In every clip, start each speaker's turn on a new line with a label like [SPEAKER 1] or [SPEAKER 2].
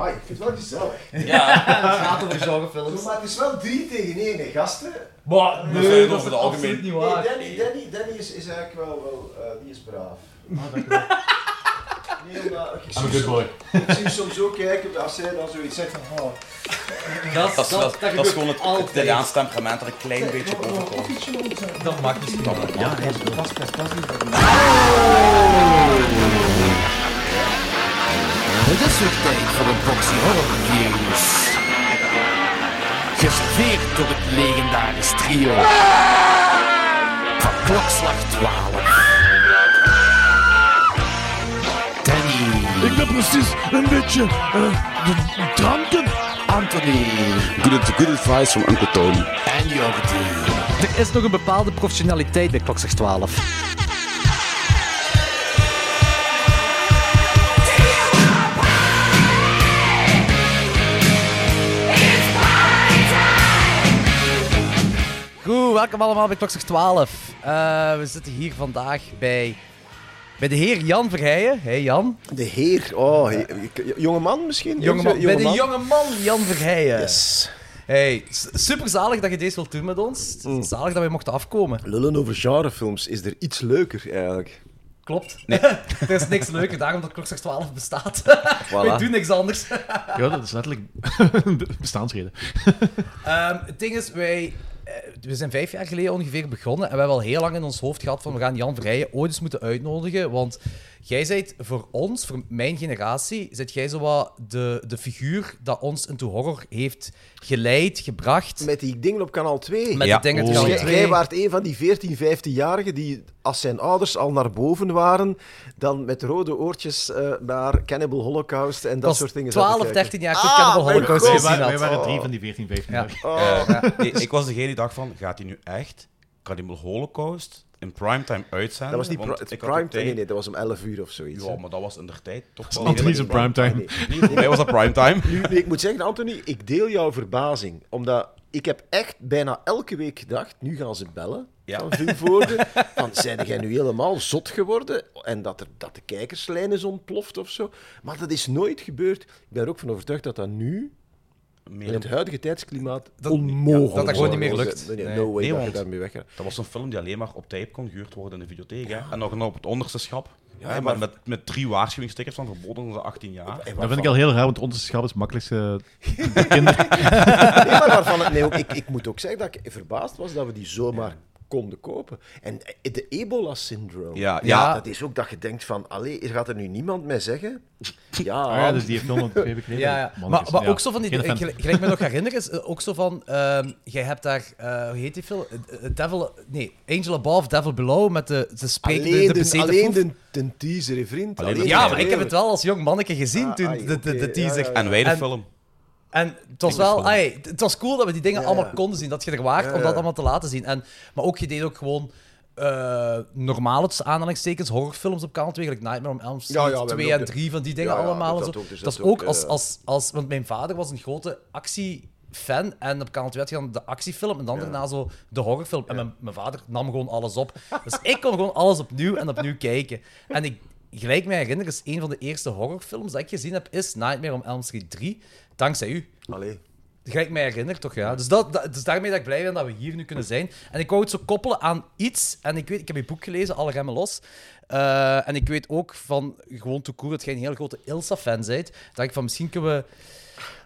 [SPEAKER 1] Maar ik vind het wel gezellig.
[SPEAKER 2] Ja, het gaat over genrefilms.
[SPEAKER 1] Maar het is wel drie tegen één, hè, gasten.
[SPEAKER 2] Maar
[SPEAKER 3] zijn
[SPEAKER 2] nee, dat is toch
[SPEAKER 3] algemeen-
[SPEAKER 2] niet
[SPEAKER 1] Nee,
[SPEAKER 2] waar.
[SPEAKER 1] Danny, Danny, Danny is, is eigenlijk wel, wel eh, die is braaf. Nee, omdat ik
[SPEAKER 4] I'm a
[SPEAKER 1] zie,
[SPEAKER 4] good boy.
[SPEAKER 1] ik zie soms ook kijken als zij dan zoiets zegt van, oh,
[SPEAKER 2] Dat,
[SPEAKER 3] Dat is, dat, dat is gewoon het, het. Italiaans temperament er een klein beetje overkomt.
[SPEAKER 2] Dat mag misschien wel.
[SPEAKER 4] Ja, hij is
[SPEAKER 1] pas, pas, pas niet.
[SPEAKER 5] Het is weer tijd voor een boxy horror reviews. Geserveerd door het legendarisch trio. Van klokslag 12. Danny.
[SPEAKER 6] Ik ben precies een beetje uh, dranken.
[SPEAKER 5] Anthony.
[SPEAKER 7] Good, good advice from Uncle Tony.
[SPEAKER 5] En Jordi.
[SPEAKER 2] Er is nog een bepaalde professionaliteit bij klokslag 12. Welkom allemaal bij klokslag 12. Eh, we zitten hier vandaag bij, bij de heer Jan Verheijen. Hey Jan.
[SPEAKER 1] De heer, oh, he, jonge man misschien?
[SPEAKER 2] Jongeman, bij de jonge man Jan Verheijen.
[SPEAKER 1] Yes.
[SPEAKER 2] Hey, super zalig dat je deze wilt doen met ons. Zalig dat wij mochten afkomen.
[SPEAKER 1] Lullen over genrefilms, is er iets leuker eigenlijk?
[SPEAKER 2] Klopt. er is niks leuker, daarom dat klokslag 12 bestaat. Wij doen niks anders.
[SPEAKER 4] Ja, dat is letterlijk be- bestaansreden.
[SPEAKER 2] Ehm, het ding is, wij... eh, We zijn vijf jaar geleden ongeveer begonnen en we hebben al heel lang in ons hoofd gehad van we gaan Jan Verheijen ooit eens moeten uitnodigen, want jij zijt voor ons, voor mijn generatie, zit jij zo wat de, de figuur dat ons into horror heeft geleid, gebracht.
[SPEAKER 1] Met die dingen op kanaal 2.
[SPEAKER 2] Met
[SPEAKER 3] Ja.
[SPEAKER 2] de dingen
[SPEAKER 3] Oh.
[SPEAKER 1] Dus
[SPEAKER 2] tussen
[SPEAKER 1] jij,
[SPEAKER 2] twee.
[SPEAKER 1] jij waart een van die 14, 15-jarigen die, als zijn ouders al naar boven waren, dan met rode oortjes eh, naar Cannibal Holocaust en dat
[SPEAKER 2] was
[SPEAKER 1] soort dingen
[SPEAKER 2] 12,
[SPEAKER 1] zaten kijken.
[SPEAKER 2] 13 jaar toen
[SPEAKER 1] Ah,
[SPEAKER 2] Cannibal Holocaust gezien
[SPEAKER 4] wij,
[SPEAKER 2] had.
[SPEAKER 4] wij waren drie
[SPEAKER 1] Oh.
[SPEAKER 4] van die 14, 15
[SPEAKER 2] Ja.
[SPEAKER 4] jaar.
[SPEAKER 3] Eh, nee, ik was degene die dacht van, gaat hij nu echt Cannibal Holocaust in primetime uitzenden?
[SPEAKER 1] Dat was niet
[SPEAKER 3] Want
[SPEAKER 1] pri- het
[SPEAKER 3] ik had
[SPEAKER 1] prime
[SPEAKER 3] op tijd-
[SPEAKER 1] Nee, nee, dat was om 11 uur of zoiets.
[SPEAKER 3] Ja,
[SPEAKER 1] hè.
[SPEAKER 3] maar dat was in de tijd toch wel...
[SPEAKER 4] Anthony is een primetime.
[SPEAKER 1] Nee.
[SPEAKER 3] Nee, voor mij was dat primetime.
[SPEAKER 1] Nu, ik moet zeggen, Anthony, ik deel jouw verbazing. Omdat ik heb echt bijna elke week gedacht, nu gaan ze bellen
[SPEAKER 3] Ja.
[SPEAKER 1] van Vilvoorde. van, zijn jij nu helemaal zot geworden? En dat, er, dat de kijkerslijn is ontploft of zo. Maar dat is nooit gebeurd. Ik ben er ook van overtuigd dat dat nu, in het huidige tijdsklimaat,
[SPEAKER 2] Dat-
[SPEAKER 1] onmogelijk
[SPEAKER 2] dat dat gewoon niet meer lukt.
[SPEAKER 1] Nee,
[SPEAKER 2] Nee.
[SPEAKER 1] no way
[SPEAKER 3] Nee,
[SPEAKER 1] dat je daarmee weg gaat.
[SPEAKER 3] Dat was een film die alleen maar op tape kon gehuurd worden in de videotheek. Hè? En nog op het onderste schap. Ja,
[SPEAKER 1] maar-
[SPEAKER 3] maar met, met drie waarschuwingstickets van verboden onder de 18 jaar.
[SPEAKER 4] Dat vind ik al heel raar, want onderschap is het makkelijkste kinder.
[SPEAKER 1] Nee, maar waarvan nee, ook, ik, ik moet ook zeggen dat ik verbaasd was dat we die zomaar konden kopen. En de ebola-syndroom,
[SPEAKER 3] Ja,
[SPEAKER 2] ja.
[SPEAKER 1] dat is ook dat je denkt van, allee, gaat er nu niemand mij zeggen? Ja,
[SPEAKER 4] Ah, ja, dus die film van twee geleden.
[SPEAKER 2] Ja, ja. Maar,
[SPEAKER 4] Mannetjes,
[SPEAKER 2] maar
[SPEAKER 4] ja.
[SPEAKER 2] ook zo van die... Gelijk, gelijk ik me nog herinner is, eh, ook zo van... ehm, jij hebt daar... eh, hoe heet die film? Eh, eh, Devil... Nee, Angel Above, Devil Below, met de... De,
[SPEAKER 1] alleen,
[SPEAKER 2] de
[SPEAKER 1] de,
[SPEAKER 2] bezeten
[SPEAKER 1] alleen de, de teaser, hè, vriend.
[SPEAKER 3] Alleen
[SPEAKER 1] Alleen
[SPEAKER 3] de-
[SPEAKER 2] Ja,
[SPEAKER 1] de
[SPEAKER 2] maar ik heb het wel als jong manneke gezien
[SPEAKER 1] Ah,
[SPEAKER 2] toen,
[SPEAKER 1] ai,
[SPEAKER 2] de, de, de teaser.
[SPEAKER 1] ja, ja, ja.
[SPEAKER 3] En wij de
[SPEAKER 2] En-
[SPEAKER 3] film.
[SPEAKER 2] En het was wel... het was cool dat we die dingen
[SPEAKER 1] Ja,
[SPEAKER 2] allemaal
[SPEAKER 1] ja.
[SPEAKER 2] konden zien. Dat je er waart
[SPEAKER 1] Ja,
[SPEAKER 2] om dat allemaal te laten zien. En, maar ook, je deed ook gewoon... eh normale tussen aanhalingstekens, horrorfilms op kanaal 2, gelijk Nightmare on Elm Street
[SPEAKER 1] Ja, ja, we hebben
[SPEAKER 2] 2 en
[SPEAKER 1] ook de-
[SPEAKER 2] 3 van die dingen allemaal.
[SPEAKER 1] dat
[SPEAKER 2] en zo.
[SPEAKER 1] ook, dus
[SPEAKER 2] dat is
[SPEAKER 1] ook,
[SPEAKER 2] als, als, als... Want mijn vader was een grote actiefan en op kanaal 2 had je dan de actiefilm en dan daarna zo de horrorfilm. En mijn, mijn vader nam gewoon alles op. Dus ik kon gewoon alles opnieuw en opnieuw kijken. En ik, gelijk mij herinner, is een van de eerste horrorfilms dat ik gezien heb, is Nightmare on Elm Street 3. Dankzij u.
[SPEAKER 1] Allee.
[SPEAKER 2] Gelijk mij herinner, toch? Ja. Dus, dat, dat- dus daarmee dat ik blij ben dat we hier nu kunnen zijn. En ik wou het zo koppelen aan iets. En ik weet, ik heb je boek gelezen, Alle Remmen Los. Eh, en ik weet ook van, gewoon to dat jij een heel grote Ilsa-fan bent. Dat ik van, misschien kunnen we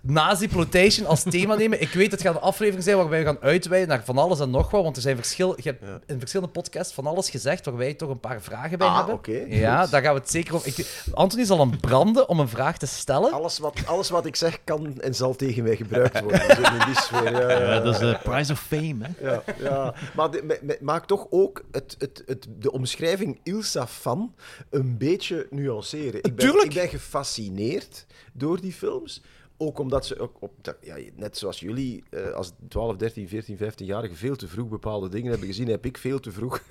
[SPEAKER 2] Nazi-plotation als thema nemen. Ik weet dat het gaat een aflevering zijn waarbij we gaan uitweiden naar van alles en nog wat. Want er zijn verschil, je hebt in verschillende podcasts van alles gezegd waar wij toch een paar vragen bij
[SPEAKER 1] Ah,
[SPEAKER 2] hebben.
[SPEAKER 1] oké,
[SPEAKER 2] Ja,
[SPEAKER 1] goed.
[SPEAKER 2] daar gaan we het zeker over... Ik, Anthony zal aan branden om een vraag te stellen.
[SPEAKER 1] Alles, wat, alles wat ik zeg kan en zal tegen mij gebruikt worden. In sfeer, ja, ja,
[SPEAKER 4] Ja,
[SPEAKER 1] ja.
[SPEAKER 4] dat is de prize of fame, hè.
[SPEAKER 1] Ja, ja. maar de, me- me- maak toch ook het, het, het, de omschrijving Ilsa-fan een beetje nuanceren. Ik ben,
[SPEAKER 2] Tuurlijk.
[SPEAKER 1] ik ben gefascineerd door die films. Ook omdat ze, ook op, ja, net zoals jullie, eh, als 12, 13, 14, 15-jarigen veel te vroeg bepaalde dingen hebben gezien, heb ik veel te vroeg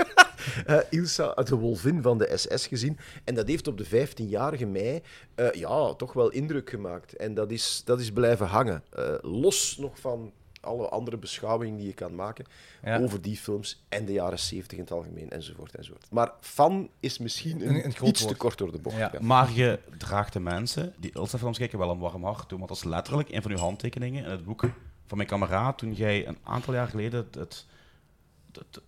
[SPEAKER 1] eh, Ilsa, de wolvin van de SS, gezien. En dat heeft op de 15-jarige mij eh, ja, toch wel indruk gemaakt. En dat is, dat is blijven hangen. Los nog van alle andere beschouwingen die je kan maken
[SPEAKER 2] Ja.
[SPEAKER 1] over die films en de jaren 70 in het algemeen, enzovoort, enzovoort. Maar fan is misschien een,
[SPEAKER 2] Een- een groot
[SPEAKER 1] iets te kort door de bocht.
[SPEAKER 2] Ja.
[SPEAKER 3] Maar je draagt de mensen die Ilsa-films kijken wel een warm hart toe. Want dat is letterlijk een van uw handtekeningen in het boek van mijn kameraad. Toen jij een aantal jaar geleden het, het,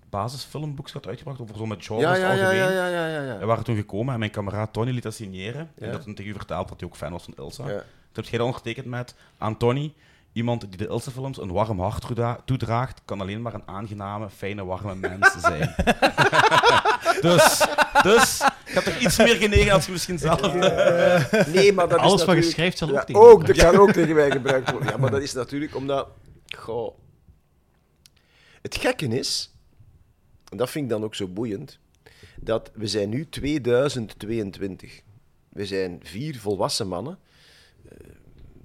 [SPEAKER 3] basisfilmboek had uitgebracht over zo met genres
[SPEAKER 1] Ja, ja,
[SPEAKER 3] algemeen.
[SPEAKER 1] ja, ja, ja, ja, ja.
[SPEAKER 3] We waren toen gekomen en mijn kameraad Tony liet dat signeren. En dat toen tegen u verteld dat hij ook fan was van Ilsa.
[SPEAKER 1] Ja.
[SPEAKER 3] Toen heb jij dat ondertekend met aan Tony. Iemand die de Ilse-films een warm hart toedra- toedraagt, kan alleen maar een aangename, fijne, warme mens zijn. dus, dus, ik heb toch iets meer genegen als je misschien zelf...
[SPEAKER 1] Nee, maar dat
[SPEAKER 4] Alles
[SPEAKER 1] is
[SPEAKER 4] wat je
[SPEAKER 1] natuurlijk...
[SPEAKER 4] schrijft zal ook
[SPEAKER 1] Ja,
[SPEAKER 4] tegen
[SPEAKER 1] ook, dat kan ook tegen mij gebruikt worden. Ja, maar dat is natuurlijk omdat... Goh. Het gekke is, en dat vind ik dan ook zo boeiend, dat we zijn nu 2022. We zijn vier volwassen mannen, eh,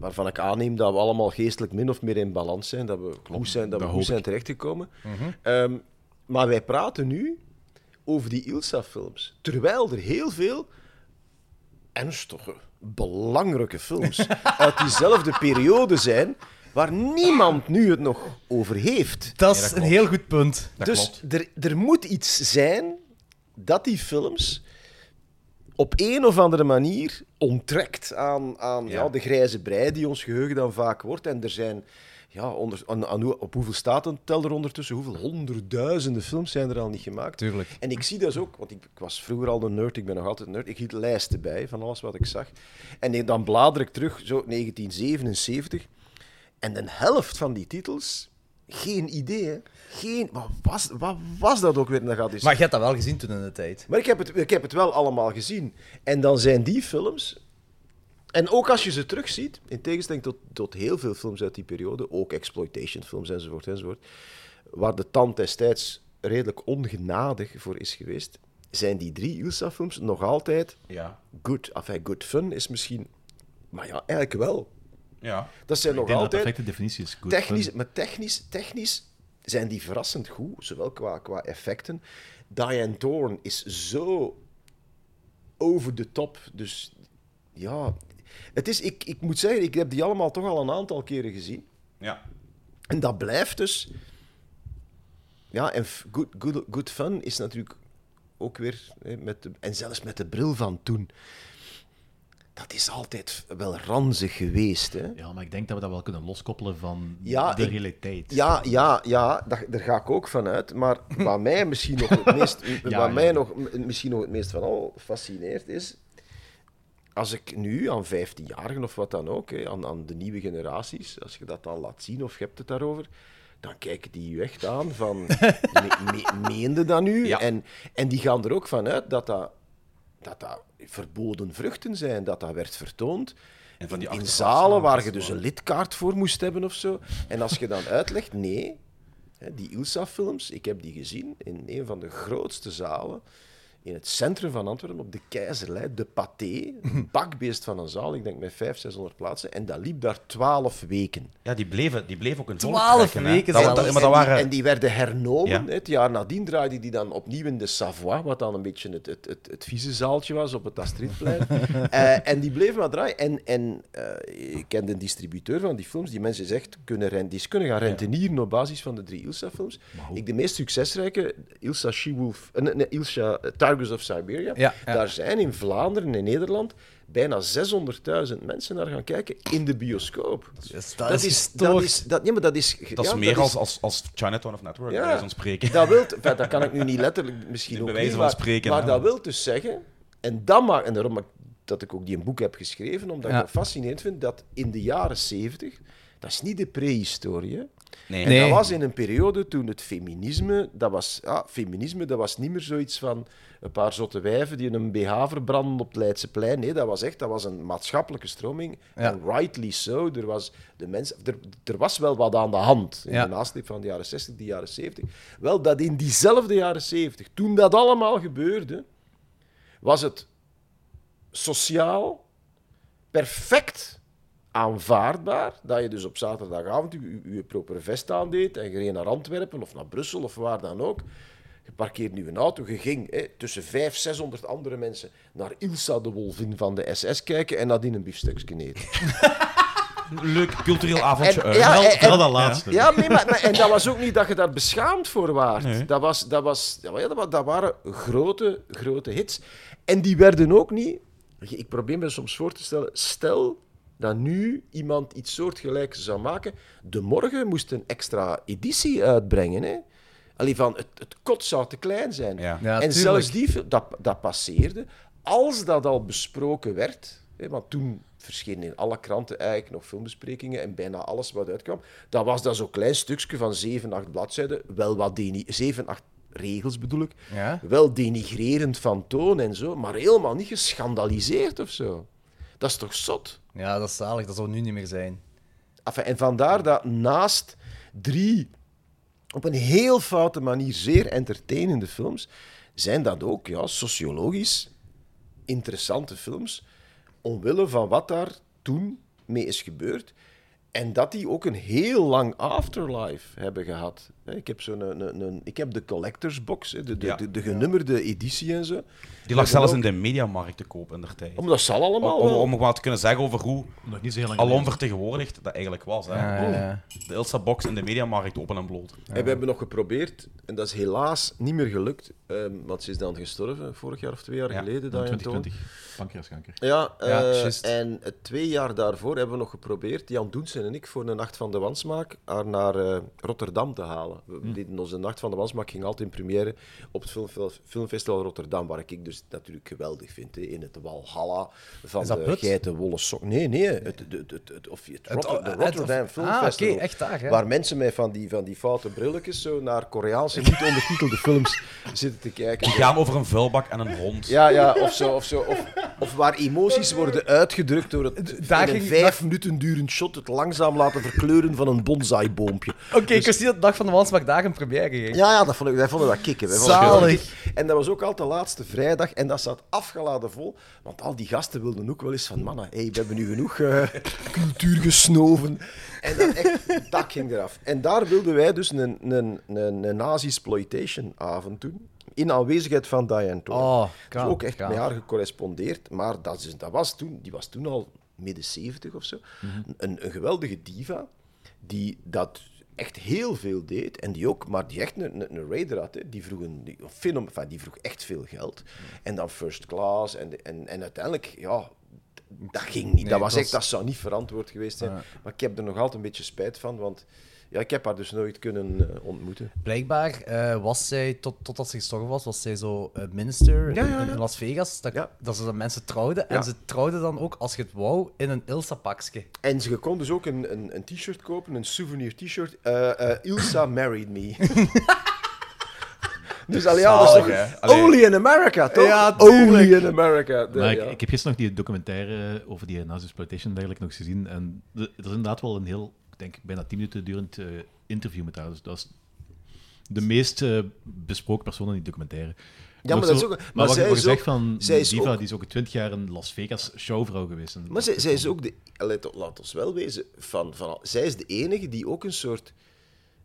[SPEAKER 1] waarvan ik aanneem dat we allemaal geestelijk min of meer in balans zijn, dat we goed zijn, dat we goed zijn terechtgekomen. Ehm, maar wij praten nu over die Ilsa-films, terwijl er heel veel ernstige, belangrijke films uit diezelfde periode zijn, waar niemand nu het nog over heeft.
[SPEAKER 2] Dat is
[SPEAKER 3] dat
[SPEAKER 2] een heel goed punt.
[SPEAKER 3] Dat
[SPEAKER 1] dus er, er moet iets zijn dat die films op een of andere manier onttrekt aan, aan ja.
[SPEAKER 3] Ja.
[SPEAKER 1] de grijze brei die ons geheugen dan vaak wordt. En er zijn, ja, onder, aan, op hoeveel staat een tel er ondertussen? Hoeveel honderdduizenden films zijn er al niet gemaakt?
[SPEAKER 2] Tuurlijk.
[SPEAKER 1] En ik zie dat ook, want ik, ik was vroeger al een nerd, ik ben nog altijd een nerd. Ik hield lijsten bij van alles wat ik zag. En dan blader ik terug, zo 1977. En de helft van die titels, geen idee. Geen, wat, was, wat was dat ook weer? Dat gaat dus...
[SPEAKER 2] Maar je hebt dat wel gezien toen in de tijd.
[SPEAKER 1] Maar ik heb, het, ik heb het wel allemaal gezien. En dan zijn die films. En ook als je ze terugziet, in tegenstelling tot, tot heel veel films uit die periode, ook exploitation films enzovoort, enzovoort, waar de tand destijds redelijk ongenadig voor is geweest, zijn die drie Ilsa-films nog altijd
[SPEAKER 3] Ja.
[SPEAKER 1] good. Enfin, good fun is misschien... Maar ja, eigenlijk wel.
[SPEAKER 3] Ja.
[SPEAKER 1] Dat zijn
[SPEAKER 4] Ik
[SPEAKER 1] nog
[SPEAKER 4] denk dat de
[SPEAKER 1] altijd...
[SPEAKER 4] perfecte definitie is. Good
[SPEAKER 1] Technisch, maar technisch, technisch zijn die verrassend goed, zowel qua, qua effecten. Diane Thorne is zo over de top. Dus ja, het is, ik, ik moet zeggen, ik heb die allemaal toch al een aantal keren gezien.
[SPEAKER 3] Ja.
[SPEAKER 1] En dat blijft dus. Ja, en good, good, good fun is natuurlijk ook weer. Hè, met de, en zelfs met de bril van toen. Dat is altijd wel ranzig geweest. Hè?
[SPEAKER 4] Ja, maar ik denk dat we dat wel kunnen loskoppelen van
[SPEAKER 1] Ja,
[SPEAKER 4] de realiteit.
[SPEAKER 1] Ja, ja, ja dat, daar ga ik ook van uit. Maar wat mij misschien nog het meest, wat mij nog, misschien nog het meest van al fascineert is. Als ik nu aan 15-jarigen of wat dan ook, hè, aan, aan de nieuwe generaties, als je dat dan laat zien of je hebt het daarover, dan kijken die je echt aan van, me, me- meende dat nu?
[SPEAKER 3] Ja.
[SPEAKER 1] En, en die gaan er ook van uit dat dat, dat dat verboden vruchten zijn, dat dat werd vertoond.
[SPEAKER 3] En van die
[SPEAKER 1] in zalen waar je dus een lidkaart voor moest hebben of zo. En als je dan uitlegt, nee, die Ilsa-films, ik heb die gezien in een van de grootste zalen in het centrum van Antwerpen, op de Keizerlei, de Pathé, een bakbeest van een zaal, ik denk met 500, 600 plaatsen, en dat liep daar twaalf weken.
[SPEAKER 3] Ja, die bleven, die bleven ook een
[SPEAKER 2] Twaalf weken
[SPEAKER 3] Dat, dat, maar waren...
[SPEAKER 1] en die werden hernomen.
[SPEAKER 3] Ja.
[SPEAKER 1] hè. Het jaar nadien draaide die dan opnieuw in de Savoie, wat dan een beetje het, het, het, het vieze zaaltje was op het Astridplein. Eh, en die bleven maar draaien. En, en eh, ik ken de distributeur van die films, die mensen zegt, kunnen, ren- die is kunnen gaan rentenieren op basis van de drie Ilsa-films. Ik de meest succesrijke, Ilsa She-Wolf, eh, nee, nee, Ilsa of Siberia,
[SPEAKER 2] Ja, ja.
[SPEAKER 1] daar zijn in Vlaanderen en Nederland bijna 600.000 mensen naar gaan kijken in de bioscoop. Dat is, dat is, dat, nee, maar dat is,
[SPEAKER 3] Dat is
[SPEAKER 1] ja,
[SPEAKER 3] meer als, als, als Chinatown of Network, bij wijze van spreken.
[SPEAKER 1] Dat, wilt, enfin, dat kan ik nu niet letterlijk misschien ook niet,
[SPEAKER 3] van
[SPEAKER 1] maar,
[SPEAKER 3] spreken,
[SPEAKER 1] maar dat wil dus zeggen, en, dat maakt, en daarom dat ik ook die een boek heb geschreven, omdat
[SPEAKER 2] Ja.
[SPEAKER 1] ik het fascinerend vind, dat in de jaren 70, dat is niet de prehistorie.
[SPEAKER 3] Nee.
[SPEAKER 1] En
[SPEAKER 2] Nee.
[SPEAKER 1] dat was in een periode toen het feminisme, dat was, ja, feminisme, dat was niet meer zoiets van een paar zotte wijven die een BH verbranden op het Leidseplein. Nee, dat was echt, dat was een maatschappelijke stroming.
[SPEAKER 2] Ja.
[SPEAKER 1] En rightly so. Er was, de mensen, er, er was wel wat aan de hand in
[SPEAKER 2] Ja.
[SPEAKER 1] de nasleep van de jaren 60, de jaren 70. Wel, dat in diezelfde jaren 70, toen dat allemaal gebeurde, was het sociaal perfect aanvaardbaar dat je dus op zaterdagavond je, je, je proper vest aandeed en je reed naar Antwerpen of naar Brussel of waar dan ook. Je parkeerde nu een auto, je ging hè, tussen 500, 600 andere mensen naar Ilsa de Wolvin van de SS kijken en nadien een biefstukje eten.
[SPEAKER 3] leuk cultureel avondje
[SPEAKER 1] En-
[SPEAKER 3] uit.
[SPEAKER 1] ja,
[SPEAKER 4] Vooral,
[SPEAKER 1] en-
[SPEAKER 4] dat laatste.
[SPEAKER 1] Ja, nee, maar, maar- en dat was ook niet dat je daar beschaamd voor waart.
[SPEAKER 3] Nee.
[SPEAKER 1] Dat, was, dat, was, ja, dat, dat waren grote, grote hits. En die werden ook niet... Ik probeer me soms voor te stellen, stel dat nu iemand iets soortgelijks zou maken. De Morgen moest een extra editie uitbrengen. Hè? Allee, van, het, het kot zou te klein zijn.
[SPEAKER 3] Ja.
[SPEAKER 2] Ja,
[SPEAKER 1] en
[SPEAKER 2] tuurlijk.
[SPEAKER 1] zelfs die, dat, dat passeerde. Als dat al besproken werd, hè, want toen verschenen in alle kranten eigenlijk nog filmbesprekingen en bijna alles wat uitkwam, dan was dat zo'n klein stukje van 7, 8 bladzijden, wel wat deni 7, 8 regels bedoel ik,
[SPEAKER 2] Ja?
[SPEAKER 1] wel denigrerend van toon en zo, maar helemaal niet geschandaliseerd of zo. Dat is toch zot?
[SPEAKER 2] ja, dat is zalig. Dat zou nu niet meer zijn.
[SPEAKER 1] Enfin, en vandaar dat naast drie op een heel foute manier zeer entertainende films, zijn dat ook ja, sociologisch interessante films, omwille van wat daar toen mee is gebeurd. En dat die ook een heel lang afterlife hebben gehad. Hè, Ik heb, zo'n, een, een, een- ik heb de collectors box, hè, de, de,
[SPEAKER 3] Ja.
[SPEAKER 1] de, de genummerde editie en zo.
[SPEAKER 3] Die lag zelfs in de mediamarkt te koop in der tijd.
[SPEAKER 1] Om dat zal allemaal
[SPEAKER 3] om, om wat te kunnen zeggen over hoe
[SPEAKER 4] Nog niet zo heel
[SPEAKER 3] dat eigenlijk was. Hè.
[SPEAKER 2] Ja, ja, ja.
[SPEAKER 3] De Ilsa-box in de mediamarkt open en bloot.
[SPEAKER 1] En we hebben nog geprobeerd, en dat is helaas niet meer gelukt, ehm, want ze is dan gestorven, vorig jaar of twee jaar
[SPEAKER 3] Ja,
[SPEAKER 1] geleden. Toon.
[SPEAKER 4] 2020. Pancreaskanker.
[SPEAKER 1] Ja, eh, en eh, twee jaar daarvoor hebben we nog geprobeerd, Jan Doensen en ik, voor de Nacht van de Wansmaak haar naar eh, Rotterdam te halen. We
[SPEAKER 2] Hm.
[SPEAKER 1] deden onze Nacht van de Wansmaak ging altijd in première op het Filmfestival Rotterdam, waar ik dus natuurlijk geweldig vind, hè, in het Walhalla van
[SPEAKER 2] Is dat
[SPEAKER 1] de geitenwolle sok. Nee, nee, het, het, het, of het, Rotterdam
[SPEAKER 2] of-
[SPEAKER 1] Film
[SPEAKER 2] Ah, echt daar?
[SPEAKER 1] Waar mensen met van die, van die foute brilletjes zo naar Koreaanse niet ondertitelde films zitten te kijken.
[SPEAKER 3] Die gaan over een vuilbak en een hond.
[SPEAKER 1] Ja, ja, of zo. Of, zo of, of waar emoties worden uitgedrukt door het
[SPEAKER 2] Daar
[SPEAKER 1] in een
[SPEAKER 2] ging-
[SPEAKER 1] vijf minuten durend shot het langzaam laten verkleuren van een bonsai-boompje.
[SPEAKER 2] Oké, ik wist niet dat de dag van de Wansmaak daar een première ging.
[SPEAKER 1] Ja, ja, dat vond ik, wij vonden dat kicken.
[SPEAKER 2] Zalig.
[SPEAKER 1] En dat was ook al de laatste vrijdag en dat zat afgeladen vol. Want al die gasten wilden ook wel eens van, mannen, hey, we hebben nu genoeg eh, cultuur gesnoven. En dat, echt, dat ging eraf. En daar wilden wij dus een, een, een, een nazi-exploitation-avond doen. In aanwezigheid van Diane Toor.
[SPEAKER 2] Oh,
[SPEAKER 1] dus ook echt met haar gecorrespondeerd. Maar dat, is, dat was toen, die was toen al midden 70 of zo. een, een geweldige diva die dat echt heel veel deed. En die ook, maar die echt een, een, raider had. Hè. Die, vroeg een, die, film, enfin, die vroeg echt veel geld. En dan first class. En, en, en uiteindelijk, ja, dat ging niet.
[SPEAKER 2] Nee,
[SPEAKER 1] dat, was echt, dat zou niet verantwoord geweest zijn. Maar ik heb er nog altijd een beetje spijt van, want ja, ik heb haar dus nooit kunnen eh, ontmoeten.
[SPEAKER 2] Blijkbaar eh, was zij, tot, totdat ze gestorven was, was zij zo eh, minister
[SPEAKER 1] Ja, ja,
[SPEAKER 2] in-
[SPEAKER 1] ja.
[SPEAKER 2] in Las Vegas. Dat,
[SPEAKER 1] Ja.
[SPEAKER 2] dat ze dan mensen trouwden.
[SPEAKER 1] Ja.
[SPEAKER 2] En ze trouwden dan ook, als je het wou, in een Ilsa-pakje.
[SPEAKER 1] En ze kon dus ook een, een, een t-shirt kopen, een souvenir t-shirt. Eh, eh, Ilsa married me. dus allee, ja, dat
[SPEAKER 3] Zalig? Allee.
[SPEAKER 1] only in America, toch?
[SPEAKER 2] Ja,
[SPEAKER 1] only in America. De-
[SPEAKER 4] Maar
[SPEAKER 1] ja.
[SPEAKER 4] ik, ik heb gisteren nog die documentaire over die nazi-exploitation en dergelijke nog gezien. En de- er is inderdaad wel een heel, ik denk bijna tien minuten durend eh, interview met haar. Dus dat is de meest eh, besproken persoon in die documentaire.
[SPEAKER 1] Ja, maar
[SPEAKER 4] Nog
[SPEAKER 1] dat
[SPEAKER 4] zo-
[SPEAKER 1] is ook- maar
[SPEAKER 4] Maar wat
[SPEAKER 1] zij is ook-
[SPEAKER 4] van
[SPEAKER 1] zij is
[SPEAKER 4] Diva,
[SPEAKER 1] ook-
[SPEAKER 4] die is ook twintig jaar een Las Vegas showvrouw geweest.
[SPEAKER 1] Maar zij, zij is ook de... laat ons wel wezen, van, van, zij is de enige die ook een soort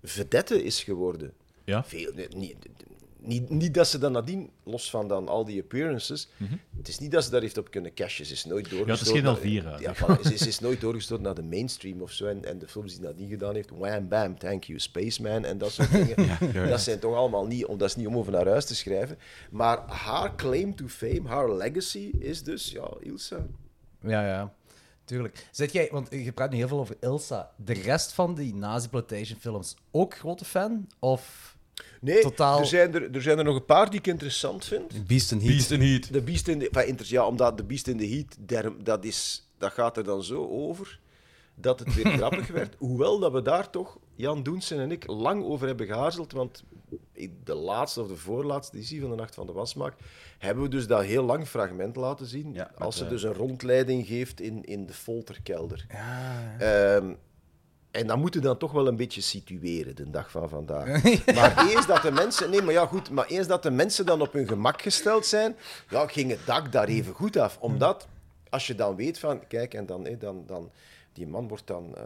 [SPEAKER 1] vedette is geworden.
[SPEAKER 4] Ja.
[SPEAKER 1] Veel, niet, niet, niet dat ze dan nadien, los van dan al die appearances, het is niet dat ze daar heeft op kunnen cashen. Ze is nooit doorgestoten.
[SPEAKER 4] geen
[SPEAKER 1] naar-
[SPEAKER 4] Elvira,
[SPEAKER 1] Ja,
[SPEAKER 4] zeg
[SPEAKER 1] voilà. ze, is- ze is nooit doorgestoten naar de mainstream of zo. En, en de films die nadien gedaan heeft, wham, bam, thank you, Spaceman en dat soort dingen. Dat zijn toch allemaal niet, om, dat is niet om over naar huis te schrijven. Maar haar claim to fame, haar legacy is dus, ja, Ilsa.
[SPEAKER 2] Ja, ja. Tuurlijk. Zit jij, want je praat nu heel veel over Ilsa. De rest van die nazi-exploitation films ook grote fan? Of
[SPEAKER 1] Nee,
[SPEAKER 2] Totaal-
[SPEAKER 1] er, zijn er, er zijn er nog een paar die ik interessant vind.
[SPEAKER 2] Beast and Heat?
[SPEAKER 3] Beast in Heat.
[SPEAKER 1] De Beast in enfin, inter- ja, omdat de Beast in the Heat, derm- dat, is, dat gaat er dan zo over dat het weer grappig werd. Hoewel dat we daar toch, Jan Doensen en ik, lang over hebben geaarzeld. Want de laatste of de voorlaatste editie van de Nacht van de Wasmaak hebben we dus dat heel lang fragment laten zien.
[SPEAKER 3] Ja,
[SPEAKER 1] als ze dus een rondleiding geeft in, in de folterkelder. Ehm, en dat moeten we dan toch wel een beetje situeren, de dag van vandaag. Maar eens dat de mensen... Nee, maar ja, goed. Maar eens dat de mensen dan op hun gemak gesteld zijn, ja, ging het dak daar even goed af. Omdat, als je dan weet van... Kijk, en dan... dan, dan die man wordt dan... eh,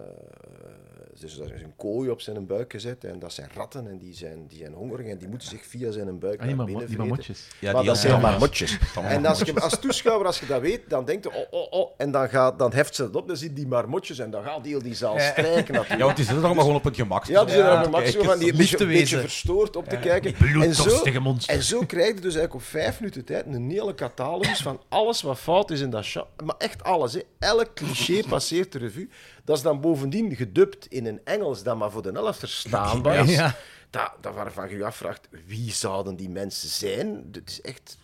[SPEAKER 1] dus er is een kooi op zijn buik gezet en dat zijn ratten en die zijn, die zijn hongerig en die moeten zich via zijn buik
[SPEAKER 4] Ah, die,
[SPEAKER 1] naar binnen
[SPEAKER 4] die
[SPEAKER 1] vreten.
[SPEAKER 4] marmotjes.
[SPEAKER 3] Ja,
[SPEAKER 1] maar
[SPEAKER 3] die
[SPEAKER 1] dat zijn
[SPEAKER 3] allemaal-
[SPEAKER 1] marmotjes. En als, je, als toeschouwer, als je dat weet, dan denkt je, oh, oh, oh, en dan, gaat, dan heft ze het op, dan zie je die marmotjes en dan gaat heel die zaal strijken natuurlijk.
[SPEAKER 3] Ja, want die zitten maar gewoon op het gemak.
[SPEAKER 1] Ja, die er op max zo van die een beetje, verstoord op te kijken. En zo, en zo krijg je dus eigenlijk op vijf minuten tijd een hele catalogus van alles wat fout is in dat show. Maar echt alles. Hè. Elk cliché passeert de revue. Dat is dan bovendien gedubt in een Engels dat maar voor de helft verstaanbaar is.
[SPEAKER 2] Ja.
[SPEAKER 1] Dat, dat waarvan je je afvraagt, wie zouden die mensen zijn? Dat is echt...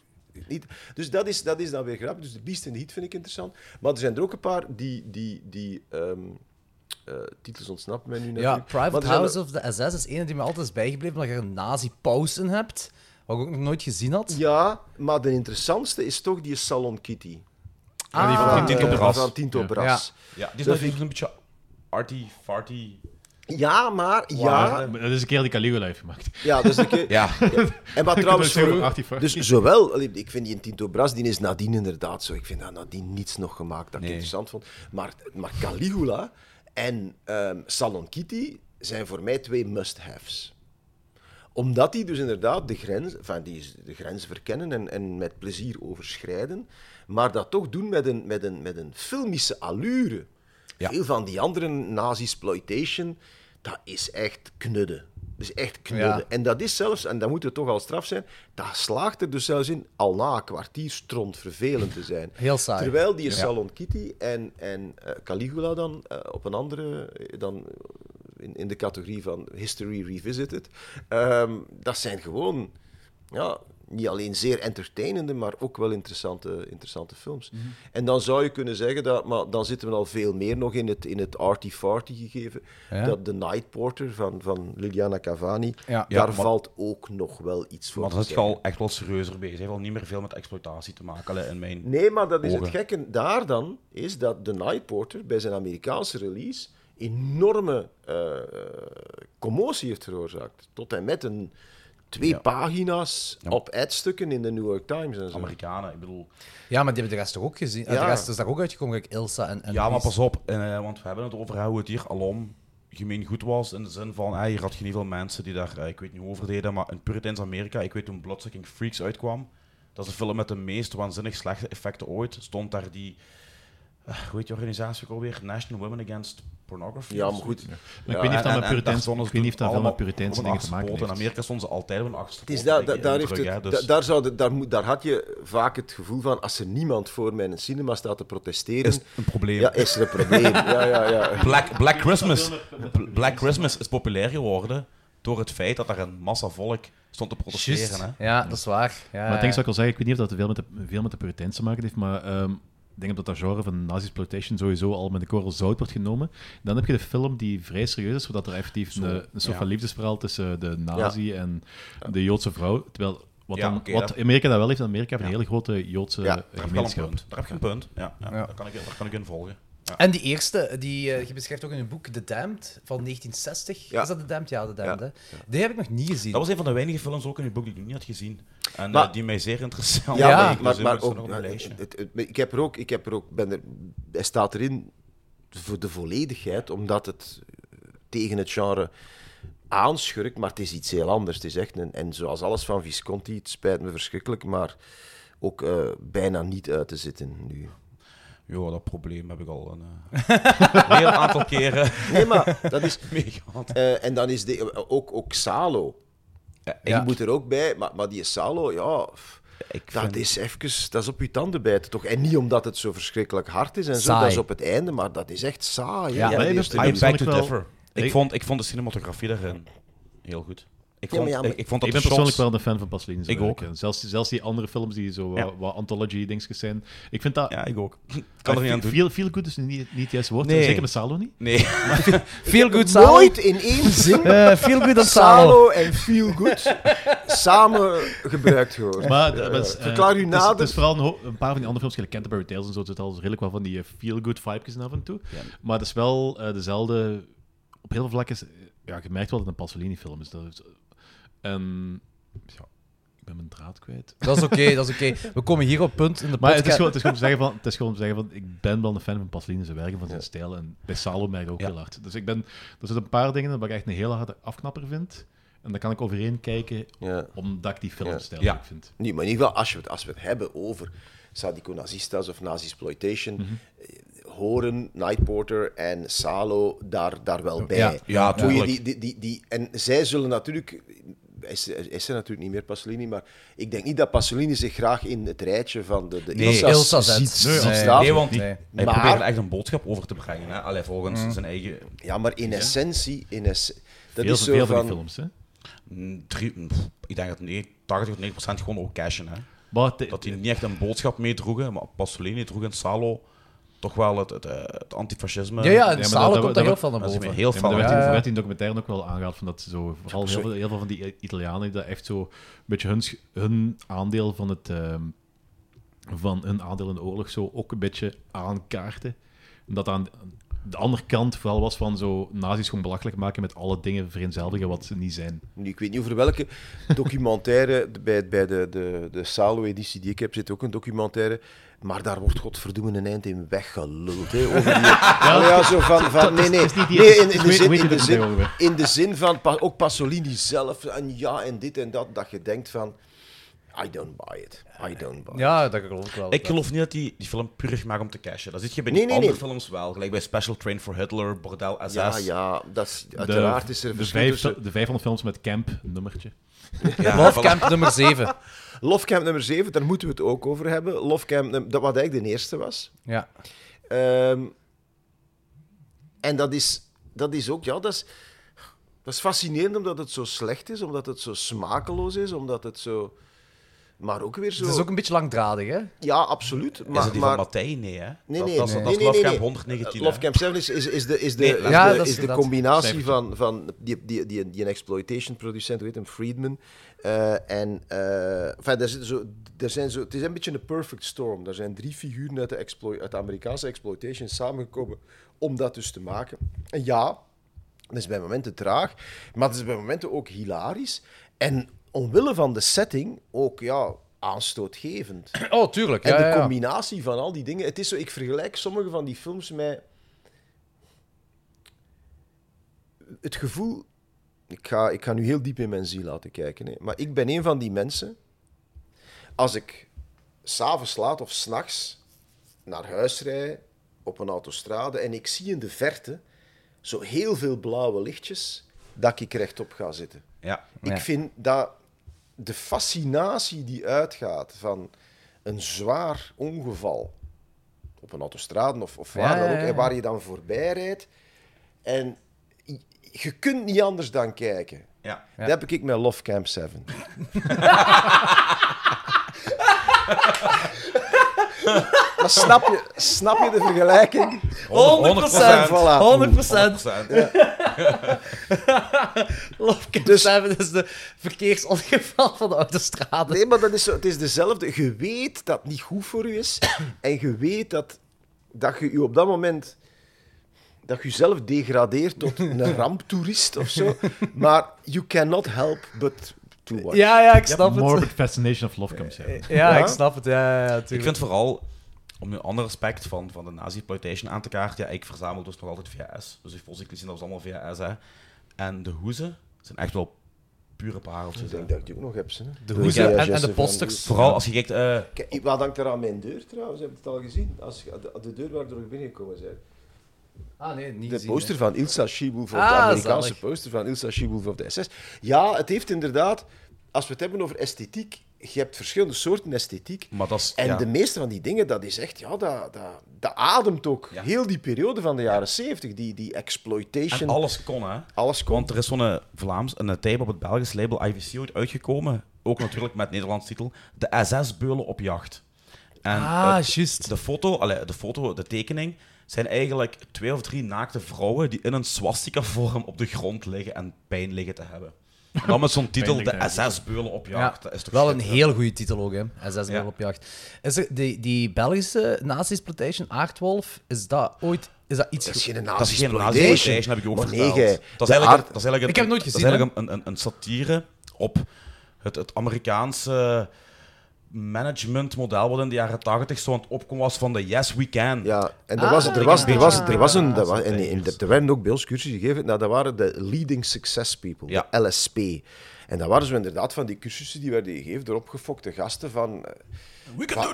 [SPEAKER 1] Niet. Dus dat is, dat is dan weer grappig. Dus de Beast in the Heat vind ik interessant. Maar er zijn er ook een paar die... die, die ehm, eh, titels ontsnappen mij nu net.
[SPEAKER 2] Ja, Private House of the SS is ene die me altijd is bijgebleven, omdat je een nazi-paus in hebt, wat ik ook nog nooit gezien had.
[SPEAKER 1] Ja, maar de interessantste is toch die Salon Kitty.
[SPEAKER 2] Ah,
[SPEAKER 3] die van Tinto Brass.
[SPEAKER 1] Van Tinto
[SPEAKER 4] Ja.
[SPEAKER 1] Brass.
[SPEAKER 3] Ja, die is
[SPEAKER 1] vind
[SPEAKER 3] een beetje arty, farty.
[SPEAKER 1] Ja, maar... Ja,
[SPEAKER 4] Dat is een keer die Caligula heeft gemaakt.
[SPEAKER 1] ja, dus een keer...
[SPEAKER 3] Ja,
[SPEAKER 1] En maar trouwens, voor- dus zowel, ik vind die in Tinto Brass, die is nadien inderdaad zo. Ik vind dat nadien niets nog gemaakt dat ik interessant vond. Maar, maar Caligula en ehm, Salon Kitty zijn voor mij twee must-haves. Omdat die dus inderdaad de grens, enfin, die de grens verkennen en, en met plezier overschrijden, maar dat toch doen met een, met een, met een filmische allure.
[SPEAKER 3] Ja.
[SPEAKER 1] Veel van die andere nazi-exploitation, dat is echt knudden. Dat is echt knudden.
[SPEAKER 2] Ja.
[SPEAKER 1] En dat is zelfs, en dat moet het toch al straf zijn, dat slaagt er dus zelfs in al na een kwartier stront vervelend te zijn.
[SPEAKER 2] Heel saai.
[SPEAKER 1] Terwijl die Salon Kitty en, en eh, Caligula dan eh, op een andere, eh, dan in, in de categorie van History Revisited, ehm, dat zijn gewoon, ja, niet alleen zeer entertainende, maar ook wel interessante, interessante films.
[SPEAKER 2] Mhm.
[SPEAKER 1] En dan zou je kunnen zeggen dat, maar dan zitten we al veel meer nog in het, in het arty-farty gegeven,
[SPEAKER 2] Ja.
[SPEAKER 1] dat The Night Porter van, van Liliana Cavani,
[SPEAKER 2] Ja.
[SPEAKER 3] Ja,
[SPEAKER 1] daar
[SPEAKER 3] maar-
[SPEAKER 1] valt ook nog wel iets voor
[SPEAKER 3] maar dat is
[SPEAKER 1] zeggen.
[SPEAKER 3] al echt wel serieuzer bezig. Hij heeft al niet meer veel met exploitatie te maken, allee, in mijn...
[SPEAKER 1] Nee, maar dat is het gekke daar dan, is dat The Night Porter bij zijn Amerikaanse release enorme eh, commotie heeft veroorzaakt. Tot en met een, twee
[SPEAKER 3] Ja.
[SPEAKER 1] pagina's
[SPEAKER 3] Ja.
[SPEAKER 1] op ad-stukken in de New York Times en zo.
[SPEAKER 3] Amerikanen, ik bedoel...
[SPEAKER 2] Ja, maar die hebben de rest toch ook gezien?
[SPEAKER 1] Ja.
[SPEAKER 2] De rest is daar ook uitgekomen, kijk, Ilsa en... en
[SPEAKER 3] Ja, maar pas op, eh, want we hebben het over hoe het hier alom gemeen goed was. In de zin van, eh, hier had je niet veel mensen die daar, eh, ik weet niet over deden, maar in Puriteins Amerika, ik weet toen Bloodsucking Freaks uitkwam, dat is een film met de meest waanzinnig slechte effecten ooit, stond daar die, eh, hoe heet die organisatie ook alweer? National Women Against Pornography.
[SPEAKER 1] Ja, maar goed.
[SPEAKER 4] Maar ik weet niet of dat
[SPEAKER 3] En-
[SPEAKER 4] met
[SPEAKER 3] stonden
[SPEAKER 4] ik weet niet of dat met
[SPEAKER 3] allemaal
[SPEAKER 4] Puriteinse
[SPEAKER 3] op een
[SPEAKER 4] dingen te maken heeft.
[SPEAKER 3] In Amerika stonden ze altijd op een achterste
[SPEAKER 1] Het is
[SPEAKER 3] poot,
[SPEAKER 1] dat,
[SPEAKER 3] denk ik,
[SPEAKER 1] daar,
[SPEAKER 3] in
[SPEAKER 1] heeft het,
[SPEAKER 3] dus-
[SPEAKER 1] da- daar, zou daar, moet, daar had je vaak het gevoel van, als er niemand voor mij in een cinema staat te protesteren,
[SPEAKER 3] is een probleem.
[SPEAKER 1] ja, is er een probleem. Ja, ja, ja.
[SPEAKER 3] Black, Black Christmas. Bl- Black Christmas is populair geworden door het feit dat er een massa volk stond te protesteren. Hè?
[SPEAKER 2] Ja, dat is waar. Ja,
[SPEAKER 4] Maar ding
[SPEAKER 2] ja.
[SPEAKER 4] zou ik al zeggen, ik weet niet of dat veel met de, veel met de Puriteinse maken heeft, maar ehm, ik denk dat dat genre van nazi-exploitation sowieso al met de korrel zout wordt genomen. Dan heb je de film die vrij serieus is, zodat er effectief
[SPEAKER 3] Zo,
[SPEAKER 4] een, een soort
[SPEAKER 3] ja.
[SPEAKER 4] van liefdesverhaal tussen de nazi en de Joodse vrouw. Terwijl, wat,
[SPEAKER 3] Ja,
[SPEAKER 4] dan, wat
[SPEAKER 3] dat-
[SPEAKER 4] Amerika dat wel heeft, Amerika heeft een hele grote Joodse
[SPEAKER 1] Ja,
[SPEAKER 4] eh,
[SPEAKER 3] Daar heb je wel een
[SPEAKER 4] gemeenschap.
[SPEAKER 3] punt. Daar heb je een punt. Ja, ja,
[SPEAKER 2] Ja.
[SPEAKER 3] Daar, kan ik, daar kan ik in volgen. Ja.
[SPEAKER 2] En die eerste, die eh, je beschrijft ook in je boek The Damned van 1960.
[SPEAKER 1] Ja.
[SPEAKER 2] Is dat The Damned? Ja, The Damned.
[SPEAKER 1] Ja.
[SPEAKER 2] Hè? Die heb ik nog niet gezien.
[SPEAKER 3] Dat was een van de weinige films ook in het boek die ik nog niet had gezien. En
[SPEAKER 1] Maar-
[SPEAKER 3] eh, die mij zeer interessant
[SPEAKER 1] Ja, maar,
[SPEAKER 3] dus
[SPEAKER 1] maar ook, het- het- ik heb er ook, ik heb er ook, ben er, hij staat erin voor de volledigheid, omdat het eh, tegen het genre aanschurkt, maar het is iets heel anders. Het is echt een, en zoals alles van Visconti, het spijt me verschrikkelijk, maar ook eh, bijna niet uit te zitten nu.
[SPEAKER 3] Ja, dat probleem heb ik al een eh, heel aantal keren
[SPEAKER 1] Nee, maar dat is... eh, en dan is de, ook, ook Salo.
[SPEAKER 3] Ja,
[SPEAKER 1] Die
[SPEAKER 2] Ja.
[SPEAKER 1] moet er ook bij, maar, maar die Salo, ja...
[SPEAKER 3] ik
[SPEAKER 1] Dat
[SPEAKER 3] vind-
[SPEAKER 1] is even, dat is op je tanden bijten, toch? En niet omdat het zo verschrikkelijk hard is en zo, dat is op het einde, maar dat is echt saai.
[SPEAKER 2] Ja,
[SPEAKER 1] Ja,
[SPEAKER 4] maar
[SPEAKER 1] die
[SPEAKER 4] ik
[SPEAKER 1] eerste
[SPEAKER 4] heb-
[SPEAKER 3] I
[SPEAKER 1] uur.
[SPEAKER 4] ik
[SPEAKER 3] beg
[SPEAKER 4] persoonlijk
[SPEAKER 3] to differ. Ik- vond, ik vond de cinematografie daarin heel goed. Ik
[SPEAKER 1] Ja,
[SPEAKER 3] vond,
[SPEAKER 1] maar ja, maar-
[SPEAKER 3] ik, ik vond dat
[SPEAKER 4] Ik ben
[SPEAKER 3] shots...
[SPEAKER 4] persoonlijk wel een fan van Pasolini. zo
[SPEAKER 3] Ik ook.
[SPEAKER 4] En Zelfs, zelfs die andere films die zo wat,
[SPEAKER 3] Ja.
[SPEAKER 4] wat anthology-dingetjes zijn. Ik vind dat...
[SPEAKER 3] Ja, ik ook. Ik kan er niet aan doen.
[SPEAKER 4] Feel, feel good is niet, niet het juiste woord.
[SPEAKER 3] Nee.
[SPEAKER 4] Zeker met Salo niet.
[SPEAKER 3] Nee.
[SPEAKER 2] Feel Good Salo.
[SPEAKER 1] Nooit in één zin
[SPEAKER 2] Eh, feel Good en Salo.
[SPEAKER 1] Salo en Feel Good samen gebruikt gehoord.
[SPEAKER 4] Maar,
[SPEAKER 1] Eh,
[SPEAKER 4] is, eh,
[SPEAKER 1] verklaar u
[SPEAKER 4] het is-
[SPEAKER 1] nader.
[SPEAKER 4] Het is vooral een, ho- een paar van die andere films, Canterbury Tales en zo, zit al redelijk wel van die feel-good vibes af en toe.
[SPEAKER 3] Ja.
[SPEAKER 4] Maar het is wel eh, dezelfde... Op heel veel vlakken. Ja, je merkt wel dat het een Pasolini-film is. Dat is en... Ja, ben mijn draad kwijt.
[SPEAKER 2] Dat is oké, dat is oké. We komen hier op punt in de
[SPEAKER 4] Maar
[SPEAKER 2] podcast.
[SPEAKER 4] het is, gewoon, het, is gewoon om te zeggen van, het is gewoon om te zeggen van, ik ben wel een fan van Pasolini zijn werken, van zijn stijl. En bij Salo merk ik ook
[SPEAKER 3] Ja.
[SPEAKER 4] heel hard. Dus ik ben, er zitten een paar dingen waar ik echt een hele harde afknapper vind. En daar kan ik overheen kijken,
[SPEAKER 1] Ja.
[SPEAKER 4] omdat ik die filmstijl
[SPEAKER 3] Ja.
[SPEAKER 4] leuk vind.
[SPEAKER 1] Nee, maar in ieder geval, als, je het, als we het hebben over Sadico Nazistas of Nazi-exploitation,
[SPEAKER 3] Mhm.
[SPEAKER 1] eh, horen Night Porter en Salo daar, daar wel bij.
[SPEAKER 2] Ja.
[SPEAKER 3] Ja,
[SPEAKER 1] die, die, die, en zij zullen natuurlijk... Is, hij is er natuurlijk niet meer, Pasolini, maar ik denk niet dat Pasolini zich graag in het rijtje van de, de
[SPEAKER 3] Nee,
[SPEAKER 2] Ilsa
[SPEAKER 1] ziet,
[SPEAKER 2] Nee,
[SPEAKER 1] ziet
[SPEAKER 2] nee,
[SPEAKER 1] staan.
[SPEAKER 3] Nee, want
[SPEAKER 2] Nee.
[SPEAKER 3] hij
[SPEAKER 1] Maar-
[SPEAKER 3] probeert echt een boodschap over te brengen. Hè? Allee, volgens zijn eigen...
[SPEAKER 1] Ja, maar in essentie... In dat
[SPEAKER 4] veel
[SPEAKER 1] is zo
[SPEAKER 4] veel van
[SPEAKER 1] van...
[SPEAKER 4] die films, hè.
[SPEAKER 3] mm, Drie, mm, pff, ik denk dat nee, 80 tot 90 procent gewoon ook cashen. Hè?
[SPEAKER 4] Maar
[SPEAKER 3] Dat die niet echt een boodschap meedroegen, maar Pasolini droeg in Salo toch wel het, het, eh, het antifascisme.
[SPEAKER 2] Ja, ja, in
[SPEAKER 4] Ja, dat-
[SPEAKER 2] komt
[SPEAKER 4] dat-
[SPEAKER 2] daar heel veel naar boven.
[SPEAKER 3] heel
[SPEAKER 4] Ja,
[SPEAKER 3] veel.
[SPEAKER 4] maar er werd,
[SPEAKER 2] Ja,
[SPEAKER 4] in,
[SPEAKER 2] ja.
[SPEAKER 4] werd in documentaire ook wel aangehaald van dat zo, vooral heel veel, heel veel van die Italianen die dat echt zo een beetje hun, hun aandeel van het ehm, van hun aandeel in de oorlog zo ook een beetje aankaarten. En dat aan de andere kant vooral was van zo nazi's gewoon belachelijk maken met alle dingen vereenzelvigen wat ze niet zijn.
[SPEAKER 1] Nu, ik weet niet over welke documentaire, de- bij, bij de, de, de Salo-editie die ik heb, zit ook een documentaire. Maar daar wordt godverdomme een eind in weggeluld. Hè, over die, ja, ja, zo van, van, nee, nee. nee in, in, de zin, in, de zin, in de zin van, ook Pasolini zelf, en ja, en dit en dat, dat je denkt van, I don't buy it. I don't buy it.
[SPEAKER 2] Ja, dat geloof ik wel.
[SPEAKER 3] Ik geloof niet dat die, die film puur gemaakt om te cashen. Dat zit je bij
[SPEAKER 1] Nee,
[SPEAKER 3] die
[SPEAKER 1] nee,
[SPEAKER 3] andere
[SPEAKER 1] nee.
[SPEAKER 3] films wel. Gelijk bij Special Train for Hitler, Bordel SS.
[SPEAKER 1] Ja, ja, dat is, uiteraard is er
[SPEAKER 4] de,
[SPEAKER 1] verschil
[SPEAKER 4] vijf,
[SPEAKER 1] tussen-
[SPEAKER 4] de 500 films met Camp, nummertje.
[SPEAKER 3] Ja,
[SPEAKER 2] Love
[SPEAKER 3] voilà.
[SPEAKER 2] Camp nummer 7.
[SPEAKER 1] Love Camp nummer 7, daar moeten we het ook over hebben. Love Camp, num- dat wat eigenlijk de eerste was.
[SPEAKER 2] Ja.
[SPEAKER 1] Ehm, en dat is, dat is ook, ja, dat is, dat is fascinerend omdat het zo slecht is, omdat het zo smakeloos is, omdat het zo. Maar ook weer zo.
[SPEAKER 2] Het is ook een beetje langdradig, hè?
[SPEAKER 1] Ja, absoluut. Maar,
[SPEAKER 3] is het die
[SPEAKER 1] maar,
[SPEAKER 3] van Matthij? Nee, hè?
[SPEAKER 1] Nee,
[SPEAKER 3] dat,
[SPEAKER 1] nee,
[SPEAKER 3] dat, is-
[SPEAKER 1] nee.
[SPEAKER 3] dat is
[SPEAKER 1] Nee,
[SPEAKER 3] Love Camp
[SPEAKER 1] nee.
[SPEAKER 3] 119.
[SPEAKER 1] Love
[SPEAKER 3] hè.
[SPEAKER 1] Camp 7 is, is, is de, is de,
[SPEAKER 3] Nee,
[SPEAKER 1] is de,
[SPEAKER 2] ja, dat is
[SPEAKER 1] is de
[SPEAKER 2] inderdaad
[SPEAKER 1] combinatie van, van die, die, die, die een exploitation producent, hoe heet hem, Friedman. Eh, en eh, enfin, daar zitten zo, er zijn zo, het is een beetje een perfect storm. Er zijn drie figuren uit de, explo- uit de Amerikaanse exploitation samengekomen om dat dus te maken. En ja, het is bij momenten traag, maar het is bij momenten ook hilarisch. En omwille van de setting ook ja, aanstootgevend.
[SPEAKER 2] Oh, tuurlijk.
[SPEAKER 1] En
[SPEAKER 2] Ja,
[SPEAKER 1] de
[SPEAKER 2] ja, ja.
[SPEAKER 1] combinatie van al die dingen. Het is zo, ik vergelijk sommige van die films met. Het gevoel. Ik ga, ik ga nu heel diep in mijn ziel laten kijken. Hè. Maar ik ben een van die mensen. Als ik s'avonds laat of s'nachts naar huis rijd op een autostrade en ik zie in de verte zo heel veel blauwe lichtjes, dat ik rechtop ga zitten.
[SPEAKER 3] Ja.
[SPEAKER 1] Ik vind dat de fascinatie die uitgaat van een zwaar ongeval op een autostrade of, of waar
[SPEAKER 2] Ja,
[SPEAKER 1] dan ook, en waar je dan voorbij rijdt. En je- je kunt niet anders dan kijken.
[SPEAKER 3] Ja.
[SPEAKER 1] Dat heb ik met Love Camp 7. maar snap je, snap je de vergelijking?
[SPEAKER 2] 100%.
[SPEAKER 3] 100%.
[SPEAKER 1] Voilà.
[SPEAKER 2] 100%.
[SPEAKER 3] 100%.
[SPEAKER 2] Love Camp
[SPEAKER 1] Dus-
[SPEAKER 2] 7 is de verkeersongeval van de autostrade.
[SPEAKER 1] Nee, maar dat is zo, het is dezelfde. Je weet dat het niet goed voor u is. En je weet dat, dat je je op dat moment... Dat je jezelf degradeert tot een ramptoerist of zo. Maar you cannot help but to watch.
[SPEAKER 2] Ja, ja, ik snap het.
[SPEAKER 4] Morbid Fascination of Love 7.
[SPEAKER 2] Ja,
[SPEAKER 1] Ja?
[SPEAKER 2] ik snap het. Ja, ja, ja,
[SPEAKER 3] Ik vind vooral, om nu een ander aspect van, van de nazi-exploitation aan te kaarten, ja, ik verzamel dus nog altijd VHS. Dus ik volgens zien dat was allemaal VHS. Hè. En de hoezen zijn echt wel pure pareltjes.
[SPEAKER 1] Ik
[SPEAKER 3] hè.
[SPEAKER 1] denk dat ik die ook nog heb. Ze, hè.
[SPEAKER 2] De
[SPEAKER 1] Hoe
[SPEAKER 2] hoezen en- de posters.
[SPEAKER 3] Vooral als je kijkt... eh,
[SPEAKER 1] Kijk, wat hangt er aan mijn deur trouwens? Heb je het al gezien? Als je, de, de deur waar we door binnengekomen zijn.
[SPEAKER 2] Ah, nee, niet
[SPEAKER 1] De
[SPEAKER 2] gezien,
[SPEAKER 1] poster
[SPEAKER 2] hè.
[SPEAKER 1] van Ilsa of
[SPEAKER 2] Ah,
[SPEAKER 1] de Amerikaanse
[SPEAKER 2] zalig.
[SPEAKER 1] poster van Ilsa Schiebulf of de SS. Ja, het heeft inderdaad, als we het hebben over esthetiek, je hebt verschillende soorten esthetiek.
[SPEAKER 3] maar dat is...
[SPEAKER 1] En
[SPEAKER 3] ja.
[SPEAKER 1] de meeste van die dingen, dat is echt, ja, dat, dat, dat ademt ook.
[SPEAKER 3] Ja.
[SPEAKER 1] Heel die periode van de jaren 70, die, die
[SPEAKER 3] En
[SPEAKER 1] exploitation.
[SPEAKER 3] alles kon, hè.
[SPEAKER 1] alles komt.
[SPEAKER 3] Want er is zo'n eh, Vlaams, een tape op het Belgisch label IVC ooit uitgekomen. Ook natuurlijk met Nederlands titel. De SS-beulen op jacht. En
[SPEAKER 2] Ah, juist.
[SPEAKER 3] de foto, allee, de foto, de tekening, zijn eigenlijk twee of drie naakte vrouwen die in een swastika-vorm op de grond liggen en pijn liggen te hebben. En dan met zo'n titel, de SS-beulen op
[SPEAKER 2] Ja,
[SPEAKER 3] jacht. Dat is toch
[SPEAKER 2] wel een heel goede titel ook, hè. SS
[SPEAKER 3] Ja.
[SPEAKER 2] op jacht. Is er, die, die Belgische nazi-exploitation, Aardwolf, is dat ooit... Is dat iets...
[SPEAKER 1] Dat is
[SPEAKER 2] ge-
[SPEAKER 1] geen
[SPEAKER 3] Dat is geen
[SPEAKER 1] nazi-exploitation.
[SPEAKER 3] nazi-exploitation, heb ik je ook
[SPEAKER 1] nee,
[SPEAKER 3] verteld. dat, is eigenlijk,
[SPEAKER 1] aard-
[SPEAKER 3] dat is eigenlijk
[SPEAKER 2] Ik heb het nooit
[SPEAKER 3] dat
[SPEAKER 2] gezien,
[SPEAKER 3] is eigenlijk een, een, een satire op het, het Amerikaanse managementmodel wat in de jaren 80 zo aan het opkomen was van de Yes We Can.
[SPEAKER 1] Ja, en er
[SPEAKER 2] Ah,
[SPEAKER 1] was, er was, er was, er was een, er, was,
[SPEAKER 3] zo'n
[SPEAKER 1] en, en
[SPEAKER 3] players.
[SPEAKER 1] er werden ook bij ons cursussen gegeven, nou, dat waren de Leading Success People,
[SPEAKER 3] Ja.
[SPEAKER 1] de LSP. En dat waren zo inderdaad van die cursussen die werden gegeven door opgefokte gasten van...
[SPEAKER 3] We
[SPEAKER 1] of,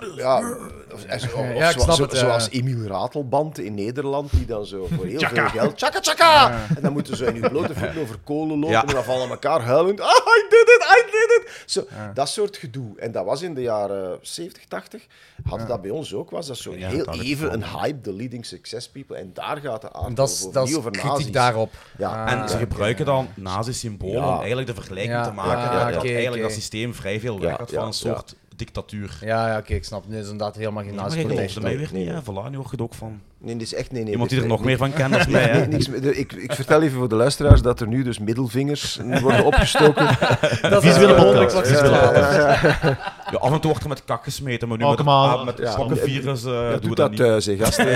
[SPEAKER 1] of, of
[SPEAKER 2] Ja,
[SPEAKER 1] zo- zo-
[SPEAKER 2] het,
[SPEAKER 1] zoals Emiel Ratelband in Nederland, die dan zo voor heel veel geld... Tjaka, tjaka! En dan moeten ze in hun blote voeten over kolen lopen
[SPEAKER 3] Ja.
[SPEAKER 1] en dan vallen elkaar huilend. Ah, I did it, I did it! Zo, Dat soort gedoe. En dat was in de jaren 70, 80. Hadden dat bij ons ook. Was dat zo
[SPEAKER 3] Ja,
[SPEAKER 1] heel
[SPEAKER 3] dat had
[SPEAKER 1] even een hype, de leading success people. En daar gaat de
[SPEAKER 2] is,
[SPEAKER 1] over,
[SPEAKER 2] dat
[SPEAKER 1] niet
[SPEAKER 2] is
[SPEAKER 1] over
[SPEAKER 2] kritiek
[SPEAKER 1] nazi's.
[SPEAKER 2] daarop.
[SPEAKER 1] Ja.
[SPEAKER 2] Ah,
[SPEAKER 3] En ze gebruiken dan nazi-symbolen
[SPEAKER 1] Ja.
[SPEAKER 3] om eigenlijk de vergelijking
[SPEAKER 2] Ja,
[SPEAKER 3] te maken. dat eigenlijk dat systeem vrij veel weg
[SPEAKER 1] Ja,
[SPEAKER 3] had van een soort dictatuur.
[SPEAKER 2] Ja, ja oké, ik snap. Nu is inderdaad helemaal geen
[SPEAKER 3] geloofde
[SPEAKER 2] nazi-protest.
[SPEAKER 3] mij weer
[SPEAKER 1] Nee,
[SPEAKER 3] niet,
[SPEAKER 1] nee.
[SPEAKER 3] hè? Voilà, nu hoor je het ook van
[SPEAKER 1] Nee, dit is echt... Nee, nee,
[SPEAKER 3] iemand die er
[SPEAKER 1] is-
[SPEAKER 3] nog meer van kent dan mij.
[SPEAKER 1] Nee,
[SPEAKER 3] Hè?
[SPEAKER 1] niks ik, ik vertel even voor de luisteraars dat er nu dus middelvingers worden opgestoken.
[SPEAKER 2] Dat
[SPEAKER 4] Visuele
[SPEAKER 2] eh,
[SPEAKER 4] podcast.
[SPEAKER 3] Ja, af en toe wordt er met kak gesmeten, maar nu
[SPEAKER 4] Oh,
[SPEAKER 3] met,
[SPEAKER 4] on.
[SPEAKER 3] ah, met
[SPEAKER 1] Ja.
[SPEAKER 3] slokkenvirus eh
[SPEAKER 1] Ja,
[SPEAKER 3] doen we
[SPEAKER 1] doe
[SPEAKER 3] dat
[SPEAKER 1] thuis, hè, gasten.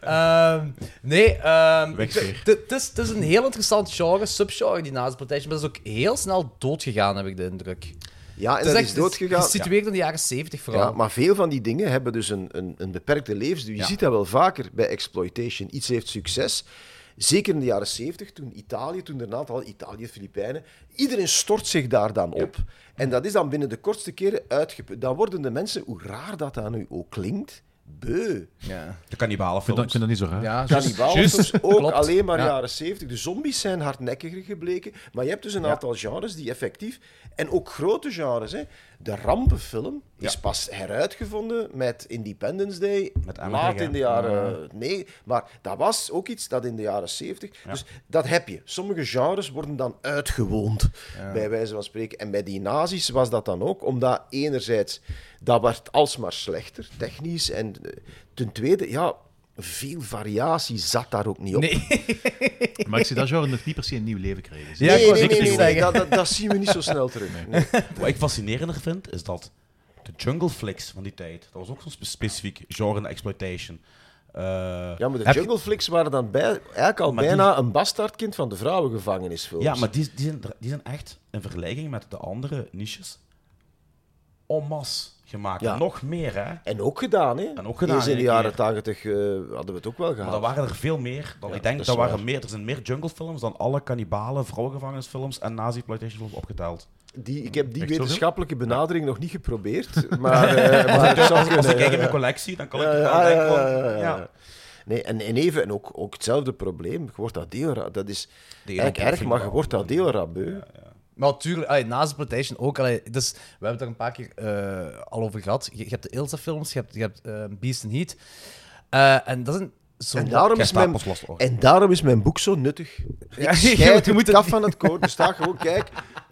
[SPEAKER 2] Ehm, nee, ehm, het is- een heel interessant genre, subgenre, die nazi-protest. Maar dat is ook heel snel doodgegaan, heb ik de indruk.
[SPEAKER 1] Ja, en dat
[SPEAKER 2] echt
[SPEAKER 1] is doodgegaan.
[SPEAKER 2] Gesitueerd in de jaren 70 vooral.
[SPEAKER 1] Ja, maar veel van die dingen hebben dus een, een, een beperkte levensduur. Je
[SPEAKER 3] Ja.
[SPEAKER 1] ziet dat wel vaker bij exploitation. Iets heeft succes. Zeker in de jaren 70, toen Italië, toen er een aantal Italië, Filipijnen, iedereen stort zich daar dan op. En dat is dan binnen de kortste keren uitgeput. Dan worden de mensen, hoe raar dat dan nu ook klinkt, beu.
[SPEAKER 2] Ja.
[SPEAKER 3] De kannibalenfilms.
[SPEAKER 4] Ik vind dat, niet zo raar.
[SPEAKER 2] Ja, juist.
[SPEAKER 1] Cannibalfilms ook
[SPEAKER 2] Klopt.
[SPEAKER 1] alleen maar
[SPEAKER 2] Ja.
[SPEAKER 1] jaren 70. De zombies zijn hardnekkiger gebleken. Maar je hebt dus een aantal genres die effectief... En ook grote genres. Hè. De rampenfilm is
[SPEAKER 3] Ja.
[SPEAKER 1] pas heruitgevonden met Independence Day.
[SPEAKER 3] Met
[SPEAKER 1] laat in de jaren... Nee, maar dat was ook iets dat in de jaren 70... Dus dat heb je. Sommige genres worden dan uitgewoond, bij wijze van spreken. En bij die nazi's was dat dan ook, omdat enerzijds... Dat werd alsmaar slechter, technisch. En eh, ten tweede, ja... Veel variatie zat daar ook niet op.
[SPEAKER 2] Nee.
[SPEAKER 4] Maar ik zie dat genre nog niet per se een nieuw leven krijgen.
[SPEAKER 2] Ja,
[SPEAKER 1] nee, nee, nee,
[SPEAKER 2] niet
[SPEAKER 1] nee, dat, dat, dat zien we niet zo snel terug. Nee.
[SPEAKER 3] Wat ik fascinerender vind, is dat de jungle flicks van die tijd, dat was ook zo'n spe- specifiek genre exploitation. Eh,
[SPEAKER 1] Ja, maar de
[SPEAKER 2] je-
[SPEAKER 1] Jungle Flicks waren dan bij, eigenlijk al
[SPEAKER 3] Maar
[SPEAKER 1] bijna een bastaardkind van de vrouwengevangenisfilms.
[SPEAKER 3] ja, maar die, die, zijn, die zijn echt in vergelijking met de andere niches en masse gemaakt.
[SPEAKER 1] Ja.
[SPEAKER 3] Nog meer, hè?
[SPEAKER 1] En ook gedaan, hè?
[SPEAKER 3] En ook gedaan,
[SPEAKER 1] Eens in de jaren. 80 eh, hadden we het ook wel
[SPEAKER 3] Maar
[SPEAKER 1] gehad.
[SPEAKER 3] dat waren er veel meer. Dan,
[SPEAKER 1] Ja,
[SPEAKER 3] ik denk
[SPEAKER 1] dat
[SPEAKER 3] waren
[SPEAKER 1] waar.
[SPEAKER 3] meer, er zijn meer junglefilms dan alle kannibalen, vrouwengevangenisfilms en nazi-exploitation films opgeteld.
[SPEAKER 1] Die, ik heb die
[SPEAKER 4] Echt
[SPEAKER 1] wetenschappelijke benadering nog niet geprobeerd, maar, eh, maar het
[SPEAKER 3] Als ik kijk in
[SPEAKER 1] ja.
[SPEAKER 3] mijn collectie, dan kan ik
[SPEAKER 1] Ja,
[SPEAKER 3] er
[SPEAKER 1] ja,
[SPEAKER 3] wel denken
[SPEAKER 1] ja, ja, ja, ja.
[SPEAKER 3] ja.
[SPEAKER 1] Nee, en, en even, en ook, ook hetzelfde probleem. Je wordt dat deelra, dat is eigenlijk erg, maar je wordt dat deelra beu.
[SPEAKER 2] Maar natuurlijk, allee, naast Plantation ook. Allee, dus, we hebben het er een paar keer eh, al over gehad. Je, hebt de Ilsa-films, je hebt, je hebt eh, Beast and Heat. Eh, en dat is een... Zo'n
[SPEAKER 1] En daarom, is mijn, en daarom is mijn boek zo nuttig.
[SPEAKER 2] Ja,
[SPEAKER 1] Ik
[SPEAKER 2] je
[SPEAKER 1] scheid
[SPEAKER 2] je
[SPEAKER 1] het
[SPEAKER 2] moet het
[SPEAKER 1] kaf
[SPEAKER 2] niet-
[SPEAKER 1] van het koord. Er staat gewoon, kijk,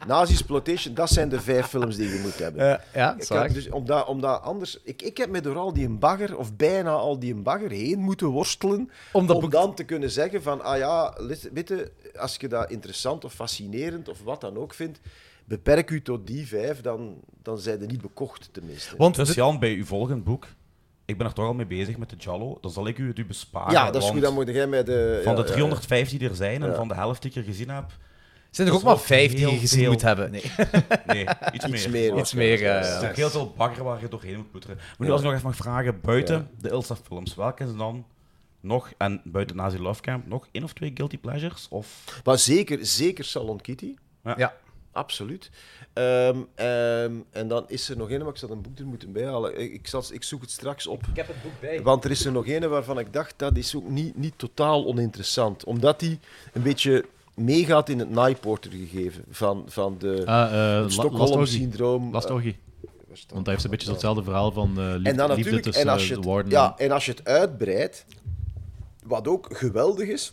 [SPEAKER 1] Nazi-exploitation, dat zijn de vijf films die je moet hebben.
[SPEAKER 2] Eh, ja,
[SPEAKER 1] Ik dus, omdat, omdat anders... Ik, ik heb me door al die bagger, of bijna al die bagger, heen moeten worstelen
[SPEAKER 2] Om dat
[SPEAKER 1] om
[SPEAKER 2] boek-
[SPEAKER 1] dan te kunnen zeggen van, ah ja, weet je, als je dat interessant of fascinerend of wat dan ook vindt, beperk u tot die vijf, dan, dan zijn ze niet bekocht, tenminste.
[SPEAKER 2] Want
[SPEAKER 3] Dus Jan, bij uw volgend boek, ik ben er toch al mee bezig met de Jallo, dan zal ik u het u besparen.
[SPEAKER 1] ja, dat is goed, dan moet jij met de...
[SPEAKER 3] Van
[SPEAKER 1] ja,
[SPEAKER 3] de
[SPEAKER 1] ja,
[SPEAKER 3] 350 die er zijn en
[SPEAKER 1] Ja.
[SPEAKER 3] van de helft die ik er gezien heb,
[SPEAKER 2] zijn er ook maar
[SPEAKER 3] wel
[SPEAKER 2] vijf die je gezien
[SPEAKER 3] veel.
[SPEAKER 2] moet hebben. Nee.
[SPEAKER 3] nee, iets meer.
[SPEAKER 1] Iets meer.
[SPEAKER 2] Iets meer,
[SPEAKER 1] waarschijnlijk,
[SPEAKER 3] Er is ook heel veel bagger waar je doorheen moet ploeteren. Maar nu als ik nog even mag vragen, buiten de Ilsa-films, welke is dan nog, en buiten Nazi Love Camp, nog één of twee guilty pleasures? Of...
[SPEAKER 1] Maar zeker, zeker Salon Kitty.
[SPEAKER 2] Ja.
[SPEAKER 1] Absoluut. Ehm, ehm, en dan is er nog een, maar ik zal een boek er moeten bijhalen. Ik, ik, zal, ik zoek het straks op.
[SPEAKER 2] Ik heb het boek bij.
[SPEAKER 1] Want er is er nog een waarvan ik dacht, dat is ook niet, niet totaal oninteressant. Omdat die een beetje meegaat in het Naiporter gegeven van, van de
[SPEAKER 4] Ah, eh.
[SPEAKER 1] Stockholm-syndroom.
[SPEAKER 4] Last Orgy.
[SPEAKER 1] Eh,
[SPEAKER 4] Want hij heeft een beetje hetzelfde verhaal van eh liefde,
[SPEAKER 1] En dan
[SPEAKER 4] liefde
[SPEAKER 1] natuurlijk,
[SPEAKER 4] tussen
[SPEAKER 1] en als, je het,
[SPEAKER 4] de warden
[SPEAKER 1] ja,
[SPEAKER 4] en-
[SPEAKER 1] en als je het uitbreidt, wat ook geweldig is,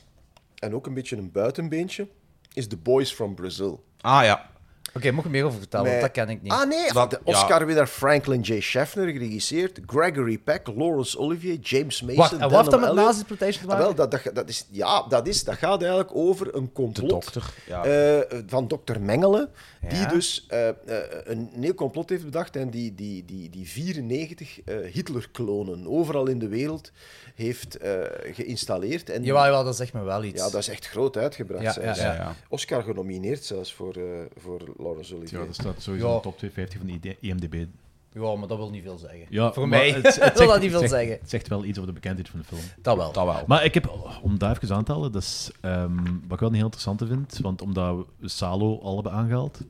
[SPEAKER 1] en ook een beetje een buitenbeentje, is The Boys from Brazil.
[SPEAKER 3] Ah ja,
[SPEAKER 2] Oké, mocht je meer over vertellen,
[SPEAKER 1] Met-
[SPEAKER 2] want dat ken ik niet.
[SPEAKER 1] Ah nee,
[SPEAKER 3] Dat-
[SPEAKER 1] de
[SPEAKER 3] ja.
[SPEAKER 1] Oscar-winnaar Franklin J. Schaffner, geregisseerd. Gregory Peck, Lawrence Olivier, James Mason,
[SPEAKER 2] Wacht, en wat heeft dat
[SPEAKER 1] Denham
[SPEAKER 2] met
[SPEAKER 1] Elliott.
[SPEAKER 2] nazi-exploitation te
[SPEAKER 1] Ah,
[SPEAKER 2] maken?
[SPEAKER 1] wel, dat, dat, dat, is, ja, dat, is, dat gaat eigenlijk over een
[SPEAKER 3] De
[SPEAKER 1] complot
[SPEAKER 3] dokter. Ja.
[SPEAKER 1] eh, van dokter Mengele, die
[SPEAKER 2] Ja.
[SPEAKER 1] dus eh, eh, een nieuw complot heeft bedacht en die, die, die, die 94 eh, Hitler-klonen overal in de wereld heeft eh, geïnstalleerd. En
[SPEAKER 2] Jawel, jawel, dat zegt me wel iets.
[SPEAKER 1] ja, dat is echt groot uitgebracht.
[SPEAKER 2] Ja,
[SPEAKER 1] zelfs.
[SPEAKER 2] ja,
[SPEAKER 3] ja, ja.
[SPEAKER 1] Oscar genomineerd zelfs voor, eh, voor Olivier.
[SPEAKER 4] Ja, dat staat sowieso
[SPEAKER 2] Ja.
[SPEAKER 4] in de top 250 van de IMDb.
[SPEAKER 2] Ja, maar dat wil niet veel zeggen.
[SPEAKER 4] Ja,
[SPEAKER 2] Voor mij
[SPEAKER 4] het- het
[SPEAKER 2] wil
[SPEAKER 4] zegt-
[SPEAKER 2] dat niet veel
[SPEAKER 4] het zegt-
[SPEAKER 2] zeggen.
[SPEAKER 4] Het zegt wel iets over de bekendheid van de film.
[SPEAKER 2] Dat wel.
[SPEAKER 3] Dat wel.
[SPEAKER 4] Maar ik heb, om daar even aan te halen, dat is ehm, wat ik wel een heel interessante vind, want omdat we Salo al hebben aangehaald,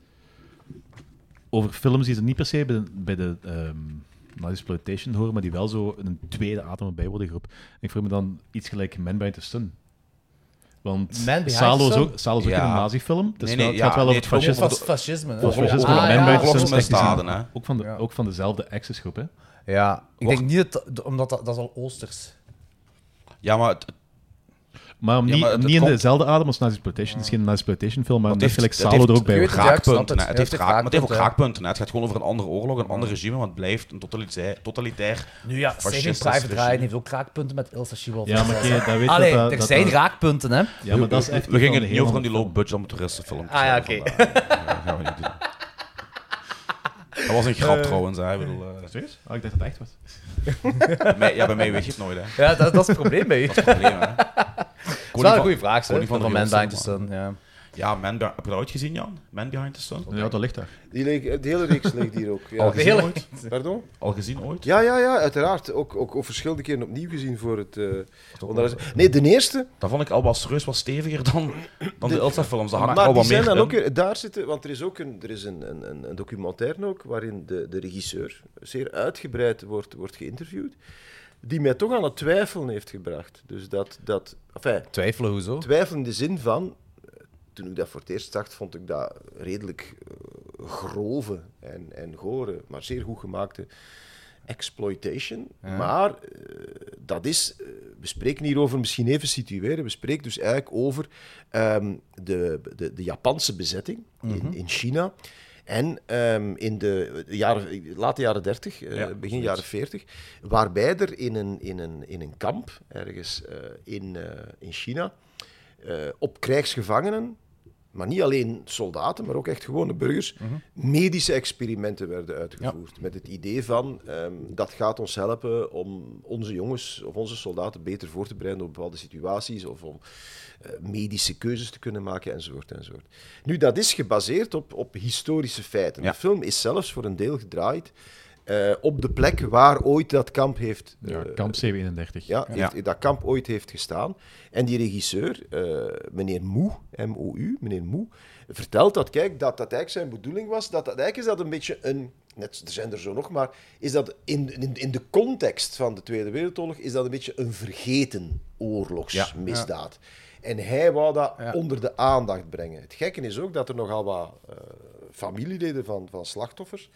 [SPEAKER 4] over films die ze niet per se bij de, bij de ehm, exploitation horen, maar die wel zo een tweede adem erbij worden geroepen. Ik vroeg me dan iets gelijk Man Behind the Sun. Want Salo is ook, Salo is ook
[SPEAKER 3] Ja.
[SPEAKER 4] een nazi-film, dus
[SPEAKER 3] Nee, nee,
[SPEAKER 4] het gaat
[SPEAKER 3] ja,
[SPEAKER 4] wel
[SPEAKER 3] nee,
[SPEAKER 4] over het
[SPEAKER 3] het gaat
[SPEAKER 4] fascisme.
[SPEAKER 3] over
[SPEAKER 2] Fas- fascisme. hè?
[SPEAKER 4] Over fascisme,
[SPEAKER 2] Ah, ja,
[SPEAKER 4] ook van, de,
[SPEAKER 2] Ja.
[SPEAKER 4] ook van dezelfde Access-groep, hè?
[SPEAKER 2] Ja, ik
[SPEAKER 3] Wordt-
[SPEAKER 2] denk niet dat, omdat dat, dat is al Oosters.
[SPEAKER 3] Ja, maar het,
[SPEAKER 4] Maar, om
[SPEAKER 3] Ja,
[SPEAKER 4] niet,
[SPEAKER 3] maar het- het
[SPEAKER 4] niet in
[SPEAKER 3] komt-
[SPEAKER 4] dezelfde adem als Nazi Exploitation. Het is geen Nazi Exploitation film, maar
[SPEAKER 3] het heeft-
[SPEAKER 4] gelijk
[SPEAKER 3] het
[SPEAKER 4] Salo
[SPEAKER 3] heeft-
[SPEAKER 4] er ook bij
[SPEAKER 2] het, ja,
[SPEAKER 3] raakpunten.
[SPEAKER 2] het.
[SPEAKER 3] Het
[SPEAKER 2] Het
[SPEAKER 3] heeft raak- maar het heeft ook
[SPEAKER 2] raakpunten.
[SPEAKER 3] Het gaat gewoon over een andere oorlog, een ander regime, want het blijft een totalitair, totalitair
[SPEAKER 2] Nu ja, Saving
[SPEAKER 3] fascistisch
[SPEAKER 2] Private. Ryan heeft ook raakpunten met Ilsa Shibal.
[SPEAKER 4] Ja, maar oké, dat weet
[SPEAKER 2] Allee,
[SPEAKER 4] dat
[SPEAKER 2] er
[SPEAKER 4] dat
[SPEAKER 2] zijn
[SPEAKER 4] dat-
[SPEAKER 2] raakpunten, hè.
[SPEAKER 4] Ja, maar dat is echt
[SPEAKER 3] We gingen het niet
[SPEAKER 4] heel
[SPEAKER 3] over die
[SPEAKER 4] andere
[SPEAKER 3] low budget amateuristenfilm.
[SPEAKER 2] Ah, ja, oké.
[SPEAKER 3] Dat was een grap trouwens. Hè. Ik bedoel, eh,
[SPEAKER 4] film. Oh, ik dacht dat het echt was.
[SPEAKER 3] mij- ja, bij mij weet je het nooit. Hè.
[SPEAKER 2] Ja, dat, dat is het probleem bij u.
[SPEAKER 3] Dat is het probleem. Hè.
[SPEAKER 2] Dat is wel een goede vraag,
[SPEAKER 3] Koning
[SPEAKER 2] hè,
[SPEAKER 3] van
[SPEAKER 2] van
[SPEAKER 3] de
[SPEAKER 2] Man the
[SPEAKER 3] Sun,
[SPEAKER 2] Sun. Ja.
[SPEAKER 3] Ja, Man Be- heb je dat ooit gezien, Jan? Man Behind the Sun?
[SPEAKER 4] Ja, dat ligt daar.
[SPEAKER 1] Die ligt- de hele reeks ligt hier ook. Ja.
[SPEAKER 3] Al
[SPEAKER 2] De
[SPEAKER 3] gezien
[SPEAKER 2] hele-
[SPEAKER 3] ooit?
[SPEAKER 1] Pardon?
[SPEAKER 3] Al gezien ooit?
[SPEAKER 1] Ja, ja, ja, uiteraard. Ook, ook, ook verschillende keren opnieuw gezien voor het... eh onderwijs. Nee, de eerste...
[SPEAKER 3] Dat vond ik al wel serieus wat steviger dan, dan de, Elsa-films. Dat hangt
[SPEAKER 1] maar
[SPEAKER 3] al
[SPEAKER 1] die
[SPEAKER 3] wat
[SPEAKER 1] zijn
[SPEAKER 3] meer
[SPEAKER 1] dan ook... Daar zitten... Want er is ook een, er is een, een, een, een documentaire ook, waarin de, de regisseur zeer uitgebreid wordt, wordt geïnterviewd, die mij toch aan het twijfelen heeft gebracht. Dus dat... dat enfin,
[SPEAKER 2] Twijfelen, hoezo?
[SPEAKER 1] twijfelen in de zin van... Toen ik dat voor het eerst zag, vond ik dat redelijk eh, grove en, en gore, maar zeer goed gemaakte exploitation. Maar eh, dat is, eh, we spreken hier over, misschien even situeren, we spreken dus eigenlijk over ehm, de, de, de Japanse bezetting in, in China. En ehm, in de jaren, late jaren 30, eh,
[SPEAKER 3] Ja,
[SPEAKER 1] begin jaren 40, waarbij er in een, in een, in een kamp ergens in, in China op krijgsgevangenen, maar niet alleen soldaten, maar ook echt gewone burgers, medische experimenten werden uitgevoerd. Met het idee van, ehm, dat gaat ons helpen om onze jongens of onze soldaten beter voor te bereiden op bepaalde situaties of om eh, medische keuzes te kunnen maken, enzovoort, enzovoort. Nu, dat is gebaseerd op, op historische feiten.
[SPEAKER 3] Ja.
[SPEAKER 1] De film is zelfs voor een deel gedraaid eh, op de plek waar ooit dat kamp heeft
[SPEAKER 4] Ja,
[SPEAKER 1] eh,
[SPEAKER 4] kamp 731.
[SPEAKER 1] ja, heeft, dat kamp ooit heeft gestaan. En die regisseur, eh, meneer Moe, M-O-U, meneer Moe, vertelt dat, kijk, dat dat eigenlijk zijn bedoeling was, dat, dat eigenlijk is dat een beetje een, net, er zijn er zo nog, maar is dat in, in, in de context van de Tweede Wereldoorlog, is dat een beetje een vergeten oorlogsmisdaad. En hij wou dat onder de aandacht brengen. Het gekke is ook dat er nogal wat familieleden van, van slachtoffers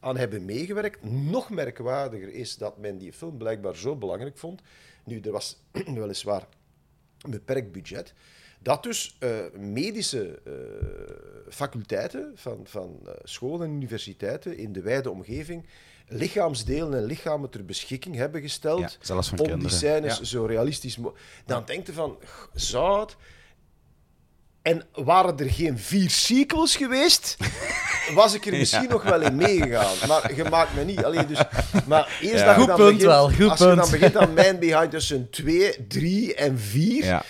[SPEAKER 1] aan hebben meegewerkt. Nog merkwaardiger is dat men die film blijkbaar zo belangrijk vond. Nu, er was weliswaar een beperkt budget. Dat dus eh, medische eh, faculteiten van, van eh, scholen en universiteiten in de wijde omgeving lichaamsdelen en lichamen ter beschikking hebben gesteld
[SPEAKER 3] Ja, zelfs van
[SPEAKER 1] om die
[SPEAKER 3] kinderen.
[SPEAKER 1] scènes
[SPEAKER 2] Ja.
[SPEAKER 1] zo realistisch mogelijk... Dan denkt je van, zou het... En waren er geen vier sequels geweest, was ik er misschien nog wel in meegegaan. Maar je maakt me niet. Allee, dus, maar eerst
[SPEAKER 3] Ja.
[SPEAKER 1] dat je
[SPEAKER 2] Goed
[SPEAKER 1] dan
[SPEAKER 2] punt
[SPEAKER 1] begint,
[SPEAKER 2] wel, goed
[SPEAKER 1] als je dan begint aan Man Behind tussen 2, 3 en 4,
[SPEAKER 3] Ja.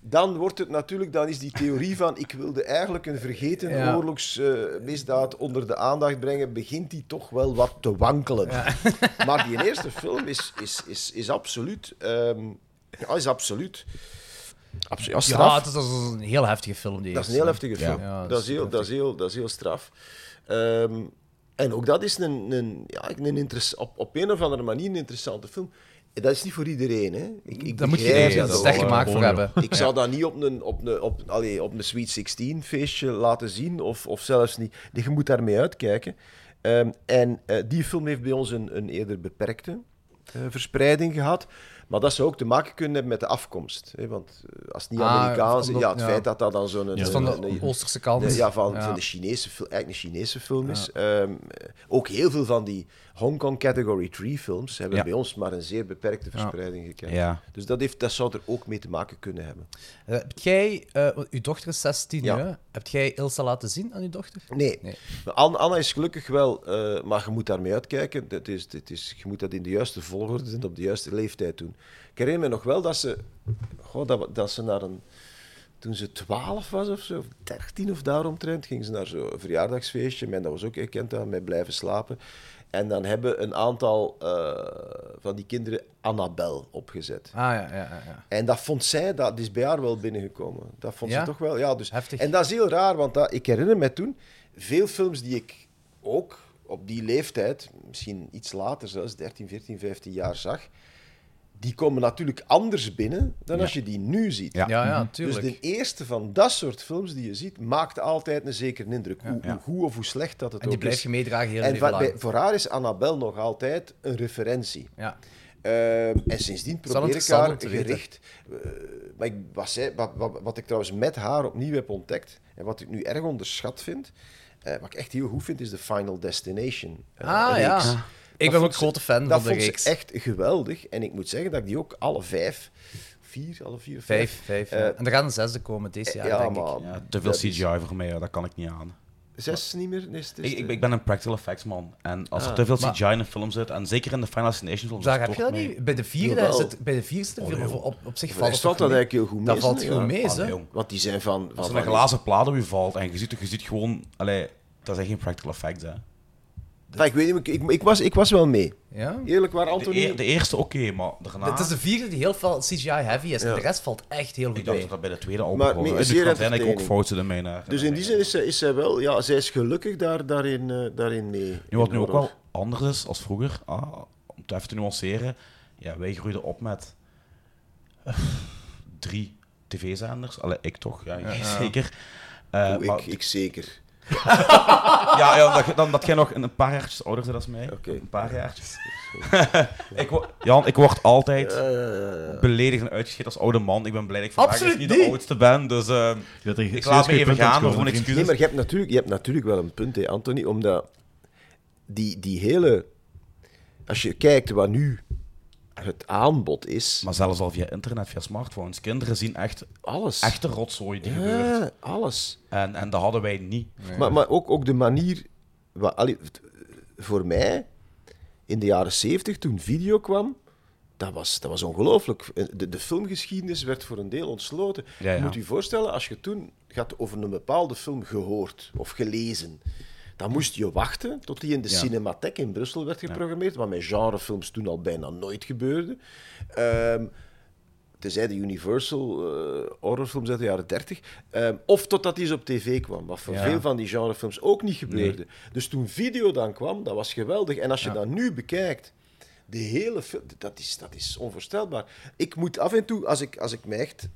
[SPEAKER 1] dan wordt het natuurlijk, dan is die theorie van ik wilde eigenlijk een vergeten
[SPEAKER 2] Ja.
[SPEAKER 1] oorlogsmisdaad onder de aandacht brengen, begint die toch wel wat te wankelen. Maar die eerste film is, is, is, is absoluut, ehm, ja, is absoluut, absoluut ja, straf.
[SPEAKER 2] Ja, is, dat is een heel heftige film. Die
[SPEAKER 1] Dat is een heel heftige film.
[SPEAKER 2] Ja,
[SPEAKER 1] dat, is heel, dat, is heel, dat is heel straf. Ehm, en ook dat is een, een, ja, een interess- op, op een of andere manier een interessante film. Dat is niet voor iedereen. Hè. Ik, ik
[SPEAKER 2] Daar moet je er
[SPEAKER 3] ja,
[SPEAKER 1] dat
[SPEAKER 2] sterk
[SPEAKER 1] wel.
[SPEAKER 2] gemaakt voor hebben.
[SPEAKER 1] Ik zou dat niet op een, op een, op, allee, op een Sweet 16 feestje laten zien, of, of zelfs niet. Je moet daarmee uitkijken. Ehm, en eh, die film heeft bij ons een, een eerder beperkte eh, verspreiding gehad. Maar dat zou ook te maken kunnen hebben met de afkomst. Hè? Want eh, als het niet
[SPEAKER 2] Ah,
[SPEAKER 1] Amerikaans is, ja, het
[SPEAKER 2] ja.
[SPEAKER 1] feit dat dat dan zo'n...
[SPEAKER 4] Ja,
[SPEAKER 2] is van
[SPEAKER 1] een-
[SPEAKER 2] de
[SPEAKER 1] een-
[SPEAKER 2] Oosterse kant.
[SPEAKER 1] Nee, ja, van,
[SPEAKER 2] Ja.
[SPEAKER 1] van de Chinese, eigenlijk een Chinese film is. Ehm, eh, ook heel veel van die Hong Kong Category 3 films hebben
[SPEAKER 3] Ja.
[SPEAKER 1] bij ons maar een zeer beperkte verspreiding gekend.
[SPEAKER 3] Ja.
[SPEAKER 1] Dus dat, heeft, dat zou er ook mee te maken kunnen hebben.
[SPEAKER 2] Eh, Heb jij, eh, uw dochter is 16
[SPEAKER 1] Ja.
[SPEAKER 2] nu, hè? Heb jij Ilse laten zien aan uw dochter?
[SPEAKER 1] Nee.
[SPEAKER 2] Nee.
[SPEAKER 1] Anna, is gelukkig wel, eh, maar je moet daarmee uitkijken. Het is, het is, je moet dat in de juiste volgorde en op de juiste leeftijd doen. Ik herinner me nog wel dat ze, goh, dat, dat ze naar een. Toen ze 12 was of zo, of 13 of daaromtrent, ging ze naar zo'n verjaardagsfeestje. En dat was ook gekend aan mij blijven slapen. En dan hebben een aantal eh, van die kinderen Annabel opgezet.
[SPEAKER 2] Ah ja, ja, ja. ja.
[SPEAKER 1] En dat vond zij, dat is bij haar wel binnengekomen. Dat vond
[SPEAKER 2] Ja?
[SPEAKER 1] ze toch wel, ja. Dus,
[SPEAKER 2] Heftig.
[SPEAKER 1] En dat is heel raar, want dat, ik herinner me toen veel films die ik ook op die leeftijd, misschien iets later zelfs, 13, 14, 15 jaar zag, die komen natuurlijk anders binnen dan als je die nu ziet.
[SPEAKER 3] Ja.
[SPEAKER 2] Ja, ja,
[SPEAKER 1] Dus
[SPEAKER 2] tuurlijk.
[SPEAKER 1] de eerste van dat soort films die je ziet, maakt altijd een zekere indruk. Hoe,
[SPEAKER 3] Ja.
[SPEAKER 1] hoe goed of hoe slecht dat het
[SPEAKER 2] En die
[SPEAKER 1] ook
[SPEAKER 2] blijf
[SPEAKER 1] is.
[SPEAKER 2] je meedragen heel
[SPEAKER 1] En
[SPEAKER 2] leven
[SPEAKER 1] va- bij-
[SPEAKER 2] lang.
[SPEAKER 1] voor haar is Annabel nog altijd een referentie.
[SPEAKER 2] Ja.
[SPEAKER 1] Ehm, en sindsdien probeer ik haar gericht. eh, maar ik, wat, wat, wat, wat ik trouwens met haar opnieuw heb ontdekt, en wat ik nu erg onderschat vind, eh, wat ik echt heel goed vind, is de Final Destination. eh,
[SPEAKER 2] Ah
[SPEAKER 1] reeks.
[SPEAKER 2] ja. Ik
[SPEAKER 1] Dat
[SPEAKER 2] ben ook
[SPEAKER 1] vond
[SPEAKER 2] grote fan
[SPEAKER 1] Dat
[SPEAKER 2] van de
[SPEAKER 1] vond
[SPEAKER 2] reeks.
[SPEAKER 1] ze echt geweldig. En ik moet zeggen dat ik die ook alle vijf, vier, alle vier of
[SPEAKER 2] Vijf, vijf. ja.
[SPEAKER 1] Eh,
[SPEAKER 2] en er gaat een zesde komen dit jaar,
[SPEAKER 1] ja,
[SPEAKER 2] denk ik.
[SPEAKER 1] maar
[SPEAKER 3] Ja, te veel
[SPEAKER 1] dat is-
[SPEAKER 3] CGI voor mij, dat kan ik niet aan.
[SPEAKER 1] Zes niet meer? Nee, is het- is
[SPEAKER 3] Ik,
[SPEAKER 1] het-
[SPEAKER 3] ik, ik ben een practical effects man. En als er
[SPEAKER 1] Ah.
[SPEAKER 3] te veel
[SPEAKER 2] Maar-
[SPEAKER 3] CGI in een film zit, en zeker in de Final Destination films,
[SPEAKER 2] Daar
[SPEAKER 3] dat
[SPEAKER 2] heb je dat
[SPEAKER 3] mij.
[SPEAKER 2] niet. Bij de vierde,
[SPEAKER 1] Jawel.
[SPEAKER 2] zit, bij de vierde zit er veel op, op, zich valt het
[SPEAKER 1] valt dat
[SPEAKER 2] mee.
[SPEAKER 1] eigenlijk heel goed
[SPEAKER 2] Dat
[SPEAKER 1] mee,
[SPEAKER 2] valt
[SPEAKER 1] hè,
[SPEAKER 2] goed mee,
[SPEAKER 3] Ah,
[SPEAKER 2] hè.
[SPEAKER 3] jong.
[SPEAKER 1] Want die zijn van... van
[SPEAKER 3] Als er een glazen plaat op je valt en je ziet, je ziet gewoon... Allee, dat zijn geen practical effects, hè.
[SPEAKER 1] Enfin, ik weet niet, ik, ik, ik was, ik was wel mee.
[SPEAKER 2] Ja?
[SPEAKER 1] Eerlijk waar,
[SPEAKER 3] De,
[SPEAKER 1] Anthony...
[SPEAKER 3] e- de eerste oké, maar daarna...
[SPEAKER 2] Het is de vierde die heel veel CGI-heavy is. En de rest valt echt heel
[SPEAKER 3] Ik
[SPEAKER 2] goed
[SPEAKER 3] dacht
[SPEAKER 2] mee.
[SPEAKER 3] dat bij de tweede al
[SPEAKER 1] Maar
[SPEAKER 3] begon.
[SPEAKER 1] nee,
[SPEAKER 3] Dus
[SPEAKER 1] zeer
[SPEAKER 3] ik ook fouten in mijn... eh,
[SPEAKER 1] Dus in die zin is zij, is zij wel... Ja, zij is gelukkig daar, daarin, eh, daarin mee.
[SPEAKER 3] Nu, wat nu ook wel anders is als vroeger, ah, om het even te nuanceren, ja, wij groeiden op met eh, drie tv-zenders. Allee, ik toch, ja, zeker. Eh,
[SPEAKER 1] Oh,
[SPEAKER 3] maar-
[SPEAKER 1] ik, ik zeker.
[SPEAKER 3] ja, ja dat, dan, dat jij nog een paar jaartjes ouder bent dan mij. Een paar jaartjes. ik, Jan, ik word altijd
[SPEAKER 1] Eh,
[SPEAKER 3] beledigd en uitgeschreven als oude man. Ik ben blij dat ik vandaag eens niet de oudste ben, dus eh, ik laat me even gaan voor een excuus.
[SPEAKER 1] nee, maar je hebt, natuurlijk, je hebt natuurlijk wel een punt, hè, Anthony. Omdat die, die hele... Als je kijkt wat nu het aanbod is...
[SPEAKER 3] Maar zelfs al via internet, via smartphones. Kinderen zien echt
[SPEAKER 1] alles.
[SPEAKER 3] echte rotzooi die gebeurt.
[SPEAKER 1] Alles.
[SPEAKER 3] En, en dat hadden wij niet.
[SPEAKER 1] Maar, maar ook, ook de manier... wa- allee, t- voor mij, in de jaren zeventig, toen video kwam... Dat was, dat was ongelooflijk. De, de filmgeschiedenis werd voor een deel ontsloten.
[SPEAKER 3] Ja, ja.
[SPEAKER 1] Je moet je voorstellen, als je toen gaat over een bepaalde film gehoord of gelezen, dan moest je wachten tot die in de
[SPEAKER 3] Ja.
[SPEAKER 1] Cinematheek in Brussel werd geprogrammeerd, wat met genrefilms toen al bijna nooit gebeurde. Ehm tenzij de Universal eh, horrorfilms uit de jaren 30. ehm, of totdat die eens op tv kwam, wat voor
[SPEAKER 2] Ja.
[SPEAKER 1] veel van die genrefilms ook niet gebeurde. Dus toen video dan kwam, dat was geweldig. En als je dat nu bekijkt, de hele film, dat is, dat is onvoorstelbaar. Ik moet af en toe, als ik, als ik me echt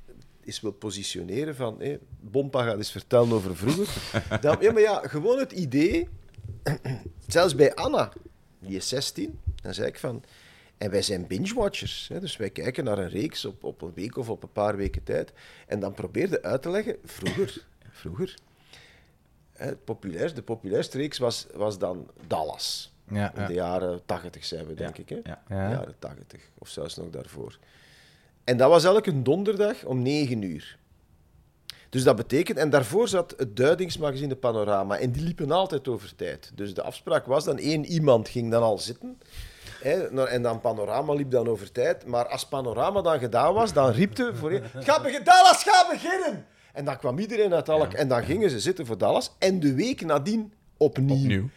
[SPEAKER 1] eens wil positioneren van, hé, Bompa gaat eens vertellen over vroeger. dan, ja, maar ja, gewoon het idee, zelfs bij Anna, die is 16, dan zei ik van... En wij zijn binge-watchers. Dus wij kijken naar een reeks op, op een week of op een paar weken tijd. En dan probeerde uit te leggen, vroeger, vroeger hè, het populair, de populairste reeks was, was dan Dallas.
[SPEAKER 2] Ja,
[SPEAKER 1] In
[SPEAKER 2] ja.
[SPEAKER 1] de jaren 80 zijn we, denk
[SPEAKER 3] Ja,
[SPEAKER 1] ik. Hè?
[SPEAKER 3] ja.
[SPEAKER 2] Ja.
[SPEAKER 1] Jaren 80, of zelfs nog daarvoor. En dat was elke donderdag om 9 uur. Dus dat betekent, en daarvoor zat het duidingsmagazine Panorama, en die liepen altijd over tijd. Dus de afspraak was dan één iemand ging dan al zitten, hè, en dan Panorama liep dan over tijd. Maar als Panorama dan gedaan was, dan riep de voor het gaat beginnen, Dallas gaat beginnen! En dan kwam iedereen uit elk, en dan gingen ze zitten voor Dallas, en de week nadien opnieuw.
[SPEAKER 3] Opnieuw.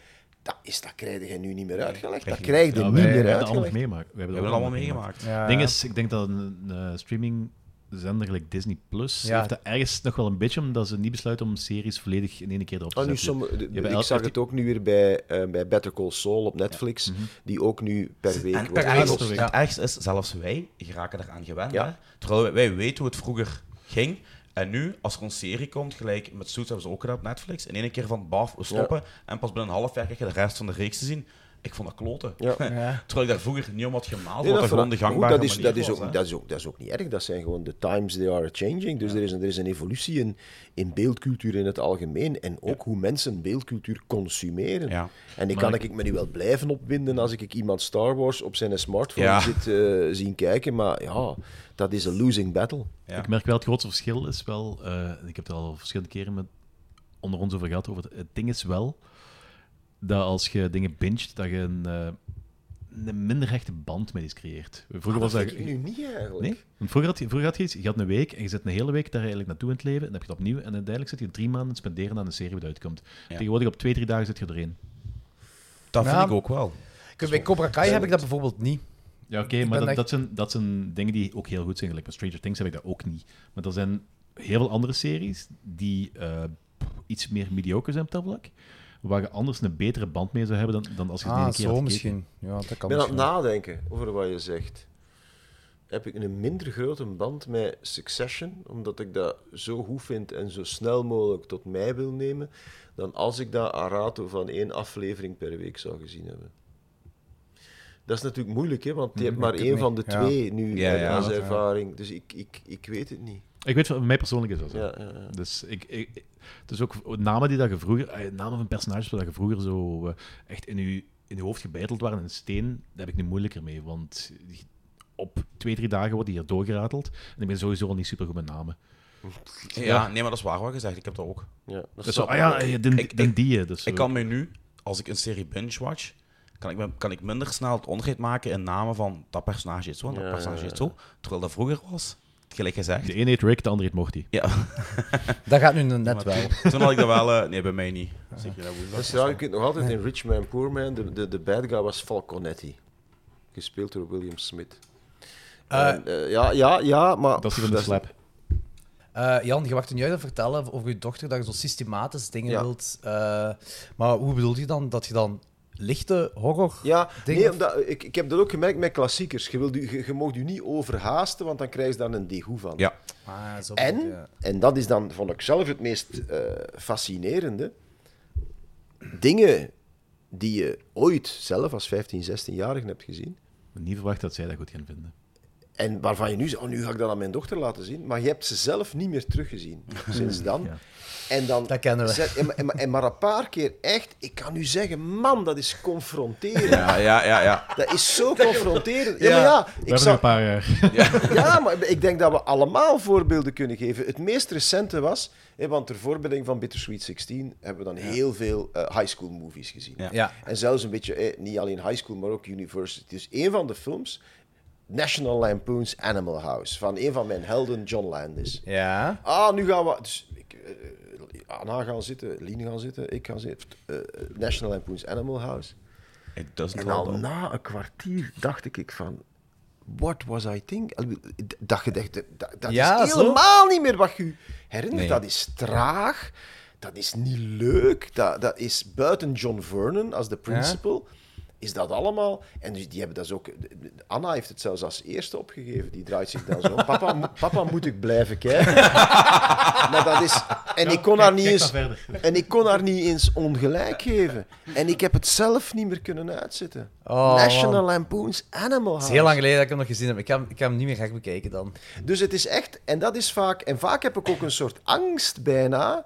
[SPEAKER 1] Dat, is, dat krijg je nu niet meer uitgelegd. Dat krijg je
[SPEAKER 4] Ja,
[SPEAKER 1] niet meer
[SPEAKER 4] hebben dat allemaal
[SPEAKER 1] uitgelegd.
[SPEAKER 4] meegemaakt. We hebben
[SPEAKER 3] het allemaal meegemaakt.
[SPEAKER 2] Ja,
[SPEAKER 4] Het ding
[SPEAKER 2] ja.
[SPEAKER 4] is, ik denk dat een eh, streamingzender gelijk Disney Plus
[SPEAKER 2] Ja.
[SPEAKER 4] heeft dat ergens nog wel een beetje, omdat ze niet besluiten om series volledig in één keer erop te
[SPEAKER 1] Oh, nu
[SPEAKER 4] zetten.
[SPEAKER 1] sommige- de-
[SPEAKER 4] Ja, bij
[SPEAKER 1] ik zag het ook nu weer bij, eh, bij Better Call Saul op Netflix, die ook nu per week
[SPEAKER 3] En
[SPEAKER 1] wordt
[SPEAKER 3] het ergste, is, zelfs wij geraken eraan gewend.
[SPEAKER 1] Ja.
[SPEAKER 3] Hè? Terwijl wij, wij weten hoe het vroeger ging. En nu, als er een serie komt, gelijk met Suits hebben ze ook gedaan op Netflix, in één keer van baf, we stoppen. En pas binnen een half jaar krijg je de rest van de reeks te zien. Ik vond dat kloten.
[SPEAKER 1] Ja.
[SPEAKER 2] Ja.
[SPEAKER 3] Terwijl ik daar vroeger niet om had gemaald,
[SPEAKER 1] Nee,
[SPEAKER 3] wat gewoon de gangbare
[SPEAKER 1] dat, is, dat, is
[SPEAKER 3] was,
[SPEAKER 1] ook, dat, is ook, dat is ook niet erg. Dat zijn gewoon de times they are changing. Dus er, is een, er is een evolutie in, in beeldcultuur in het algemeen. En ook hoe mensen beeldcultuur consumeren.
[SPEAKER 3] Ja.
[SPEAKER 1] En ik
[SPEAKER 4] Maar
[SPEAKER 1] kan
[SPEAKER 4] ik-
[SPEAKER 1] ik me nu wel blijven opwinden als ik iemand Star Wars op zijn smartphone
[SPEAKER 3] Ja.
[SPEAKER 1] zit eh, zien kijken. Maar ja, dat is een losing battle.
[SPEAKER 3] Ja.
[SPEAKER 4] Ik merk wel het grootste verschil is wel, eh, ik heb het al verschillende keren met onder ons over gehad, over het, het ding is wel dat als je dingen binget, dat je een, eh, een minder rechte band met iets creëert. Vroeger was
[SPEAKER 1] dat
[SPEAKER 4] dat...
[SPEAKER 1] vind ik nu niet eigenlijk.
[SPEAKER 4] Nee? Want vroeger had, je, vroeger had je iets, je had een week en je zit een hele week daar eigenlijk naartoe in het leven, en dan heb je het opnieuw, en uiteindelijk zit je drie maanden spenderen aan een serie die uitkomt.
[SPEAKER 3] Ja.
[SPEAKER 4] Tegenwoordig op twee, drie dagen zit je erin.
[SPEAKER 3] Dat vind
[SPEAKER 2] Ja.
[SPEAKER 3] ik ook wel.
[SPEAKER 2] Bij Cobra Kai heb ik dat bijvoorbeeld niet.
[SPEAKER 4] Ja, oké, maar dat,
[SPEAKER 2] echt-
[SPEAKER 4] dat, zijn, dat zijn dingen die ook heel goed zijn. Gelijk met Stranger Things heb ik dat ook niet. Maar er zijn heel veel andere series die eh, iets meer mediocre zijn op dat vlak. Waar je anders een betere band mee zou hebben dan, dan als je het
[SPEAKER 2] Ah,
[SPEAKER 4] een keer
[SPEAKER 2] zo
[SPEAKER 4] had gekeken.
[SPEAKER 2] misschien. Ja, dat
[SPEAKER 1] Ik
[SPEAKER 2] kan
[SPEAKER 1] ben aan het nadenken over wat je zegt. Heb ik een minder grote band met Succession, omdat ik dat zo goed vind en zo snel mogelijk tot mij wil nemen, dan als ik dat aan rato van één aflevering per week zou gezien hebben. Dat is natuurlijk moeilijk, hè, want je hebt
[SPEAKER 2] Mm,
[SPEAKER 1] maar
[SPEAKER 2] ik
[SPEAKER 1] één van de
[SPEAKER 2] ja.
[SPEAKER 1] twee nu
[SPEAKER 3] Ja, ja,
[SPEAKER 1] als ervaring. Dus ik, ik, ik weet het niet.
[SPEAKER 4] Ik weet, van mij persoonlijk is dat zo.
[SPEAKER 1] Ja, ja, ja.
[SPEAKER 4] Dus ik, ik, is ook namen die dat je vroeger, eh, namen van personages waar je vroeger zo eh, echt in je, in je hoofd gebeiteld waren in steen, daar heb ik nu moeilijker mee. Want op twee, drie dagen wordt die hier doorgerateld. En ik ben sowieso al niet super goed met namen.
[SPEAKER 3] Ja, nee, maar dat is waar wat gezegd. Ik heb dat ook.
[SPEAKER 1] ja dat
[SPEAKER 4] Dus zo, ah ja, eh, den,
[SPEAKER 3] Ik-
[SPEAKER 4] den die. Dus
[SPEAKER 3] Ik kan mij nu, als ik een serie binge-watch, kan ik, me- kan ik minder snel het onderscheid maken in namen van dat personage is zo en dat
[SPEAKER 1] Ja,
[SPEAKER 3] personage
[SPEAKER 1] ja,
[SPEAKER 3] is zo. Terwijl dat vroeger was, gelijk gezegd.
[SPEAKER 4] De ene heet Rick, de andere heet Morty.
[SPEAKER 3] Ja,
[SPEAKER 2] Dat gaat nu net wel.
[SPEAKER 3] toen had ik dat wel... eh, nee, bij mij niet. Zeker dat
[SPEAKER 1] Dat is raar, je kunt nog altijd in Rich Man, Poor Man, de, de, de bad guy was Falconetti. Gespeeld door William Smith.
[SPEAKER 2] Eh,
[SPEAKER 1] En, eh, ja, ja, ja, maar...
[SPEAKER 4] Dat is die van de slap.
[SPEAKER 2] Eh, Jan, je wacht nu uit te vertellen over je dochter dat je zo systematisch dingen
[SPEAKER 1] Ja.
[SPEAKER 2] wilt. eh, maar hoe bedoel je dan? Dat je dan lichte horror...
[SPEAKER 1] Ja,
[SPEAKER 2] dingen-
[SPEAKER 1] nee, omdat, ik, ik heb dat ook gemerkt met klassiekers. Je, wilt, je, je mag je niet overhaasten, want dan krijg je daar een degoe van.
[SPEAKER 3] Ja.
[SPEAKER 2] Ah, zo
[SPEAKER 1] En,
[SPEAKER 2] je.
[SPEAKER 1] en dat is dan, vond ik zelf het meest eh, fascinerende, dingen die je ooit zelf als 15, 16-jarige hebt gezien,
[SPEAKER 4] Niet verwacht dat zij dat goed gaan vinden.
[SPEAKER 1] En waarvan je nu zegt, oh, nu ga ik dat aan mijn dochter laten zien, maar je hebt ze zelf niet meer teruggezien sinds dan.
[SPEAKER 4] Ja.
[SPEAKER 1] En dan
[SPEAKER 2] Dat kennen we.
[SPEAKER 1] zet- en, maar- en, maar- en maar een paar keer echt, ik kan u zeggen, man, dat is confronterend.
[SPEAKER 3] Ja, ja, ja, ja.
[SPEAKER 1] Dat is zo confronterend. Ja,
[SPEAKER 3] Ja.
[SPEAKER 1] maar ja,
[SPEAKER 4] We
[SPEAKER 1] ik
[SPEAKER 4] hebben een paar jaar.
[SPEAKER 1] ja, maar ik denk dat we allemaal voorbeelden kunnen geven. Het meest recente was, hè, want ter voorbereiding van Bittersweet 16 hebben we dan heel veel eh, high school movies gezien.
[SPEAKER 3] Ja.
[SPEAKER 2] Ja.
[SPEAKER 1] En zelfs een beetje, eh, niet alleen high school, maar ook university. Dus een van de films, National Lampoon's Animal House, van een van mijn helden, John Landis.
[SPEAKER 2] Ja.
[SPEAKER 1] Ah, nu gaan we... Dus, ik, eh, Anna gaan zitten, Lien gaan zitten, ik ga zitten. Eh, National Lampoon's Animal House.
[SPEAKER 3] It doesn't
[SPEAKER 1] En al na een kwartier dacht ik van... What was I thinking? Dat, je dacht, dat, dat
[SPEAKER 2] Ja,
[SPEAKER 1] is
[SPEAKER 2] zo.
[SPEAKER 1] helemaal niet meer wat je herinnert.
[SPEAKER 3] Nee.
[SPEAKER 1] Dat is traag. Dat is niet leuk. Dat, dat is buiten John Vernon als de principal. Is dat allemaal... En dus die hebben dat ook... Anna heeft het zelfs als eerste opgegeven. Die draait zich dan zo. Papa, mo- papa moet ik blijven kijken? maar dat is... En ik kon haar niet eens... En ik kon haar niet eens ongelijk geven. En ik heb het zelf niet meer kunnen uitzetten.
[SPEAKER 2] Oh,
[SPEAKER 1] National
[SPEAKER 2] man.
[SPEAKER 1] Lampoon's Animal
[SPEAKER 2] Het
[SPEAKER 1] House.
[SPEAKER 2] is heel lang geleden dat ik hem nog gezien heb. Ik hem- ik ga hem niet meer graag bekijken dan.
[SPEAKER 1] Dus het is echt... En dat is vaak... En vaak heb ik ook een soort angst bijna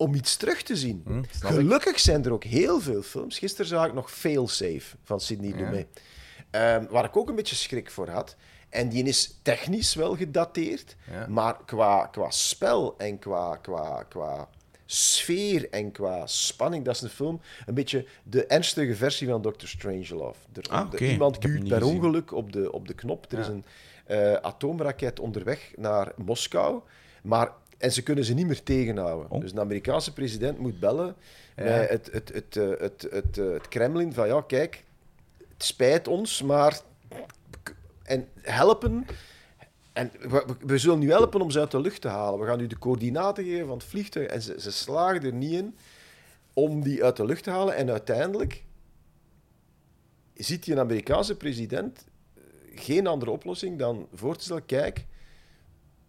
[SPEAKER 1] om iets terug te zien.
[SPEAKER 2] Hm, ik.
[SPEAKER 1] Gelukkig zijn er ook heel veel films. Gisteren zag ik nog Failsafe van Sidney Lumet. Ehm, waar ik ook een beetje schrik voor had. En die is technisch wel gedateerd,
[SPEAKER 2] Ja.
[SPEAKER 1] maar qua, qua spel en qua, qua, qua sfeer en qua spanning, dat is een film een beetje de ernstige versie van Doctor Strangelove. Er,
[SPEAKER 3] Ah,
[SPEAKER 1] er-. Iemand duwt per
[SPEAKER 3] gezien.
[SPEAKER 1] ongeluk op de, op de knop. Er is een eh, atoomraket onderweg naar Moskou, maar, en ze kunnen ze niet meer tegenhouden.
[SPEAKER 3] Oh.
[SPEAKER 1] Dus de Amerikaanse president moet bellen bij het, het, het, eh, het, het, eh, het Kremlin van ja, kijk, het spijt ons, maar... En helpen... En we, zullen nu helpen om ze uit de lucht te halen. We gaan u de coördinaten geven van het vliegtuig. En ze, ze slagen er niet in om die uit de lucht te halen. En uiteindelijk ziet die een Amerikaanse president eh, geen andere oplossing dan voor te stellen: kijk,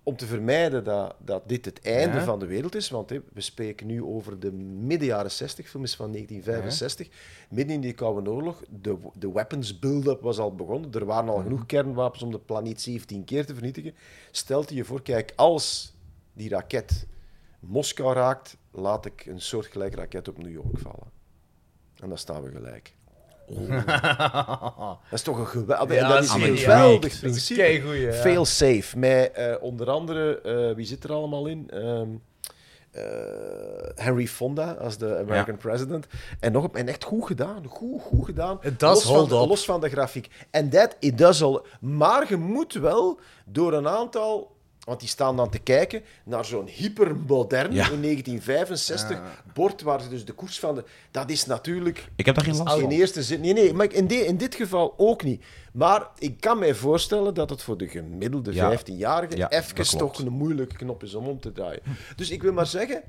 [SPEAKER 1] om te vermijden dat, dat dit het einde
[SPEAKER 2] Ja.
[SPEAKER 1] van de wereld is, want we spreken nu over de midden jaren 60, film is van 1965, midden in die Koude Oorlog, de, de weapons build-up was al begonnen, er waren al
[SPEAKER 2] Mhm.
[SPEAKER 1] genoeg kernwapens om de planeet 17 keer te vernietigen. Stelt je voor, kijk, als die raket Moskou raakt, laat ik een soortgelijke raket op New York vallen. En dan staan we gelijk. Dat is toch een geweldig,
[SPEAKER 2] Ja,
[SPEAKER 1] dat is een geweldig principe.
[SPEAKER 2] ja.
[SPEAKER 1] Fail safe. Met eh, onder andere, eh, wie zit er allemaal in? Eh, Henry Fonda als de American president. En, nog, op- en echt goed gedaan. Goed, goed gedaan. Los, van, de- los van de grafiek. En dat, it does all. Maar je moet wel door een aantal... Want die staan dan te kijken naar zo'n hypermodern
[SPEAKER 3] Ja.
[SPEAKER 1] in 1965 bord waar ze dus de koers van de... Dat is natuurlijk
[SPEAKER 3] Ik heb daar geen last
[SPEAKER 1] in
[SPEAKER 3] van.
[SPEAKER 1] eerste zin. Nee, nee, maar in, de- in dit geval ook niet. Maar ik kan mij voorstellen dat het voor de gemiddelde
[SPEAKER 3] Ja.
[SPEAKER 1] 15-jarige
[SPEAKER 3] Ja, dat
[SPEAKER 1] even toch een moeilijke knop is om om te draaien. Dus ik wil maar zeggen.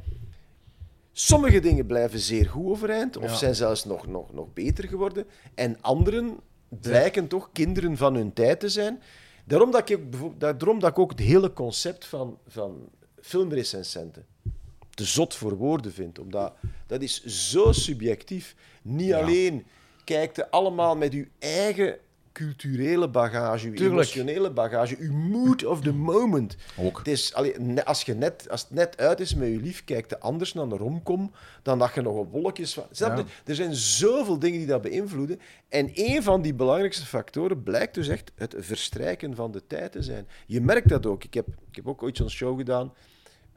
[SPEAKER 1] Sommige dingen blijven zeer goed overeind, of zijn zelfs nog, nog, nog beter geworden. En anderen blijken toch kinderen van hun tijd te zijn. Daarom dat ik, daarom dat ik ook het hele concept van, van filmrecensenten te zot voor woorden vind. Omdat dat is zo subjectief. Niet alleen kijkt allemaal met uw eigen culturele bagage, uw
[SPEAKER 2] Tuurlijk.
[SPEAKER 1] emotionele bagage, uw mood of the moment.
[SPEAKER 3] Ook.
[SPEAKER 1] Het is, allee, als, je net, als het net uit is met je lief, kijkt je anders naar de romcom dan dat je nog een wolkjes. Snap je? Er zijn zoveel dingen die dat beïnvloeden. En een van die belangrijkste factoren blijkt dus echt het verstrijken van de tijd te zijn. Je merkt dat ook. Ik heb, ik heb ook ooit zo'n show gedaan.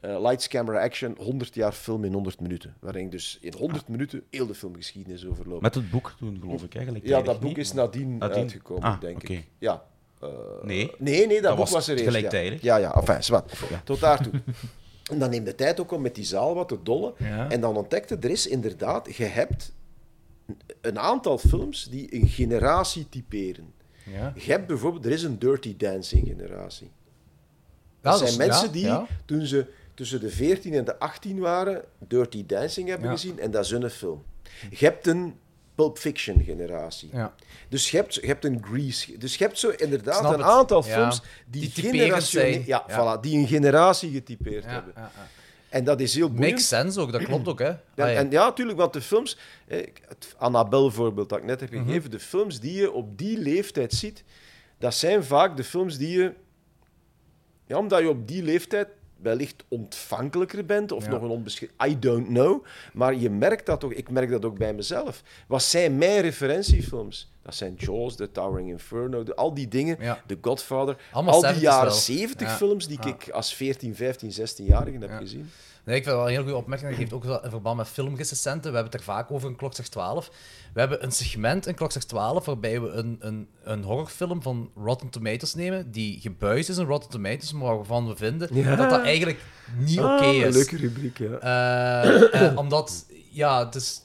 [SPEAKER 1] Eh, Lights, Camera, Action, 100 jaar film in 100 minuten. Waarin ik dus in 100 minuten heel de filmgeschiedenis overloop.
[SPEAKER 3] Met het boek toen, geloof ik eigenlijk.
[SPEAKER 1] ja, dat boek is nadien,
[SPEAKER 3] Nadien?
[SPEAKER 1] uitgekomen,
[SPEAKER 3] Ah,
[SPEAKER 1] denk ik. Ja. Eh,
[SPEAKER 3] Nee.
[SPEAKER 1] Nee, nee, dat, boek
[SPEAKER 3] was
[SPEAKER 1] er eerst.
[SPEAKER 3] gelijktijdig.
[SPEAKER 1] Ja, ja, ja enfin, zwart. Tot daartoe. En dan neemt de tijd ook om met die zaal wat te dollen.
[SPEAKER 2] Ja.
[SPEAKER 1] En dan ontdekte, er is inderdaad, je hebt een aantal films die een generatie typeren.
[SPEAKER 2] Ja.
[SPEAKER 1] Je hebt bijvoorbeeld, er is een Dirty Dancing generatie.
[SPEAKER 2] Ja,
[SPEAKER 1] Dat
[SPEAKER 2] dat
[SPEAKER 1] zijn
[SPEAKER 2] is-
[SPEAKER 1] mensen
[SPEAKER 2] ja,
[SPEAKER 1] die,
[SPEAKER 2] ja.
[SPEAKER 1] toen ze tussen de 14 en de 18 waren, Dirty Dancing hebben
[SPEAKER 2] Ja.
[SPEAKER 1] gezien en dat is hun film. Je hebt een Pulp Fiction generatie.
[SPEAKER 2] Ja.
[SPEAKER 1] Dus je hebt, je hebt een Grease. Dus je hebt zo inderdaad een
[SPEAKER 2] het.
[SPEAKER 1] aantal
[SPEAKER 2] Ja.
[SPEAKER 1] films die,
[SPEAKER 2] zijn.
[SPEAKER 1] Ja,
[SPEAKER 2] Ja.
[SPEAKER 1] Voilà, die een generatie getypeerd hebben. En dat is heel boeiend.
[SPEAKER 2] Makes sense ook, dat klopt ook, hè.
[SPEAKER 1] En,
[SPEAKER 2] ja.
[SPEAKER 1] en ja, natuurlijk, want de films... eh, Het Annabelle voorbeeld dat ik net heb
[SPEAKER 2] Mhm.
[SPEAKER 1] gegeven, de films die je op die leeftijd ziet, dat zijn vaak de films die je... Ja, omdat je op die leeftijd wellicht ontvankelijker bent, of
[SPEAKER 2] Ja.
[SPEAKER 1] nog een onbeschreven... I don't know. Maar je merkt dat toch, ik merk dat ook bij mezelf. Wat zijn mijn referentiefilms? Dat zijn Jaws, The Towering Inferno, de- al die dingen,
[SPEAKER 2] Ja.
[SPEAKER 1] The Godfather.
[SPEAKER 2] Allemaal
[SPEAKER 1] al die
[SPEAKER 2] 70's
[SPEAKER 1] jaren
[SPEAKER 2] wel.
[SPEAKER 1] 70
[SPEAKER 2] Ja.
[SPEAKER 1] films die ik als 14, 15, 16-jarige heb gezien.
[SPEAKER 2] Nee, ik vind wel een heel goede opmerking. Dat geeft ook wel in verband met filmrecensenten. We hebben het er vaak over in Klokslag 12. We hebben een segment in Klokslag 12 waarbij we een, een, een horrorfilm van Rotten Tomatoes nemen, die gebuist is in Rotten Tomatoes, maar waarvan we vinden
[SPEAKER 1] Ja.
[SPEAKER 2] dat dat eigenlijk niet oké
[SPEAKER 1] Ah, een
[SPEAKER 2] is.
[SPEAKER 1] leuke rubriek, ja.
[SPEAKER 2] Eh, eh, omdat, ja, het is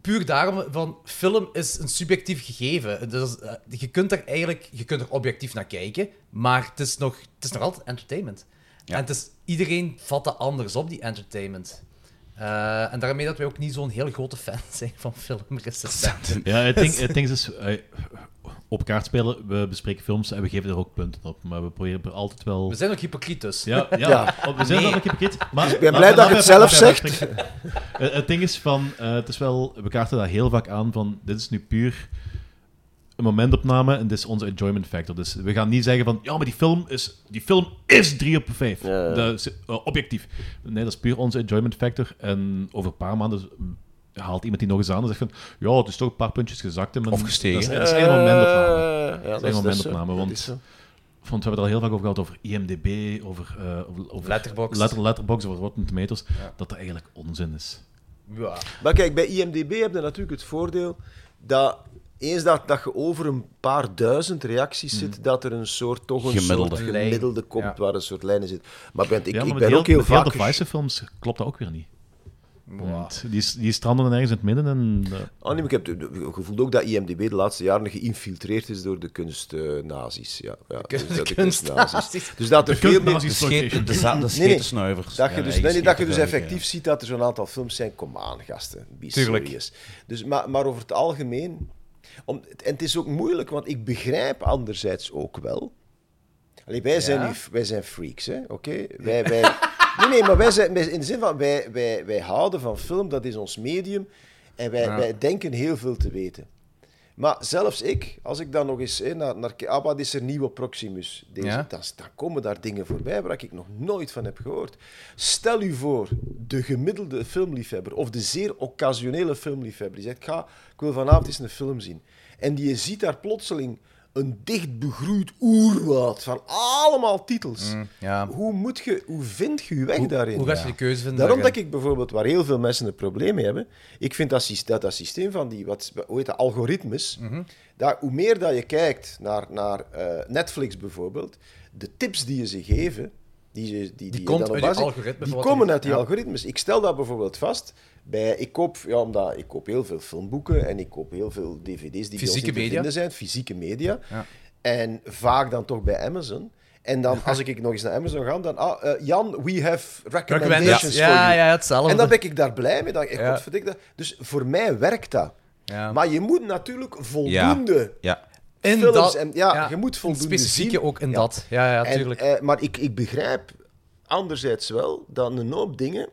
[SPEAKER 2] puur daarom van film is een subjectief gegeven. Dus, je kunt er eigenlijk je kunt er objectief naar kijken, maar het is nog, het is nog altijd entertainment.
[SPEAKER 3] Ja.
[SPEAKER 2] En het is, iedereen vat dat anders op, die entertainment. Eh, en daarmee dat wij ook niet zo'n heel grote fan zijn van filmrecensenten.
[SPEAKER 4] Ja, het ding, het ding is, eh, op kaart spelen, we bespreken films en we geven er ook punten op. Maar we proberen er altijd wel...
[SPEAKER 2] We zijn ook hypocriet dus.
[SPEAKER 4] Ja, ja,
[SPEAKER 1] Ja.
[SPEAKER 4] we zijn
[SPEAKER 2] Nee.
[SPEAKER 4] ook hypocriet. Maar,
[SPEAKER 1] Ik ben blij dat je het zelf zegt.
[SPEAKER 4] Eh, het ding is van, eh, het is wel, we kaarten dat heel vaak aan van, dit is nu puur een momentopname en dit is onze enjoyment factor. Dus we gaan niet zeggen van, ja, maar die film is, die film is 3 op 5.
[SPEAKER 1] Ja.
[SPEAKER 4] Dat is eh, objectief. Nee, dat is puur onze enjoyment factor. En over een paar maanden haalt iemand die nog eens aan en zegt van, ja, het is toch een paar puntjes gezakt. hè, maar
[SPEAKER 3] Of gestegen.
[SPEAKER 4] Dat is, dat is geen momentopname.
[SPEAKER 1] Ja,
[SPEAKER 4] Dat is een momentopname, want- we hebben het er al heel vaak over gehad, over IMDb, over, eh, over,
[SPEAKER 2] Letterboxd.
[SPEAKER 4] Letter, Letterboxd, over Rotten Tomatoes, dat dat eigenlijk onzin is.
[SPEAKER 2] Ja.
[SPEAKER 1] Maar kijk, bij IMDb heb je natuurlijk het voordeel dat eens dat, dat je over een paar duizend reacties zit, dat er een soort toch een
[SPEAKER 3] Gemiddelde.
[SPEAKER 1] soort
[SPEAKER 2] Lijn.
[SPEAKER 1] gemiddelde komt
[SPEAKER 2] Ja.
[SPEAKER 1] waar een soort lijnen zit. Maar ik ben, ik,
[SPEAKER 4] ja, maar
[SPEAKER 1] ik ben
[SPEAKER 4] heel,
[SPEAKER 1] ook heel vaak...
[SPEAKER 4] de
[SPEAKER 1] gesch-
[SPEAKER 4] Vice-films klopt dat ook weer niet. Want die, die stranden dan ergens in het midden en... eh,
[SPEAKER 1] Oh, nee, maar ik heb de- de- gevoeld ook dat IMDb de laatste jaren geïnfiltreerd is door de kunstnazi's. ja, ja,
[SPEAKER 2] kun-
[SPEAKER 1] dus dat
[SPEAKER 2] de
[SPEAKER 1] kunstnazi's. Dus dat er
[SPEAKER 4] de
[SPEAKER 1] veel meer...
[SPEAKER 3] De, scheet, de, de
[SPEAKER 1] nee.
[SPEAKER 3] schetensnuivers.
[SPEAKER 1] Dat je,
[SPEAKER 3] Ja,
[SPEAKER 1] dus, nee, nee, dat je dus effectief ziet dat er zo'n aantal films zijn. Kom aan, gasten. Be
[SPEAKER 2] Tuurlijk.
[SPEAKER 1] serious. Dus, maar, maar over het algemeen... Om, en het is ook moeilijk, want ik begrijp anderzijds ook wel... Allee, wij, zijn nu, wij zijn freaks, hè? Oké? Wij, wij... Nee, nee, maar wij zijn in de zin van wij, wij, wij houden van film, dat is ons medium. En wij, wij denken heel veel te weten. Maar zelfs ik, als ik dan nog eens naar, naar ah, wat is er nieuw op Proximus, deze,
[SPEAKER 2] Ja.
[SPEAKER 1] dan, dan komen daar dingen voorbij waar ik nog nooit van heb gehoord. Stel u voor, de gemiddelde filmliefhebber of de zeer occasionele filmliefhebber, die zegt: ga, ik wil vanavond eens een film zien. En die ziet daar plotseling een dicht begroeid oerwoud van allemaal titels.
[SPEAKER 2] Ja.
[SPEAKER 1] Hoe, moet je, hoe vind je je weg daarin?
[SPEAKER 2] Hoe ga je de keuze vinden?
[SPEAKER 1] Daarom dat ik bijvoorbeeld, waar heel veel mensen een probleem mee hebben, ik vind dat, dat, systeem van die, wat, hoe heet dat, algoritmes,
[SPEAKER 2] Mhm.
[SPEAKER 1] dat, hoe meer dat je kijkt naar, naar eh, Netflix bijvoorbeeld, de tips die je ze geven, die, die, die, je
[SPEAKER 2] komt
[SPEAKER 1] dan op
[SPEAKER 2] die
[SPEAKER 1] basis- die komen uit die
[SPEAKER 2] ja.
[SPEAKER 1] algoritmes. Ik stel dat bijvoorbeeld vast bij, ik koop, ja, omdat ik koop heel veel filmboeken en ik koop heel veel dvd's die bij ons
[SPEAKER 2] Fysieke
[SPEAKER 1] niet te
[SPEAKER 2] media.
[SPEAKER 1] zijn, fysieke media.
[SPEAKER 2] Ja.
[SPEAKER 1] En vaak dan toch bij Amazon. En dan, als ik nog eens naar Amazon ga, dan... Ah, eh, Jan, we have recommendations
[SPEAKER 2] Ja,
[SPEAKER 1] for
[SPEAKER 2] ja,
[SPEAKER 1] you.
[SPEAKER 2] ja, hetzelfde.
[SPEAKER 1] En dan ben ik daar blij mee. Dan, ik,
[SPEAKER 2] Ja.
[SPEAKER 1] godverdik dat. Dus voor mij werkt dat.
[SPEAKER 2] Ja.
[SPEAKER 1] Maar je moet natuurlijk voldoende
[SPEAKER 3] Ja.
[SPEAKER 2] in
[SPEAKER 1] films...
[SPEAKER 2] dat,
[SPEAKER 1] en, ja, je moet voldoende
[SPEAKER 2] Specifieke
[SPEAKER 1] zien.
[SPEAKER 2] ook in
[SPEAKER 1] Ja.
[SPEAKER 2] dat. Ja, ja,
[SPEAKER 1] En,
[SPEAKER 2] tuurlijk.
[SPEAKER 1] eh, maar ik, ik begrijp anderzijds wel dat een hoop dingen...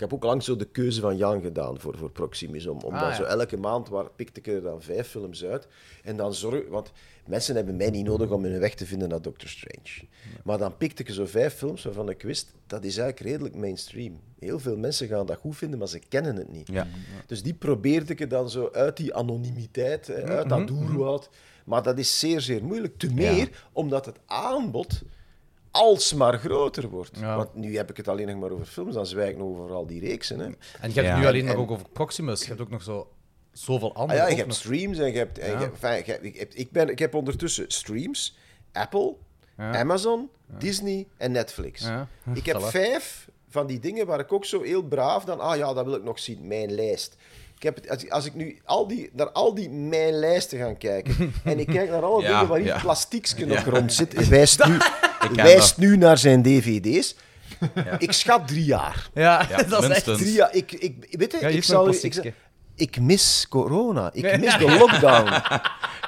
[SPEAKER 1] Ik heb ook lang zo de keuze van Jan gedaan voor, voor Proximus. Om, om
[SPEAKER 2] Ah,
[SPEAKER 1] dan
[SPEAKER 2] ja.
[SPEAKER 1] zo elke maand waar, pikte ik er dan vijf films uit. En dan zorg... Want mensen hebben mij niet nodig om hun weg te vinden naar Doctor Strange. Maar dan pikte ik zo vijf films waarvan ik wist, dat is eigenlijk redelijk mainstream. Heel veel mensen gaan dat goed vinden, maar ze kennen het niet.
[SPEAKER 3] Ja.
[SPEAKER 1] Dus die probeerde ik er dan zo uit die anonimiteit, hè, uit dat doelwoud. Maar dat is zeer, zeer moeilijk. Te meer omdat het aanbod alsmaar groter wordt.
[SPEAKER 2] Ja.
[SPEAKER 1] Want nu heb ik het alleen nog maar over films, dan zwijg ik nog over al die reeksen. Hè.
[SPEAKER 2] En je hebt
[SPEAKER 3] Ja.
[SPEAKER 2] nu alleen
[SPEAKER 1] En-
[SPEAKER 2] nog ook over Proximus. Je hebt ook nog zo zoveel
[SPEAKER 1] Ah
[SPEAKER 2] andere.
[SPEAKER 1] ja, je hebt
[SPEAKER 2] nog.
[SPEAKER 1] streams en je hebt... En je hebt- enfin, je hebt- ik, heb, ik, ben, ik heb ondertussen streams, Apple,
[SPEAKER 2] Ja.
[SPEAKER 1] Amazon, Disney en Netflix.
[SPEAKER 2] Ja.
[SPEAKER 1] Ik heb vijf van die dingen waar ik ook zo heel braaf dan... Ah ja, dat wil ik nog zien, mijn lijst. Ik heb het, als, ik, als ik nu al die, naar al die mijn lijsten ga kijken en ik kijk naar alle
[SPEAKER 3] Ja,
[SPEAKER 1] dingen waar hier
[SPEAKER 3] ja.
[SPEAKER 1] plastiekje nog rond zit, wijst nu, wijst nu naar zijn dvd's. Ik schat drie jaar.
[SPEAKER 2] Ja,
[SPEAKER 3] Ja,
[SPEAKER 2] dat is echt...
[SPEAKER 1] Drie jaar. Ik, ik, weet je, ik,
[SPEAKER 2] is
[SPEAKER 1] zal,
[SPEAKER 2] mijn
[SPEAKER 1] u- ik, ik mis corona. Ik mis de lockdown.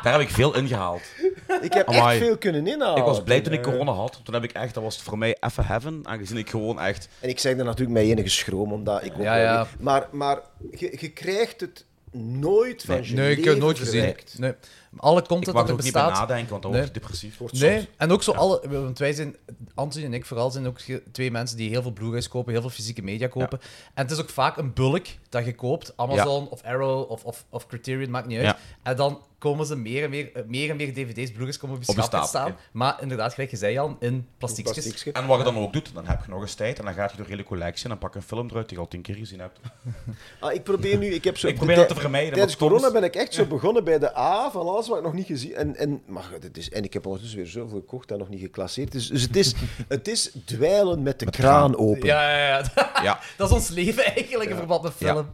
[SPEAKER 3] Daar heb ik veel ingehaald.
[SPEAKER 1] Ik heb
[SPEAKER 3] Amai.
[SPEAKER 1] echt veel kunnen inhalen.
[SPEAKER 3] Ik was blij toen ik
[SPEAKER 1] Eh,
[SPEAKER 3] corona had. Toen heb ik echt, dat was voor mij even heaven. Aangezien ik gewoon echt.
[SPEAKER 1] En ik zeg dat natuurlijk met enige schroom, omdat ik ook
[SPEAKER 2] Ja, ja.
[SPEAKER 1] Maar, maar je, je krijgt het nooit van je
[SPEAKER 2] Nee, ik heb
[SPEAKER 1] leven
[SPEAKER 2] het nooit gezien. Nee. Alle
[SPEAKER 3] Ik
[SPEAKER 2] content
[SPEAKER 3] mag
[SPEAKER 2] dat
[SPEAKER 3] er
[SPEAKER 2] er
[SPEAKER 3] ook niet bij nadenken, want dan
[SPEAKER 2] Nee.
[SPEAKER 3] word je depressief. Wordt
[SPEAKER 2] Nee,
[SPEAKER 3] soms.
[SPEAKER 2] en ook zo alle... Want wij zijn... Anthony en ik vooral zijn ook twee mensen die heel veel Blu-rays kopen, heel veel fysieke media kopen. En het is ook vaak een bulk dat je koopt. Amazon of Arrow of, of, of Criterion, maakt niet uit.
[SPEAKER 3] Ja.
[SPEAKER 2] En dan komen ze meer en meer, eh, meer en meer dvd's, Blu-rays komen op je
[SPEAKER 3] Op je
[SPEAKER 2] schap te
[SPEAKER 3] stapel,
[SPEAKER 2] staan. Maar inderdaad, gelijk je zei Jan, in plastiekjes.
[SPEAKER 1] Plastiekje.
[SPEAKER 3] En wat je dan ook doet, dan heb je nog eens tijd en dan gaat je door de hele collectie en dan pak je een film eruit die je al tien keer gezien hebt.
[SPEAKER 1] Ah, ik probeer nu... Ik, heb zo,
[SPEAKER 3] Ik probeer dat te vermijden,
[SPEAKER 1] Tijdens corona ben ik echt zo begonnen bij de A van alles wat ik nog niet gezien en, en, maar het is, en ik heb ondertussen weer zoveel gekocht en nog niet geclasseerd. Dus, dus het, is, het is dwijlen met de kraan open.
[SPEAKER 2] Ja, ja, ja.
[SPEAKER 3] Ja.
[SPEAKER 2] dat is ons leven eigenlijk in verband met
[SPEAKER 3] Ja.
[SPEAKER 2] film.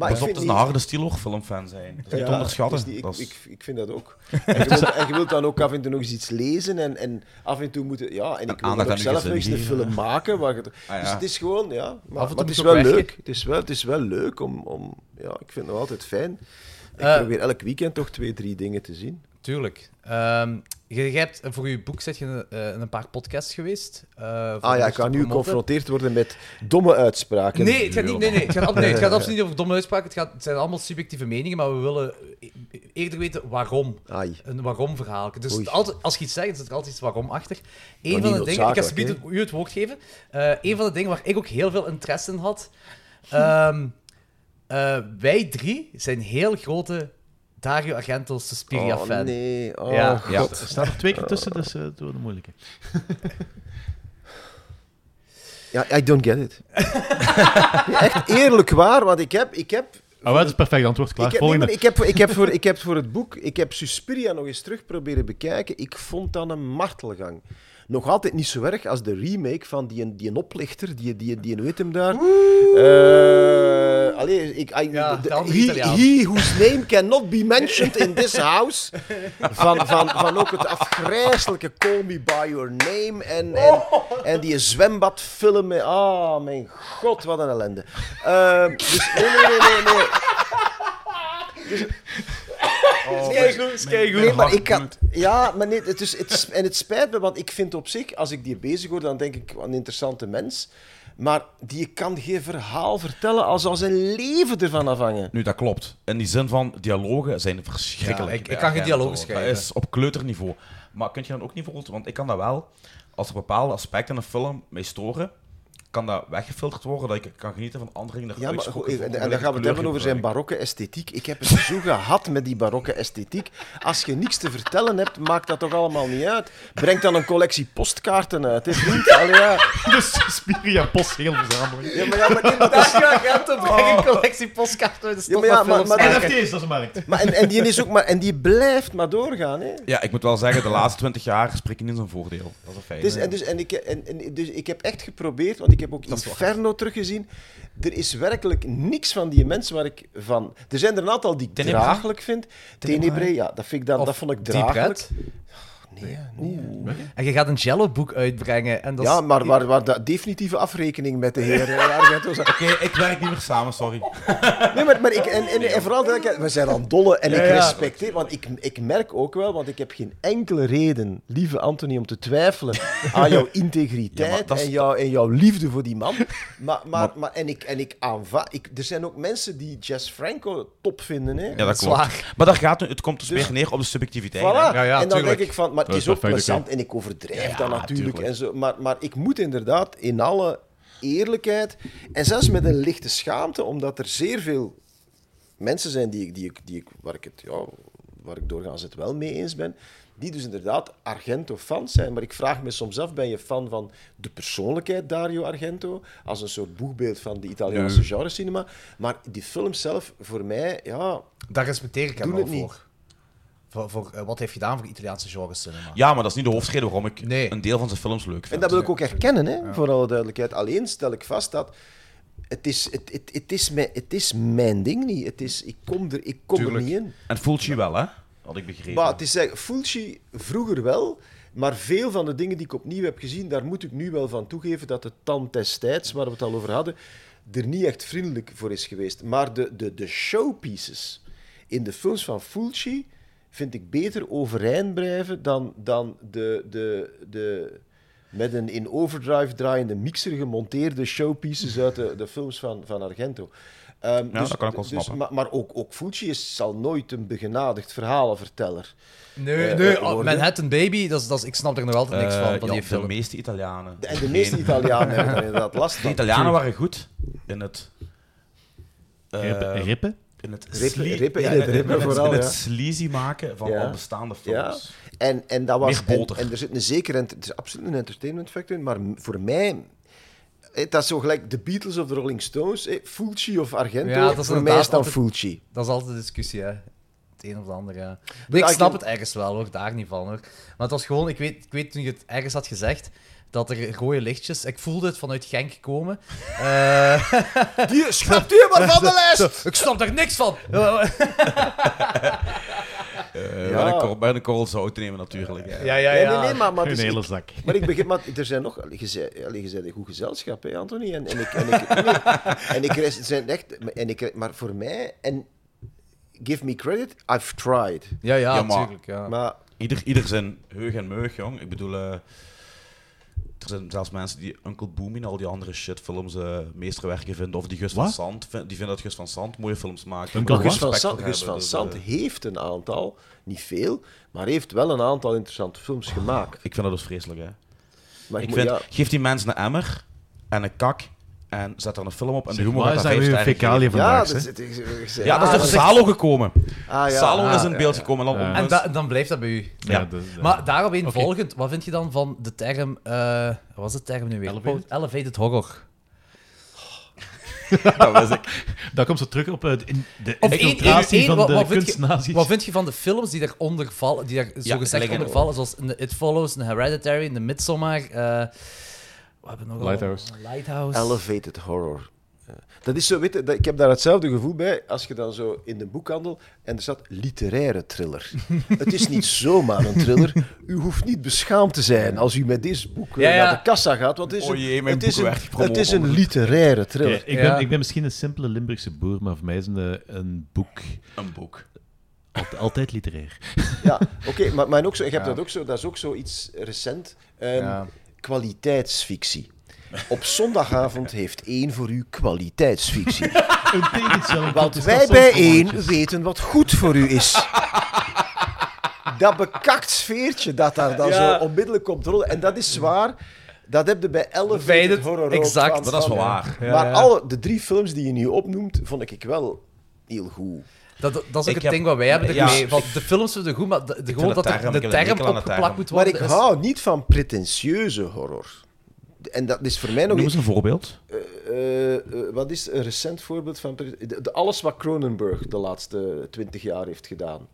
[SPEAKER 1] Maar
[SPEAKER 3] Pas
[SPEAKER 1] ik
[SPEAKER 3] op,
[SPEAKER 1] vind
[SPEAKER 3] het is een harde filmfan zijn. Dat is
[SPEAKER 1] Ja,
[SPEAKER 3] te onderschatten.
[SPEAKER 1] het is niet-
[SPEAKER 3] Dat is-
[SPEAKER 1] ik, ik, ik vind dat ook. En je, wilt, en je wilt dan ook af en toe nog eens iets lezen en, en af en toe moeten... Ja, en ik wil ook zelf nog eens een film maken. Waar je,
[SPEAKER 3] Ah, ja.
[SPEAKER 1] Dus het is gewoon, ja... Maar, het is wel
[SPEAKER 2] weg,
[SPEAKER 1] leuk. Het is wel, het is wel leuk om... om ja, ik vind het nog altijd fijn. Ik
[SPEAKER 2] Eh,
[SPEAKER 1] probeer elk weekend toch twee, drie dingen te zien.
[SPEAKER 2] Tuurlijk. Ehm, je, je hebt, voor je boek zit je eh, in een paar podcasts geweest. eh,
[SPEAKER 1] Ah ja, ik ga nu geconfronteerd worden met domme uitspraken.
[SPEAKER 2] Nee, het gaat, niet, nee, nee, het gaat, ab- nee, het gaat absoluut niet over domme uitspraken. Het, gaat, het zijn allemaal subjectieve meningen, maar we willen e- eerder weten waarom.
[SPEAKER 1] Ai.
[SPEAKER 2] Een waarom-verhaal. Dus altijd, als je iets zegt, zit er altijd iets waarom achter. Een van de dingen, ik ga u het woord geven. Eh een van de dingen waar ik ook heel veel interesse in had. ehm, eh, wij drie zijn heel grote Dario Argento Suspiria-fan.
[SPEAKER 1] Oh nee, oh
[SPEAKER 2] Ja.
[SPEAKER 1] god.
[SPEAKER 3] Ja.
[SPEAKER 4] Er staat er twee keer tussen, dus eh, het wordt een moeilijke.
[SPEAKER 1] Ja, I don't get it. Echt eerlijk waar, want ik heb... Ik heb
[SPEAKER 4] Ah, dat is perfect antwoord. Klaar,
[SPEAKER 1] ik heb, nee,
[SPEAKER 4] volgende.
[SPEAKER 1] maar ik, heb, ik, heb voor, ik heb voor het boek, ik heb Suspiria nog eens terug proberen bekijken. Ik vond dat een martelgang. Nog altijd niet zo erg als de remake van die, die een oplichter, die, die, die, heet hem daar? Eh, allee, ik, I-
[SPEAKER 2] Ja,
[SPEAKER 1] de- he, he whose name cannot be mentioned in this house. Van, van, van ook het afgrijzelijke Call Me By Your Name en, en, en die zwembadfilm. Ah, mijn god, wat een ellende. Eh, dus nee, nee, nee, nee. nee.
[SPEAKER 2] Keigoed, keigoed.
[SPEAKER 1] Nee, maar ik kan... Ja, maar nee, het is, het is, en het spijt me, want ik vind op zich, als ik die bezig hoor, dan denk ik, wat een interessante mens. Maar die kan geen verhaal vertellen als al zijn leven ervan afhangen.
[SPEAKER 3] Nu, dat klopt. In die zin van, dialogen zijn verschrikkelijk.
[SPEAKER 2] Ja, ik- kan geen dialogen schrijven.
[SPEAKER 3] Dat is op kleuterniveau. Maar kun je dan ook niet bijvoorbeeld... Want ik kan dat wel, als er bepaalde aspecten in een film mij storen, kan dat weggefilterd worden, dat ik kan genieten van andere dingen.
[SPEAKER 1] Ja, maar, goed, en, en dan gaan we het hebben over zijn barokke esthetiek. Ik heb het zo gehad met die barokke esthetiek. Als je niks te vertellen hebt, maakt dat toch allemaal niet uit. Breng dan een collectie postkaarten uit, hè, vriend. Allee, ja.
[SPEAKER 4] Dus Spiria postzegelverzameling.
[SPEAKER 1] Ja, maar, ja, maar, nee, maar,
[SPEAKER 2] Daar
[SPEAKER 1] dat is-
[SPEAKER 2] ga ik te brengen, een collectie postkaarten uit de
[SPEAKER 1] Ja,
[SPEAKER 2] stad
[SPEAKER 1] maar ja, maar-.
[SPEAKER 4] NFT's, dat is een markt.
[SPEAKER 1] maar en, en, die is ook maar, en die blijft maar doorgaan. Hè.
[SPEAKER 3] Ja, ik moet wel zeggen, de laatste twintig jaar spreken niet in zijn voordeel. Dat is een feit.
[SPEAKER 1] Dus, en dus, en ik, en, en, dus ik heb echt geprobeerd, want ik heb ook Inferno teruggezien. Er is werkelijk niks van die mensen waar ik van... Er zijn er een aantal die ik draaglijk vind. Tenebrae, ja, dat, vind ik dan,
[SPEAKER 2] Of
[SPEAKER 1] dat vond ik draaglijk. Nee, nee.
[SPEAKER 2] En je gaat een Jello-boek uitbrengen. En dat is-
[SPEAKER 1] Ja, maar waar, waar de definitieve afrekening met de heer eh.
[SPEAKER 3] Oké, ik werk niet meer samen, sorry.
[SPEAKER 1] Nee, maar, maar ik, en, en, en vooral, dat ik- we zijn aan dolle en ik respecteer, want ik, ik merk ook wel, want ik heb geen enkele reden, lieve Anthony, om te twijfelen aan jouw integriteit
[SPEAKER 3] dat
[SPEAKER 1] en, jouw, en jouw liefde voor die man. Maar, maar, maar, en ik, en ik aanvaard, ik, er zijn ook mensen die Jess Franco top vinden. Hè?
[SPEAKER 3] Ja, dat klopt. Maar daar gaat, het komt dus
[SPEAKER 1] Dus-
[SPEAKER 3] weer neer op de subjectiviteit.
[SPEAKER 1] Voilà.
[SPEAKER 2] Ja, ja,
[SPEAKER 1] en dan
[SPEAKER 2] tuurlijk.
[SPEAKER 1] denk ik van, maar het is
[SPEAKER 4] is
[SPEAKER 1] ook plezant en ik overdrijf
[SPEAKER 3] Ja,
[SPEAKER 1] dat natuurlijk.
[SPEAKER 3] tuurlijk.
[SPEAKER 1] En zo, maar, maar ik moet inderdaad in alle eerlijkheid en zelfs met een lichte schaamte, omdat er zeer veel mensen zijn die ik, die ik, die ik, waar, ik het, ja, waar ik doorgaans het wel mee eens ben, die dus inderdaad Argento-fans zijn. Maar ik vraag me soms af, ben je fan van de persoonlijkheid Dario Argento, als een soort boegbeeld van de Italiaanse genre-cinema? Maar die film zelf, voor mij, ja...
[SPEAKER 2] Daar respecteer ik hem wel
[SPEAKER 1] het niet.
[SPEAKER 2] Voor. Eh, wat heeft gedaan voor Italiaanse genre cinema.
[SPEAKER 3] Ja, maar dat is niet de hoofdreden waarom ik
[SPEAKER 2] Nee.
[SPEAKER 3] een deel van zijn films leuk vind.
[SPEAKER 1] En dat wil ik ook erkennen, hè, voor alle duidelijkheid. Alleen stel ik vast dat het is, het, het, het is, mijn, het is mijn ding niet. Het is, ik kom er, ik kom er niet in.
[SPEAKER 3] En Fulci wel, hè? Had ik begrepen.
[SPEAKER 1] Maar het is Fulci vroeger wel, maar veel van de dingen die ik opnieuw heb gezien, daar moet ik nu wel van toegeven dat de tand destijds, waar we het al over hadden, er niet echt vriendelijk voor is geweest. Maar de, de, de showpieces in de films van Fulci vind ik beter overeind blijven dan, dan de, de, de met een in overdrive draaiende mixer gemonteerde showpieces uit de, de films van, van Argento. Ehm,
[SPEAKER 3] Ja, dat kan ik wel snappen.
[SPEAKER 1] Maar, maar ook, ook Fulci is, zal nooit een begenadigd verhalenverteller.
[SPEAKER 2] Nee,
[SPEAKER 1] Eh,
[SPEAKER 2] nee
[SPEAKER 1] eh,
[SPEAKER 2] oh,
[SPEAKER 1] worden.
[SPEAKER 2] Manhattan Baby, dat is, dat is, ik snap er nog altijd niks
[SPEAKER 3] Eh,
[SPEAKER 2] van, van
[SPEAKER 3] ja,
[SPEAKER 2] die
[SPEAKER 3] de
[SPEAKER 2] film.
[SPEAKER 3] meeste Italianen.
[SPEAKER 1] En de meeste Italianen hebben inderdaad last
[SPEAKER 3] De
[SPEAKER 1] van.
[SPEAKER 3] Italianen waren goed in het... eh,
[SPEAKER 4] Rippen? rippen?
[SPEAKER 3] In het
[SPEAKER 1] Rippen- rippen, in
[SPEAKER 3] ja,
[SPEAKER 1] het rippen
[SPEAKER 3] in
[SPEAKER 1] vooral,
[SPEAKER 3] in het
[SPEAKER 1] ja.
[SPEAKER 3] sleazy maken van
[SPEAKER 1] Ja.
[SPEAKER 3] al bestaande
[SPEAKER 1] Ja.
[SPEAKER 3] films.
[SPEAKER 1] En, en dat was... En, er zit een zekere... Het is absoluut een entertainment factor in, maar voor mij... eh, Dat is zo gelijk de Beatles of de Rolling Stones. eh, Fulci of Argento.
[SPEAKER 2] Ja, dat is
[SPEAKER 1] voor mij is dan Fulci.
[SPEAKER 2] Dat is altijd een discussie, hè. Het een of het ander, ja. Nee, ik
[SPEAKER 1] Ja,
[SPEAKER 2] snap het ergens wel, hoor. Daar niet van, hoor. Maar het was gewoon... Ik weet, ik weet toen je het ergens had gezegd, dat er rode lichtjes... Ik voelde het vanuit Genk komen. Eh,
[SPEAKER 1] Die, schrapt u maar van de lijst!
[SPEAKER 2] ik snap er niks van!
[SPEAKER 3] Eh,
[SPEAKER 1] Ja.
[SPEAKER 3] Met een korrel- met een korrel zout nemen natuurlijk. Ja.
[SPEAKER 2] Ja, ja,
[SPEAKER 1] Nee,
[SPEAKER 2] ja.
[SPEAKER 1] nee, nee, maar, maar, het
[SPEAKER 4] Een
[SPEAKER 1] is-
[SPEAKER 4] hele
[SPEAKER 1] ik-
[SPEAKER 4] zak.
[SPEAKER 1] maar ik begrijp, maar er zijn nog... Je zei, allee, je zei een goed gezelschap, hè, Anthony? En, en ik... En ik, nee, en ik zijn echt... En ik, maar voor mij... En give me credit, I've tried.
[SPEAKER 2] Ja, ja,
[SPEAKER 3] Ja, maar-
[SPEAKER 2] natuurlijk, ja.
[SPEAKER 1] Maar
[SPEAKER 3] Ieder, ieder zijn heug en meug, jong. Ik bedoel, eh, er zijn zelfs mensen die Uncle Boom en al die andere shitfilms eh meesterwerken vinden. Of die Gus van? Sant, die vinden dat Gus van Sant mooie films maakt.
[SPEAKER 4] Uncle
[SPEAKER 1] Gus van, Sant, Gus van
[SPEAKER 3] dus, eh,
[SPEAKER 1] heeft een aantal, niet veel, maar heeft wel een aantal interessante films gemaakt.
[SPEAKER 3] ik vind dat dus vreselijk, hè.
[SPEAKER 1] Maar
[SPEAKER 3] Ik
[SPEAKER 1] moet-
[SPEAKER 3] vind,
[SPEAKER 1] ja,
[SPEAKER 3] geef die mensen een emmer en een kak en zet er een film op en de humor gaat
[SPEAKER 4] is
[SPEAKER 3] daar vijf sterren
[SPEAKER 4] fecaliën
[SPEAKER 3] geven.
[SPEAKER 1] ja,
[SPEAKER 4] vandaag?
[SPEAKER 1] dat, is-
[SPEAKER 3] Ja, dat is
[SPEAKER 1] ah,
[SPEAKER 3] door Salo gekomen.
[SPEAKER 1] ah, ja,
[SPEAKER 3] Salo
[SPEAKER 1] ah,
[SPEAKER 3] is in
[SPEAKER 1] ja,
[SPEAKER 3] beeld gekomen. En dan.
[SPEAKER 2] En da- dan blijft dat bij u.
[SPEAKER 3] Ja.
[SPEAKER 4] dat-
[SPEAKER 2] Maar daarop een volgend, wat vind je dan van de term... eh wat was de term nu weer?
[SPEAKER 4] Elevated?
[SPEAKER 2] Elevated horror.
[SPEAKER 3] dat was ik.
[SPEAKER 4] Dat komt zo terug op eh, de, in- infiltratie van
[SPEAKER 2] wat-
[SPEAKER 4] de
[SPEAKER 2] wat vind je-
[SPEAKER 4] kunstnazi's.
[SPEAKER 2] Wat vind je van de films die daaronder vallen, die daar zo gezegd onder vallen, zoals in de It Follows, in Hereditary, in The Midsommar, eh hebben nog?
[SPEAKER 4] Lighthouse.
[SPEAKER 2] Lighthouse.
[SPEAKER 1] Elevated horror. Ja. Dat is zo, weet je, dat, ik heb daar hetzelfde gevoel bij als je dan zo in de boekhandel en er staat literaire thriller. het is niet zomaar een thriller. U hoeft niet beschaamd te zijn als u met dit boek eh,
[SPEAKER 2] Ja, ja.
[SPEAKER 1] naar de kassa gaat, want het is
[SPEAKER 3] O
[SPEAKER 1] een,
[SPEAKER 3] jee, mijn
[SPEAKER 1] het is een, het is een literaire thriller.
[SPEAKER 4] ik,
[SPEAKER 2] Ja.
[SPEAKER 4] ben, ik ben misschien een simpele Limburgse boer, maar voor mij is een, een boek
[SPEAKER 3] Een boek.
[SPEAKER 4] Alt- altijd literair.
[SPEAKER 1] Ja, oké, maar, maar ook zo, je hebt
[SPEAKER 2] Ja.
[SPEAKER 1] dat ook zo, dat is ook zoiets recent. Ehm,
[SPEAKER 2] Ja.
[SPEAKER 1] Kwaliteitsfictie. Op zondagavond heeft één voor u kwaliteitsfictie.
[SPEAKER 4] Een
[SPEAKER 1] Want wij bij één weten wat goed voor u is. Dat bekakt sfeertje dat daar dan
[SPEAKER 2] Ja.
[SPEAKER 1] zo onmiddellijk komt rollen. En dat is zwaar. Dat heb je bij Elevated
[SPEAKER 2] Elevated,
[SPEAKER 1] Horror ook
[SPEAKER 2] exact.
[SPEAKER 3] Dat is wel waar.
[SPEAKER 2] Ja,
[SPEAKER 1] maar
[SPEAKER 2] ja.
[SPEAKER 1] alle, de drie films die je nu opnoemt, vond ik wel heel goed.
[SPEAKER 2] Dat, dat is ook
[SPEAKER 3] Ik
[SPEAKER 2] het
[SPEAKER 3] heb-
[SPEAKER 2] ding wat wij hebben
[SPEAKER 3] Ja.
[SPEAKER 2] ermee. Van, de films we goed, maar de, de, gewoon dat er
[SPEAKER 3] term-
[SPEAKER 2] de
[SPEAKER 3] ik
[SPEAKER 2] term opgeplakt moet
[SPEAKER 1] Maar
[SPEAKER 2] worden.
[SPEAKER 1] ik
[SPEAKER 2] is-
[SPEAKER 1] hou niet van pretentieuze horror. En dat is voor mij nog
[SPEAKER 3] Noem eens een voorbeeld.
[SPEAKER 1] Eh, eh, wat is een recent voorbeeld van... De, de- alles wat Cronenberg de laatste twintig jaar heeft gedaan.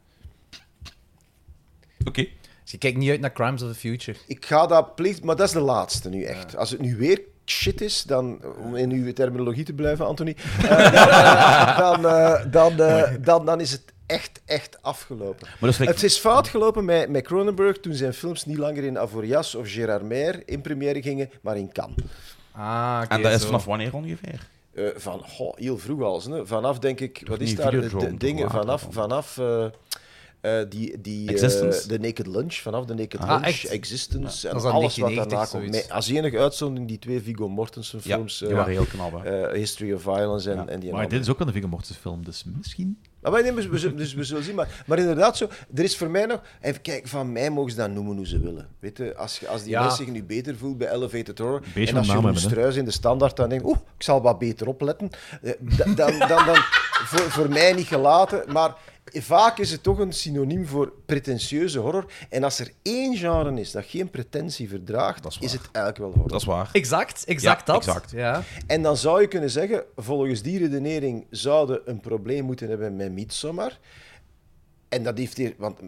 [SPEAKER 3] Oké.
[SPEAKER 2] Dus je kijkt niet uit naar Crimes of the Future.
[SPEAKER 1] Ik ga dat plicht... Maar dat is de laatste nu echt. Als het nu weer shit is, dan... Om in uw terminologie te blijven, Anthony. eh, dan, eh, dan, eh, dan, dan is het echt, echt afgelopen.
[SPEAKER 3] Maar dus,
[SPEAKER 1] Het is fout gelopen met, met Cronenberg toen zijn films niet langer in Avoriaz of Gérard Mer in première gingen, maar in Cannes.
[SPEAKER 2] Ah, oké,
[SPEAKER 3] en dat is vanaf wanneer ongeveer?
[SPEAKER 1] Eh, van goh, heel vroeg al. Hè. Vanaf, denk ik, wat is daar? De, dingen, vanaf, vanaf eh, eh, die, die, eh,
[SPEAKER 3] Existence?
[SPEAKER 1] de Naked Lunch, vanaf de Naked
[SPEAKER 2] Ah,
[SPEAKER 1] Lunch,
[SPEAKER 2] echt?
[SPEAKER 1] Existence en alles wat
[SPEAKER 2] 1990
[SPEAKER 1] daarna komt. als enige uitzondering die twee Viggo Mortensen
[SPEAKER 3] Ja,
[SPEAKER 1] films,
[SPEAKER 3] die
[SPEAKER 1] eh,
[SPEAKER 3] waren heel knap. hè.
[SPEAKER 1] eh, History of Violence en,
[SPEAKER 3] Ja.
[SPEAKER 1] en die
[SPEAKER 4] Maar dit is ook wel een Viggo Mortensen film, dus misschien...
[SPEAKER 1] Maar wij nemen, we, zullen- dus we zullen zien. Maar, maar inderdaad, zo, er is voor mij nog... Even kijken, van mij mogen ze dat noemen hoe ze willen. Weet je, als, je- als die
[SPEAKER 2] Ja.
[SPEAKER 1] mensen zich nu beter voelt bij Elevated Horror...
[SPEAKER 4] Beetje
[SPEAKER 1] en als
[SPEAKER 4] naam
[SPEAKER 1] Jeroen. Struijs in de standaard dan denkt... Oeh, ik zal wat beter opletten. eh, Dan, dan, dan, dan voor, voor mij niet gelaten. Maar vaak is het toch een synoniem voor pretentieuze horror. En als er één genre is dat geen pretentie verdraagt,
[SPEAKER 3] Dat is
[SPEAKER 1] het eigenlijk wel horror.
[SPEAKER 3] Dat is waar.
[SPEAKER 2] Exact, exact
[SPEAKER 3] Ja,
[SPEAKER 2] dat.
[SPEAKER 3] exact.
[SPEAKER 2] Ja.
[SPEAKER 1] En dan zou je kunnen zeggen, volgens die redenering zouden een probleem moeten hebben met Midsommar. En dat heeft hier, want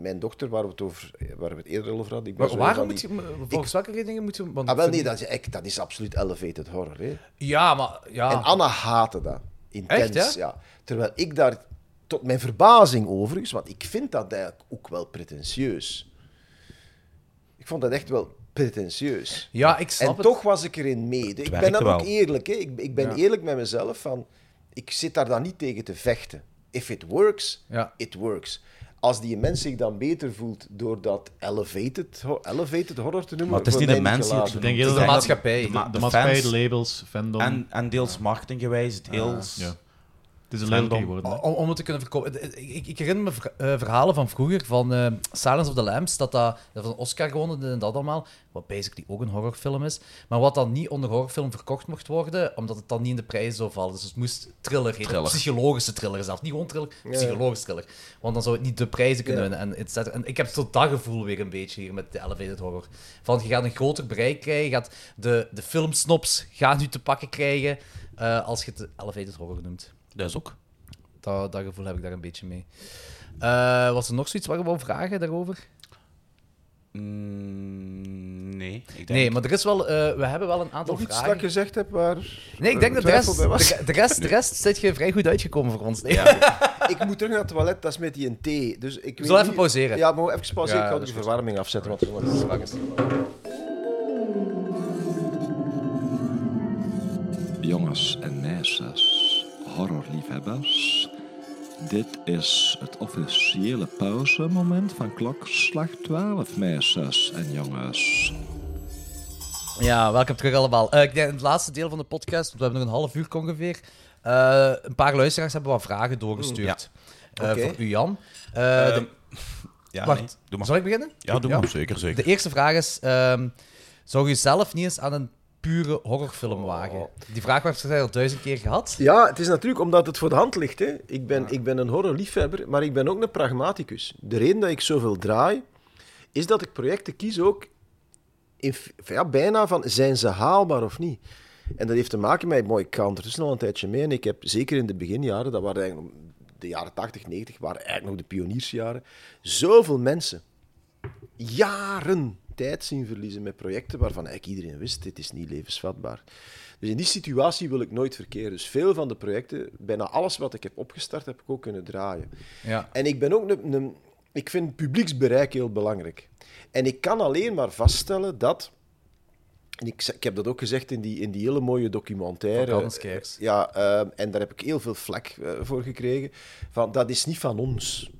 [SPEAKER 1] mijn dochter, waar we het, over, waar we het eerder over hadden. Ik
[SPEAKER 2] Maar waarom moet je... Volgens welke redenen moet je... want
[SPEAKER 1] Ah, wel nee, dat is, echt- dat is absoluut elevated horror. Hè.
[SPEAKER 2] Ja, maar... Ja.
[SPEAKER 1] En Anna haatte dat. Intens,
[SPEAKER 2] Echt,
[SPEAKER 1] ja. Terwijl ik daar, tot mijn verbazing overigens, want ik vind dat eigenlijk ook wel pretentieus. Ik vond dat echt wel pretentieus.
[SPEAKER 2] ja, ik snap
[SPEAKER 1] En
[SPEAKER 2] het.
[SPEAKER 1] toch was ik erin mee. Ik ben dan ook eerlijk. Hè. Ik, ik ben
[SPEAKER 2] Ja.
[SPEAKER 1] eerlijk met mezelf. Van, ik zit daar dan niet tegen te vechten. If it works,
[SPEAKER 2] Ja.
[SPEAKER 1] it works. Als die mens zich dan beter voelt door dat elevated, elevated horror te noemen...
[SPEAKER 3] Maar het is niet de mens die het
[SPEAKER 4] denk
[SPEAKER 2] de
[SPEAKER 4] dat
[SPEAKER 2] maatschappij.
[SPEAKER 3] de
[SPEAKER 4] de
[SPEAKER 3] de
[SPEAKER 4] maatschappij,
[SPEAKER 3] fans-
[SPEAKER 4] de labels, fandom...
[SPEAKER 3] En, en deels marketinggewijs, heel...
[SPEAKER 4] ja. Het is een geworden.
[SPEAKER 2] Om, om het te kunnen verkopen. Ik, ik, ik herinner me ver- eh, verhalen van vroeger, van eh, Silence of the Lambs, dat dat, een Oscar gewonnen en dat allemaal, wat basically ook een horrorfilm is, maar wat dan niet onder horrorfilm verkocht mocht worden, omdat het dan niet in de prijzen zou vallen. Dus het moest thriller heten,
[SPEAKER 3] Thriller.
[SPEAKER 2] psychologische thriller zelf. Niet gewoon thriller, psychologische thriller. Want dan zou het niet de prijzen kunnen
[SPEAKER 1] Ja.
[SPEAKER 2] winnen. En, et cetera. en ik heb tot dat gevoel weer een beetje hier met de elevated horror. Van, je gaat een groter bereik krijgen, je gaat de, de filmsnops gaan u te pakken krijgen, eh, als je het elevated horror noemt.
[SPEAKER 3] Dat is ook.
[SPEAKER 2] Dat, dat gevoel heb ik daar een beetje mee. Eh, was er nog zoiets waar we wou vragen daarover?
[SPEAKER 3] Mm, nee. Ik denk,
[SPEAKER 2] Nee, maar er is wel, eh, we hebben wel een aantal
[SPEAKER 1] Nog iets dat
[SPEAKER 2] vragen.
[SPEAKER 1] ik gezegd heb waar...
[SPEAKER 2] Nee, ik denk dat de rest, de, de rest, de rest zit je vrij goed uitgekomen voor ons. Nee.
[SPEAKER 1] Ik moet terug naar het toilet, dat is met die een thee. Dus ik
[SPEAKER 2] zullen even
[SPEAKER 1] niet-
[SPEAKER 2] pauzeren.
[SPEAKER 1] Ja, maar even pauzeren.
[SPEAKER 2] Ja,
[SPEAKER 1] ik ga
[SPEAKER 2] dat
[SPEAKER 1] de verwarming afzetten. Want er is
[SPEAKER 2] is-
[SPEAKER 8] Jongens en meisjes, horrorliefhebbers. Dit is het officiële pauzemoment van klokslag 12, meisjes en jongens.
[SPEAKER 2] Ja, welkom terug allemaal. Eh, ik denk in het laatste deel van de podcast, want we hebben nog een half uur ongeveer, eh, een paar luisteraars hebben wat vragen doorgestuurd. Eh, voor u, Jan. De-
[SPEAKER 3] ja,
[SPEAKER 2] wacht,
[SPEAKER 3] nee. Doe maar.
[SPEAKER 2] zal ik beginnen?
[SPEAKER 3] Ja, doe maar. Zeker, zeker.
[SPEAKER 2] De eerste vraag is: ehm, zou je zelf niet eens aan een pure horrorfilm wagen? Die vraag werd gezegd al duizend keer gehad.
[SPEAKER 1] Ja, het is natuurlijk omdat het voor de hand ligt. Hè. Ik, ben, ik ben een horrorliefhebber, maar ik ben ook een pragmaticus. De reden dat ik zoveel draai, is dat ik projecten kies ook in, ja, bijna van zijn ze haalbaar of niet. En dat heeft te maken met, mooi, ik ga ondertussen al een tijdje mee en ik heb zeker in de beginjaren, dat waren eigenlijk nog- de jaren 80, 90, waren eigenlijk nog de pioniersjaren, zoveel mensen jaren tijd zien verliezen met projecten waarvan eigenlijk iedereen wist, dit is niet levensvatbaar. Dus in die situatie wil ik nooit verkeren. Dus veel van de projecten, bijna alles wat ik heb opgestart, heb ik ook kunnen draaien.
[SPEAKER 2] Ja.
[SPEAKER 1] En ik ben ook een, een- ik vind publieksbereik heel belangrijk. En ik kan alleen maar vaststellen dat, en ik, ik heb dat ook gezegd in die, in die hele mooie documentaire.
[SPEAKER 2] Van Scares.
[SPEAKER 1] Ja, eh, en daar heb ik heel veel vlek eh, voor gekregen. Van, dat is niet van ons.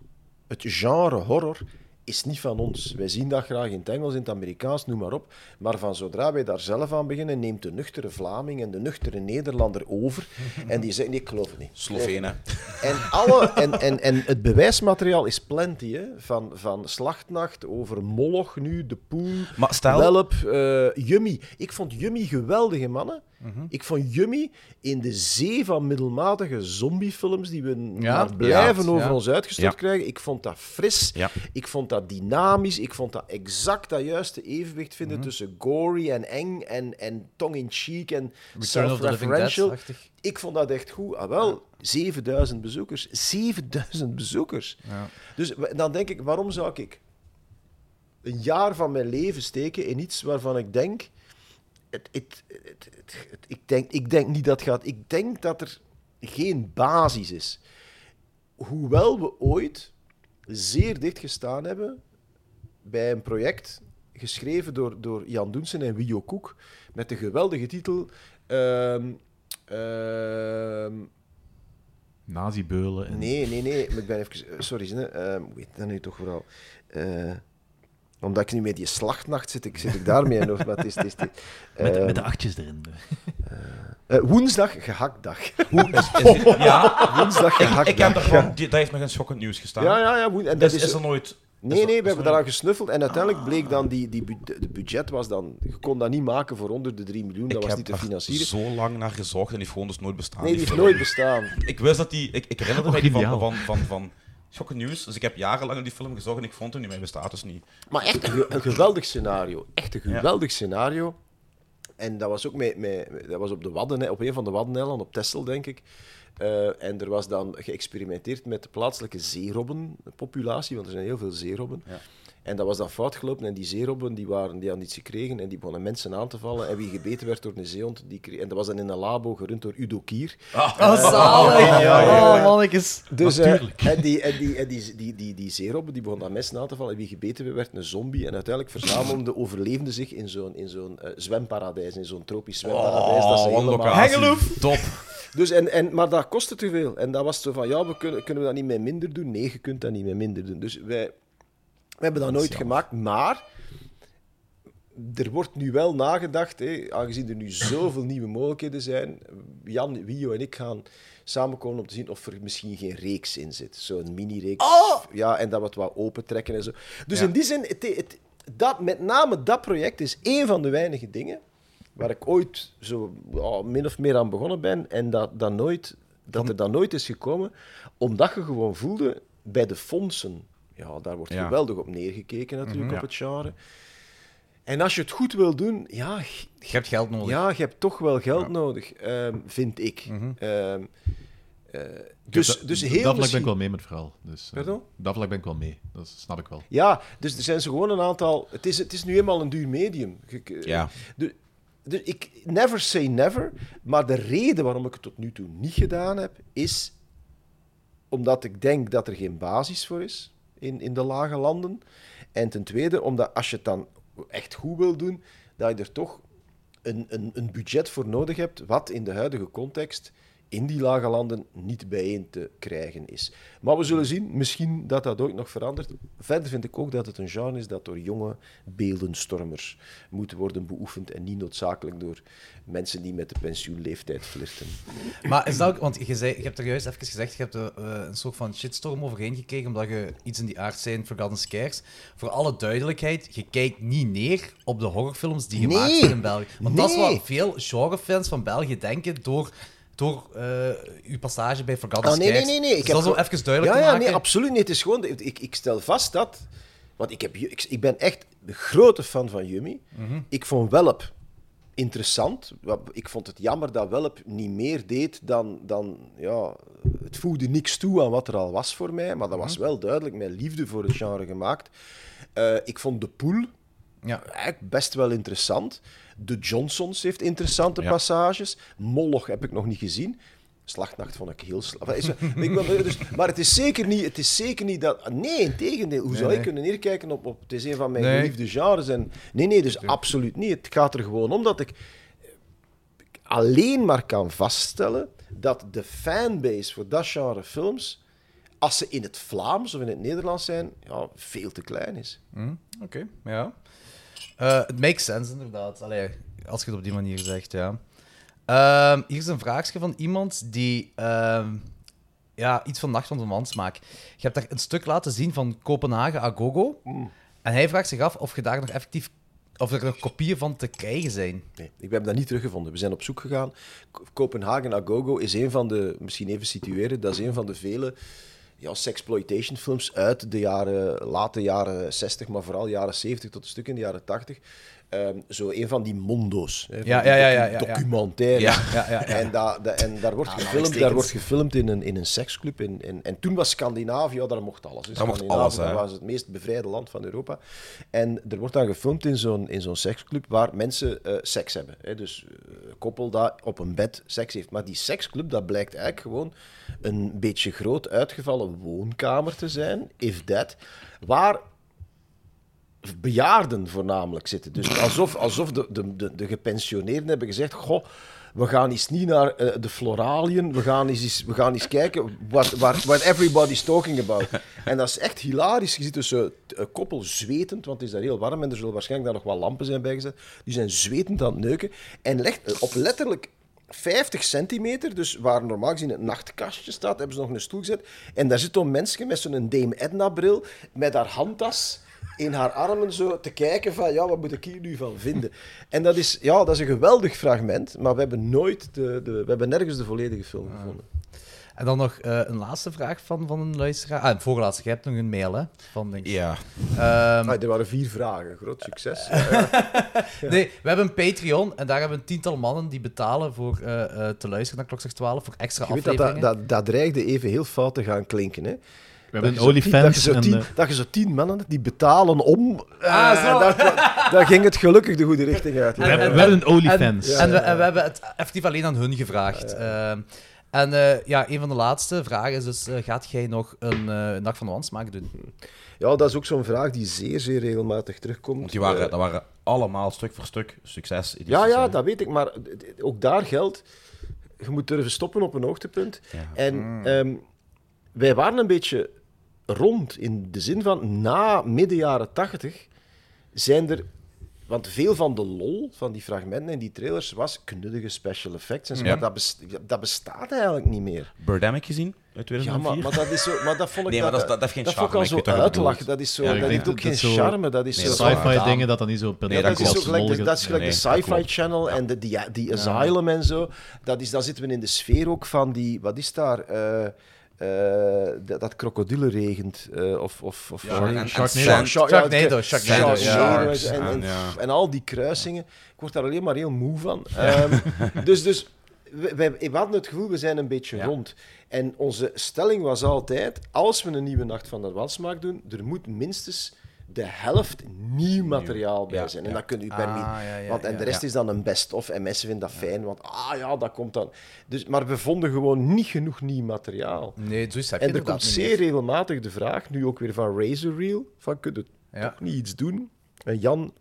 [SPEAKER 1] het genre horror is niet van ons. Wij zien dat graag in het Engels, in het Amerikaans, noem maar op. Maar van zodra wij daar zelf aan beginnen, neemt de nuchtere Vlaming en de nuchtere Nederlander over. En die zeggen, nee, ik geloof het niet.
[SPEAKER 3] Slovenen.
[SPEAKER 1] En, alle, en, en, en het bewijsmateriaal is plenty, hè? Van, van Slachtnacht over Moloch nu, De Poel,
[SPEAKER 3] Maar stel-
[SPEAKER 1] Welp, eh, Yummy. Ik vond Yummy geweldige mannen. Ik vond Yummy in de zee van middelmatige zombiefilms die we maar blijven
[SPEAKER 2] ja,
[SPEAKER 1] over
[SPEAKER 2] ja.
[SPEAKER 1] ons uitgestort krijgen. Ik vond dat fris, ik vond dat dynamisch, ik vond dat exact dat juiste evenwicht vinden tussen gory en eng en, en tongue-in-cheek en self-referential. Ik vond dat echt goed. Ah, wel, 7000 bezoekers. 7000 bezoekers. Dus dan denk ik, waarom zou ik een jaar van mijn leven steken in iets waarvan ik denk. Het, het, het, het- het- ik, denk ik denk niet dat het gaat. Ik denk dat er geen basis is. Hoewel we ooit zeer dicht gestaan hebben bij een project geschreven door, door Jan Doensen en Wio Koek met de geweldige titel. ehm, ehm,
[SPEAKER 4] Nazi-beulen. En...
[SPEAKER 1] Nee, nee, nee. maar Ik ben even... eh, Sorry. Ehm, hoe heet dat nu toch vooral? Omdat ik nu met die slachtnacht zit, ik, zit ik daarmee in. Maar het is, het is, het is-
[SPEAKER 4] Met,
[SPEAKER 1] ehm,
[SPEAKER 4] met de achtjes erin.
[SPEAKER 1] eh, woensdag gehaktdag.
[SPEAKER 3] Ja,
[SPEAKER 1] woensdag
[SPEAKER 3] ik,
[SPEAKER 1] gehaktdag.
[SPEAKER 3] ik heb die, daar heeft nog een schokkend nieuws gestaan.
[SPEAKER 1] Ja, ja, ja. En dat
[SPEAKER 3] Dus
[SPEAKER 1] is,
[SPEAKER 3] is er nooit...
[SPEAKER 1] nee, nee, we hebben
[SPEAKER 3] er
[SPEAKER 1] eraan gesnuffeld. En uiteindelijk bleek dan, die, die bu- de budget was dan... Je kon dat niet maken voor onder de 3 miljoen. Dat
[SPEAKER 3] ik
[SPEAKER 1] was
[SPEAKER 3] heb
[SPEAKER 1] niet te
[SPEAKER 3] er
[SPEAKER 1] financieren.
[SPEAKER 3] zo lang naar gezocht en die heeft gewoon dus nooit bestaan.
[SPEAKER 1] Nee, die heeft nooit bestaan.
[SPEAKER 3] Ik wist dat die... Ik, ik herinnerde
[SPEAKER 4] Oh,
[SPEAKER 3] mij die van, van, van, van Schokkend Nieuws. Dus ik heb jarenlang die film gezocht en ik vond hem niet. Mij bestaat dus niet.
[SPEAKER 1] Maar echt een, ge- een geweldig scenario. Echt een geweldig scenario. En dat was ook met, met, dat was op, de Wadden, op een van de Waddeneilanden, op Texel, denk ik. Eh, en er was dan geëxperimenteerd met de plaatselijke zeerobbenpopulatie, want er zijn heel veel zeerobben. En dat was dan fout gelopen. En die zeerobben die waren, die hadden iets gekregen en die begonnen mensen aan te vallen. En wie gebeten werd door een zeehond, die kreeg, en dat was dan in een labo gerund door Udo Kier.
[SPEAKER 2] Oh, zalig. Oh, mannetjes.
[SPEAKER 1] Dus, eh,
[SPEAKER 4] Natuurlijk.
[SPEAKER 1] en die, en die, en die, die, die, die zeerobben die begonnen aan mensen aan te vallen. En wie gebeten werd, werd een zombie. En uiteindelijk verzamelden de overlevenden zich in zo'n in zo'n eh, zwemparadijs, in zo'n tropisch zwemparadijs. dat ze
[SPEAKER 3] Oh, wat
[SPEAKER 1] helemaal...
[SPEAKER 3] locatie. Top.
[SPEAKER 1] Dus en, en, maar dat kostte te veel. En dat was zo van, ja, we kunnen, kunnen we dat niet met minder doen? Nee, je kunt dat niet met minder doen. Dus wij, we hebben dat nooit gemaakt. Maar er wordt nu wel nagedacht, aangezien er nu zoveel nieuwe mogelijkheden zijn. Jan, Wio en ik gaan samenkomen om te zien of er misschien geen reeks in zit. Zo'n mini-reeks. Ja, en dat we het wat opentrekken en zo. Dus in die zin, het, het, dat, met name dat project is één van de weinige dingen waar ik ooit zo min of meer aan begonnen ben en dat, dat, nooit, dat er dan nooit is gekomen, omdat je gewoon voelde bij de fondsen, ja, daar wordt
[SPEAKER 3] Ja.
[SPEAKER 1] geweldig op neergekeken natuurlijk,
[SPEAKER 3] Ja.
[SPEAKER 1] op het genre. En als je het goed wil doen, ja,
[SPEAKER 2] Je hebt geld nodig.
[SPEAKER 1] ja je hebt toch wel geld nodig, ehm, vind ik. Eh, dus, dus
[SPEAKER 4] dat
[SPEAKER 1] heel
[SPEAKER 4] ben ik wel mee met het verhaal. Dus? Dat vlak ben ik wel mee. Dat snap ik wel.
[SPEAKER 1] Ja, dus er zijn zo gewoon een aantal... Het is, het is nu eenmaal een duur medium. Je-
[SPEAKER 3] Ja.
[SPEAKER 1] De, de, ik never say never, maar de reden waarom ik het tot nu toe niet gedaan heb, is omdat ik denk dat er geen basis voor is in, in de lage landen. En ten tweede, omdat als je het dan echt goed wil doen, dat je er toch een, een, een budget voor nodig hebt, wat in de huidige context in die lage landen niet bijeen te krijgen is. Maar we zullen zien, misschien dat dat ooit nog verandert. Verder vind ik ook dat het een genre is dat door jonge beeldenstormers moet worden beoefend en niet noodzakelijk door mensen die met de pensioenleeftijd flirten.
[SPEAKER 2] Maar is dat ook, want je, zei, je hebt er juist even gezegd, je hebt er eh, een soort van shitstorm overheen gekregen, omdat je iets in die aard zei in Forgotten Scares. Voor alle duidelijkheid, je kijkt niet neer op de horrorfilms die gemaakt
[SPEAKER 1] Nee.
[SPEAKER 2] zijn in België. Want dat is wat veel genrefans van België denken door, door eh, uw passage bij Forgotten
[SPEAKER 1] Ah, nee, nee, nee, nee. Ik
[SPEAKER 2] Dus dat is
[SPEAKER 1] heb
[SPEAKER 2] om even duidelijk
[SPEAKER 1] ja,
[SPEAKER 2] te
[SPEAKER 1] ja,
[SPEAKER 2] maken.
[SPEAKER 1] nee, absoluut niet. Het is gewoon, ik, ik stel vast dat, want ik, heb, ik, ik ben echt de grote fan van Yummy.
[SPEAKER 2] Mhm.
[SPEAKER 1] Ik vond Welp interessant. Ik vond het jammer dat Welp niet meer deed dan, dan ja, het voegde niks toe aan wat er al was voor mij, maar dat
[SPEAKER 2] Mhm.
[SPEAKER 1] was wel duidelijk mijn liefde voor het genre gemaakt. Eh, ik vond De Poel
[SPEAKER 2] Ja.
[SPEAKER 1] eigenlijk best wel interessant. De Johnsons heeft interessante
[SPEAKER 3] Ja.
[SPEAKER 1] passages. Moloch heb ik nog niet gezien. Slachtnacht vond ik heel slecht. Wil- dus- Maar het is zeker niet, het is zeker niet dat... Nee, in tegendeel. Hoe zou
[SPEAKER 2] nee.
[SPEAKER 1] ik kunnen neerkijken op, op... Het is een van mijn
[SPEAKER 2] Nee.
[SPEAKER 1] geliefde genres. En, nee, nee, dus absoluut niet. Het gaat er gewoon om dat ik alleen maar kan vaststellen dat de fanbase voor dat genre films als ze in het Vlaams of in het Nederlands zijn, ja, veel te klein is.
[SPEAKER 2] Hm, Oké, ja. Eh, Het makes sense, inderdaad. Allee, als je het op die manier zegt, ja. Ehm, hier is een vraagje van iemand die... ehm, ja, iets van Nacht van de Mansmaak. Je hebt daar een stuk laten zien van Kopenhagen Agogo. En hij vraagt zich af of je daar nog effectief... Of er nog kopieën van te krijgen zijn.
[SPEAKER 1] Nee, ik heb dat niet teruggevonden. We zijn op zoek gegaan. Kopenhagen Agogo is een van de, misschien even situeren, dat is een van de vele ja, sexploitation films uit de jaren, late jaren 60, maar vooral jaren 70 tot een stuk in de jaren 80. Ehm, zo een van die mondo's. Hè, van
[SPEAKER 2] Ja,
[SPEAKER 1] die
[SPEAKER 2] ja, ja, ja,
[SPEAKER 1] docu-
[SPEAKER 2] ja, ja.
[SPEAKER 1] documentaire.
[SPEAKER 2] Ja, ja, ja, ja.
[SPEAKER 1] En, da, da- en daar wordt gefilmd, daar wordt gefilmd in een, in een seksclub. In, in- en toen was Scandinavië, ja, daar mocht alles. hè.
[SPEAKER 3] Daar mocht
[SPEAKER 1] Scandinavië,
[SPEAKER 3] alles, hè.
[SPEAKER 1] dat was het meest bevrijde land van Europa. En er wordt dan gefilmd in zo'n, in zo'n seksclub waar mensen eh, seks hebben. Hè. Dus een koppel dat op een bed seks heeft. Maar die seksclub, dat blijkt eigenlijk gewoon een beetje groot uitgevallen woonkamer te zijn, if that, waar bejaarden voornamelijk zitten. Dus alsof, alsof de, de, de, de gepensioneerden hebben gezegd: Goh, we gaan eens niet naar eh, de floraliën, we gaan eens, eens- we gaan eens kijken what, what, what everybody's talking about. En dat is echt hilarisch. Je ziet dus een koppel zwetend, want het is daar heel warm en er zullen waarschijnlijk daar nog wat lampen zijn bijgezet. Die zijn zwetend aan het neuken en legt eh, op letterlijk 50 centimeter, dus waar normaal gezien het nachtkastje staat, hebben ze nog een stoel gezet. En daar zit zo'n mensje met zo'n Dame Edna-bril, met haar handtas in haar armen zo te kijken van, ja, wat moet ik hier nu van vinden? En dat is, ja, dat is een geweldig fragment, maar we hebben nooit de, de, we hebben nergens de volledige film gevonden.
[SPEAKER 2] En dan nog eh, een laatste vraag van, van een luisteraar. Ah, een voorlaatste. Jij hebt nog een mail, hè? Van, denk ik.
[SPEAKER 3] Ja.
[SPEAKER 2] Ehm,
[SPEAKER 1] Ah, er waren vier vragen, groot succes.
[SPEAKER 2] Nee, we hebben een Patreon en daar hebben we een tiental mannen die betalen voor eh, eh, te luisteren naar Klokslag 12 voor extra
[SPEAKER 1] Je weet dat,
[SPEAKER 2] afleveringen.
[SPEAKER 1] dat, dat, dat dreigde even heel fout te gaan klinken, hè?
[SPEAKER 4] We hebben
[SPEAKER 1] Dat
[SPEAKER 4] een
[SPEAKER 1] je zo tien- Dat je,
[SPEAKER 4] OnlyFans
[SPEAKER 1] zo
[SPEAKER 4] en...
[SPEAKER 1] tien,
[SPEAKER 4] eh,
[SPEAKER 1] dat je zo tien mannen die betalen om...
[SPEAKER 2] Ah, zo.
[SPEAKER 1] Eh, daar, daar ging het gelukkig de goede richting uit.
[SPEAKER 4] we hebben, we hebben een OnlyFans.
[SPEAKER 2] En, we, en we hebben het effectief alleen aan hun gevraagd. Ehm, en eh, ja, een van de laatste vragen is dus, gaat jij nog een eh, Nacht van de Wansmaak doen?
[SPEAKER 1] Ja, dat is ook zo'n vraag die zeer, zeer regelmatig terugkomt.
[SPEAKER 3] Want die waren, dat waren allemaal stuk voor stuk succes.
[SPEAKER 1] ja, ja, dat weet ik, maar ook daar geldt... Je moet durven stoppen op een hoogtepunt.
[SPEAKER 3] Ja.
[SPEAKER 1] En ehm, wij waren een beetje rond in de zin van na midden jaren tachtig zijn er. Want veel van de lol van die fragmenten en die trailers was knuddige special effects. En zo,
[SPEAKER 3] Ja.
[SPEAKER 1] Maar dat, best- dat bestaat eigenlijk niet meer.
[SPEAKER 3] Birdemic gezien uit
[SPEAKER 1] Ja,
[SPEAKER 3] 2004.
[SPEAKER 1] maar, maar dat is zo. Maar dat vond ik.
[SPEAKER 3] Nee, maar dat is- dat- dat heeft geen
[SPEAKER 1] vond ik al
[SPEAKER 3] charme,
[SPEAKER 1] zo
[SPEAKER 3] bedoelt.
[SPEAKER 1] Dat is zo.
[SPEAKER 3] Ja,
[SPEAKER 1] dat heeft ook
[SPEAKER 4] dat
[SPEAKER 1] geen
[SPEAKER 4] zo-
[SPEAKER 1] charme. Dat is
[SPEAKER 3] Nee,
[SPEAKER 1] zo.
[SPEAKER 3] dat.
[SPEAKER 4] Sci-fi dingen dat dan niet zo per
[SPEAKER 3] Nee,
[SPEAKER 1] dat,
[SPEAKER 3] dat
[SPEAKER 1] is ook gelijk de, dat is gelijk
[SPEAKER 3] Nee,
[SPEAKER 1] de
[SPEAKER 3] dat
[SPEAKER 1] Sci-Fi. Channel en de, die, die Asylum en zo. Dat is, daar zitten we in de sfeer ook van die... Wat is daar? Eh, dat, dat krokodillen regent. eh, of, of, of,
[SPEAKER 3] Ja, en- en
[SPEAKER 4] Sharknado.
[SPEAKER 2] Sharknado,
[SPEAKER 1] en, al die kruisingen. Ik word daar alleen maar heel moe van. Ehm, dus dus we, we, we hadden het gevoel, we zijn een beetje
[SPEAKER 3] Ja.
[SPEAKER 1] rond. En onze stelling was altijd, als we een nieuwe Nacht van de Wansmaak doen, er moet minstens de helft nieuw materiaal bij
[SPEAKER 3] Ja,
[SPEAKER 1] zijn. En dat kunt u
[SPEAKER 2] Ah, ja, ja,
[SPEAKER 1] want, En de rest is dan een best-of. En mensen vinden dat fijn, want ah ja, dat komt dan. Dus, maar we vonden gewoon niet genoeg nieuw materiaal.
[SPEAKER 2] Nee, zo is je
[SPEAKER 1] En er komt zeer regelmatig de vraag, nu ook weer van Razor Reel, van kun je
[SPEAKER 2] Ja.
[SPEAKER 1] toch niet iets doen? En Jan,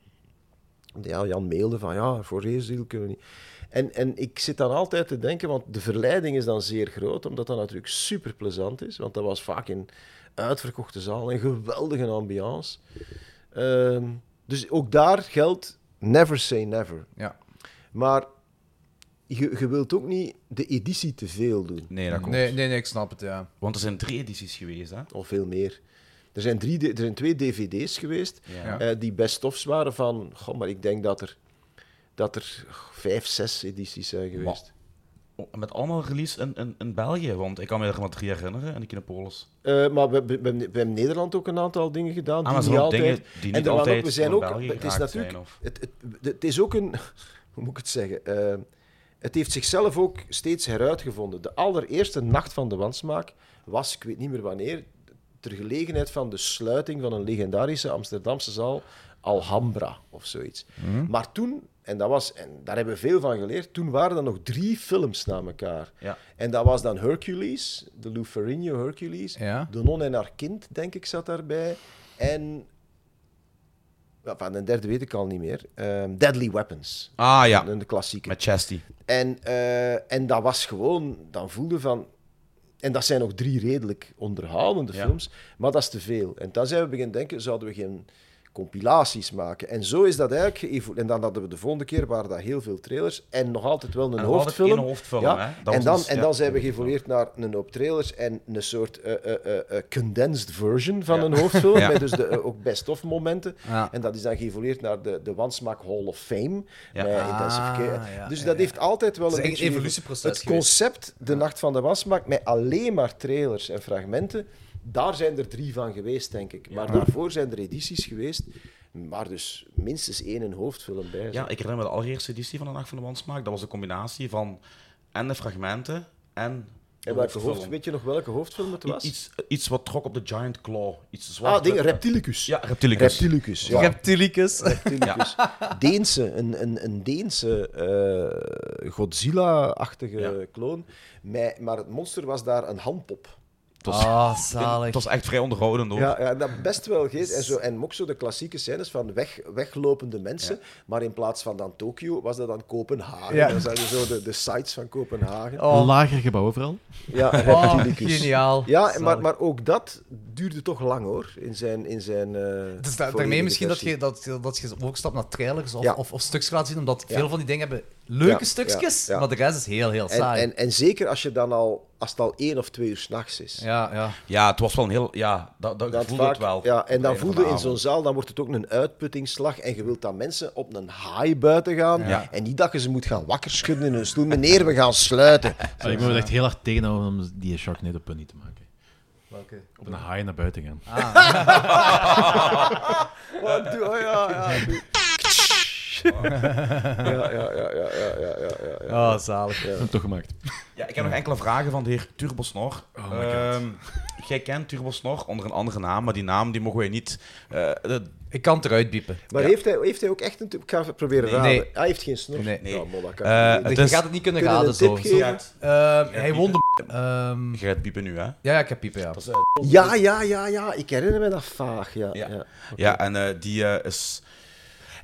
[SPEAKER 1] ja, Jan mailde van ja, voor Razor Reel kunnen we niet. En, en ik zit dan altijd te denken, want de verleiding is dan zeer groot, omdat dat natuurlijk super plezant is, want dat was vaak in uitverkochte zaal, een geweldige ambiance. Ehm, dus ook daar geldt never say never.
[SPEAKER 2] Ja.
[SPEAKER 1] Maar je, je wilt ook niet de editie te veel doen.
[SPEAKER 3] Nee, dat klopt.
[SPEAKER 2] Nee, nee, nee, ik snap het, ja.
[SPEAKER 3] Want er zijn drie edities geweest, hè?
[SPEAKER 1] Of veel meer. Er zijn, drie, er zijn twee dvd's geweest
[SPEAKER 2] Ja.
[SPEAKER 1] eh, die best-ofs waren van... Goh, maar ik denk dat er, dat er vijf, zes edities zijn geweest.
[SPEAKER 3] Met allemaal release in, in, in België, want ik kan me er maar drie herinneren en ik in Polis.
[SPEAKER 1] Eh, maar we, we, we, we hebben in Nederland ook een aantal dingen gedaan
[SPEAKER 3] Ah,
[SPEAKER 1] die niet altijd...
[SPEAKER 3] dingen die
[SPEAKER 1] en
[SPEAKER 3] niet
[SPEAKER 1] waren
[SPEAKER 3] altijd
[SPEAKER 1] ook, we zijn ook... Het is natuurlijk...
[SPEAKER 3] zijn, of-
[SPEAKER 1] Het, het, het is ook een... Hoe moet ik het zeggen? Eh, het heeft zichzelf ook steeds heruitgevonden. De allereerste Nacht van de Wansmaak was, ik weet niet meer wanneer, ter gelegenheid van de sluiting van een legendarische Amsterdamse zaal, Alhambra of zoiets.
[SPEAKER 3] Mhm.
[SPEAKER 1] Maar toen, en, dat was, en daar hebben we veel van geleerd, toen waren er nog drie films na elkaar.
[SPEAKER 3] Ja.
[SPEAKER 1] En dat was dan Hercules, de Lou Ferrigno Hercules,
[SPEAKER 2] Ja.
[SPEAKER 1] De Non en haar kind, denk ik, zat daarbij. En... Van de derde weet ik al niet meer. Ehm, Deadly Weapons.
[SPEAKER 3] Ah ja,
[SPEAKER 1] Een de klassieke.
[SPEAKER 3] met Chesty.
[SPEAKER 1] En, eh, en dat was gewoon, dan voelde van. En dat zijn nog drie redelijk onderhoudende
[SPEAKER 3] Ja.
[SPEAKER 1] films, maar dat is te veel. En dan zijn we beginnen denken, zouden we geen compilaties maken? En zo is dat eigenlijk geëvolueerd. En dan hadden we de volgende keer, waren dat heel veel trailers en nog altijd wel een
[SPEAKER 3] En
[SPEAKER 1] hoofdfilm.
[SPEAKER 3] één hoofdfilm,
[SPEAKER 1] ja.
[SPEAKER 3] hè? Dat
[SPEAKER 1] en dan,
[SPEAKER 3] ons-
[SPEAKER 1] en
[SPEAKER 3] ja.
[SPEAKER 1] dan zijn we geëvolueerd naar een hoop trailers en een soort eh, eh, eh, eh, condensed version van
[SPEAKER 3] Ja.
[SPEAKER 1] een hoofdfilm,
[SPEAKER 3] Ja.
[SPEAKER 1] met dus de, ook best-of momenten.
[SPEAKER 2] Ja.
[SPEAKER 1] En dat is dan geëvolueerd naar de, de Wansmaak Hall of Fame.
[SPEAKER 3] Ja.
[SPEAKER 1] Met
[SPEAKER 2] Ah,
[SPEAKER 1] dus
[SPEAKER 2] ja,
[SPEAKER 1] dat
[SPEAKER 2] ja.
[SPEAKER 1] heeft altijd wel
[SPEAKER 2] Het
[SPEAKER 1] een
[SPEAKER 2] een evolutieproces
[SPEAKER 1] Het
[SPEAKER 2] geweest.
[SPEAKER 1] concept, de Nacht van de Wansmaak, met alleen maar trailers en fragmenten, daar zijn er drie van geweest, denk ik. Maar daarvoor zijn er edities geweest, waar dus minstens één een hoofdfilm bij.
[SPEAKER 3] Ja, ik herinner me de allereerste editie van de Nacht van de Wansmaak. Dat was een combinatie van en de fragmenten en de
[SPEAKER 1] en welke hoofd, weet je nog welke hoofdfilm het was?
[SPEAKER 3] Iets, iets wat trok op de Giant Claw. Iets zwart.
[SPEAKER 1] ah, ding, Reptilicus.
[SPEAKER 3] Ja, Reptilicus.
[SPEAKER 1] Reptilicus, ja.
[SPEAKER 2] Reptilicus.
[SPEAKER 1] Reptilicus. Deense, een, een, een Deense eh, Godzilla-achtige
[SPEAKER 3] Ja.
[SPEAKER 1] kloon. Met- maar het monster was daar een handpop.
[SPEAKER 2] Ah, zalig.
[SPEAKER 3] Het was echt vrij onderhoudend hoor.
[SPEAKER 1] Ja, ja, dat best wel geest. En, zo, en ook zo de klassieke scènes van weg, weglopende mensen. Maar in plaats van dan Tokio was dat dan Kopenhagen.
[SPEAKER 2] Ja.
[SPEAKER 1] Dan zag je zo de, de sites van Kopenhagen.
[SPEAKER 2] Oh.
[SPEAKER 4] Een lager gebouw vooral.
[SPEAKER 1] Ja,
[SPEAKER 2] Oh, geniaal.
[SPEAKER 1] Ja, maar,
[SPEAKER 2] Zalig.
[SPEAKER 1] maar ook dat duurde toch lang hoor. In zijn. In zijn eh,
[SPEAKER 2] Dus da- daarmee misschien dat
[SPEAKER 1] versie.
[SPEAKER 2] je, dat, je- dat je overstapt naar trailers of,
[SPEAKER 1] Ja.
[SPEAKER 2] of, of stukjes laat zien, omdat
[SPEAKER 1] Ja.
[SPEAKER 2] veel van die dingen hebben leuke
[SPEAKER 1] Ja,
[SPEAKER 2] stukjes,
[SPEAKER 1] ja, ja.
[SPEAKER 2] maar de rest is heel, heel saai.
[SPEAKER 1] en, en zeker als je dan al, als het al één of twee uur s'nachts is.
[SPEAKER 2] ja, ja.
[SPEAKER 3] Ja, het was wel een heel... Ja, dat, dat,
[SPEAKER 1] Dat
[SPEAKER 3] voelde
[SPEAKER 1] vaak-
[SPEAKER 3] het wel.
[SPEAKER 1] Ja, en dan voelde in zo'n zaal, dan wordt het ook een uitputtingsslag. En je wilt dat mensen op een haai buiten gaan.
[SPEAKER 3] Ja.
[SPEAKER 1] En niet dat je ze moet gaan wakker schudden in hun stoel. Meneer, we gaan sluiten.
[SPEAKER 4] Ah, ik moet echt heel hard tegenhouden om die Sharknado pun niet te maken. Op een haai naar buiten gaan.
[SPEAKER 1] Wat doe- oh, ja, ja, ja, ja, ja, ja, ja, ja, ja, ja.
[SPEAKER 2] Oh, zalig.
[SPEAKER 4] Hem toch gemaakt.
[SPEAKER 3] Ja, ik heb nog enkele vragen van de heer Turbosnor.
[SPEAKER 4] Oh my God.
[SPEAKER 3] Ehm, jij kent Turbosnor onder een andere naam, maar die naam die mogen wij niet... eh, de-
[SPEAKER 2] Ik kan het eruit biepen.
[SPEAKER 1] Maar
[SPEAKER 3] Ja.
[SPEAKER 1] heeft, hij, heeft hij ook echt een... Ik ga even proberen
[SPEAKER 3] Nee.
[SPEAKER 1] raden.
[SPEAKER 2] Nee.
[SPEAKER 1] Hij heeft geen snor.
[SPEAKER 2] Nee.
[SPEAKER 3] Nee.
[SPEAKER 1] Ja, kan
[SPEAKER 3] Eh,
[SPEAKER 1] niet.
[SPEAKER 2] Je
[SPEAKER 3] is-
[SPEAKER 2] gaat het niet kunnen raden
[SPEAKER 1] tip
[SPEAKER 2] zo.
[SPEAKER 1] geven?
[SPEAKER 2] Ehm, hij won de... Ehm,
[SPEAKER 3] Je gaat piepen nu, hè?
[SPEAKER 2] ja, ja, ik heb piepen, ja.
[SPEAKER 3] Dat is, eh,
[SPEAKER 1] Ja, ja, ja, ja. Ik herinner me dat vaag. Ja,
[SPEAKER 3] Ja.
[SPEAKER 1] ja.
[SPEAKER 3] Ja, en eh, die eh, is...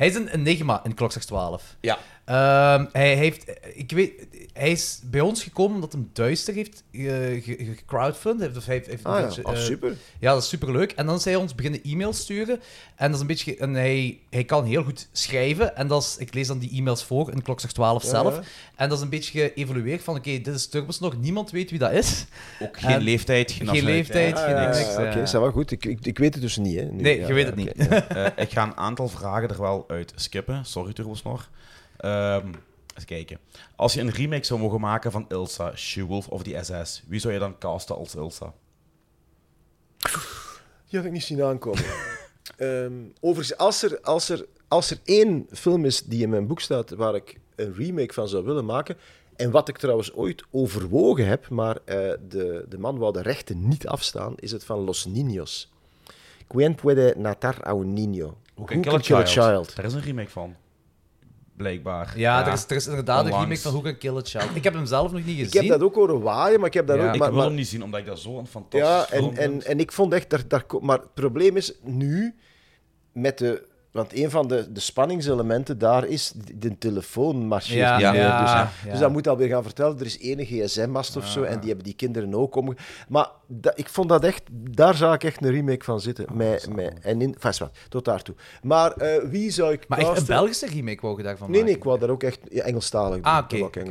[SPEAKER 2] Hij is een enigma in Klokslag 12.
[SPEAKER 3] Ja.
[SPEAKER 2] Ehm, hij, heeft, ik weet, hij is bij ons gekomen omdat hem Duister heeft eh, ge- ge- gecrowdfund. Heeft, heeft,
[SPEAKER 1] Ah ja,
[SPEAKER 2] eh,
[SPEAKER 1] ah, super.
[SPEAKER 2] Ja, dat is superleuk. En dan is hij ons beginnen e-mails sturen. En dat is een beetje... En hij, hij kan heel goed schrijven. En dat is, ik lees dan die e-mails voor in Klokslag 12
[SPEAKER 1] Ja,
[SPEAKER 2] zelf.
[SPEAKER 1] ja.
[SPEAKER 2] En dat is een beetje geëvolueerd van... Oké, dit is Turbos nog. Niemand weet wie dat is.
[SPEAKER 3] Ook geen
[SPEAKER 2] En-
[SPEAKER 3] leeftijd, geen,
[SPEAKER 2] geen leeftijd,
[SPEAKER 1] Ah,
[SPEAKER 2] geen
[SPEAKER 1] ja,
[SPEAKER 2] niks.
[SPEAKER 1] Oké, is dat wel goed. Ik, ik, ik weet het dus niet. Hè, nu.
[SPEAKER 2] Nee,
[SPEAKER 1] Ja,
[SPEAKER 2] je weet
[SPEAKER 1] ja,
[SPEAKER 2] het niet.
[SPEAKER 3] Eh, ik ga een aantal vragen er wel uit skippen. Sorry, Turbosnor. Ehm eens kijken. Als je een remake zou mogen maken van Ilsa, She-Wolf of die SS, wie zou je dan casten als Ilsa?
[SPEAKER 1] Die had ik niet zien aankomen. Ehm, overigens, als er, als, er, als er één film is die in mijn boek staat waar ik een remake van zou willen maken, en wat ik trouwens ooit overwogen heb, maar eh, de, de man wou de rechten niet afstaan, is het van Los Niños. Quien puede natar a un niño? Who
[SPEAKER 3] Can
[SPEAKER 1] can kill a child?
[SPEAKER 3] Daar is een remake van. Blijkbaar.
[SPEAKER 2] Ja, Er, is, er is inderdaad een
[SPEAKER 3] Onlangs.
[SPEAKER 2] remake van Who Can Kill a Child. Ik heb hem zelf nog niet gezien.
[SPEAKER 1] Ik heb dat ook horen waaien, maar ik heb dat
[SPEAKER 2] Ja.
[SPEAKER 1] ook...
[SPEAKER 3] Ik
[SPEAKER 1] maar,
[SPEAKER 3] wil
[SPEAKER 1] maar-
[SPEAKER 3] hem niet zien, omdat ik dat zo'n fantastisch
[SPEAKER 1] Ja,
[SPEAKER 3] film
[SPEAKER 1] en, en,
[SPEAKER 3] vind.
[SPEAKER 1] en ik vond echt... Daar, daar, ko- maar het probleem is nu, met de... Want een van de, de spanningselementen daar is, de, telefoon marcheert
[SPEAKER 2] Ja,
[SPEAKER 1] niet
[SPEAKER 3] ja.
[SPEAKER 1] Dus,
[SPEAKER 2] ja.
[SPEAKER 1] dus dat moet alweer gaan vertellen. Er is ene gsm-mast of zo, en die hebben die kinderen ook om. Maar dat, ik vond dat echt... Daar zou ik echt een remake van zitten. met, met, en in, vast wat, tot daartoe. Maar eh, wie zou ik
[SPEAKER 2] Maar echt een? Belgische remake wou je daarvan
[SPEAKER 1] Nee, nee,
[SPEAKER 2] maken?
[SPEAKER 1] ik wou daar ook echt Engelstalig doen.
[SPEAKER 2] Ah, oké,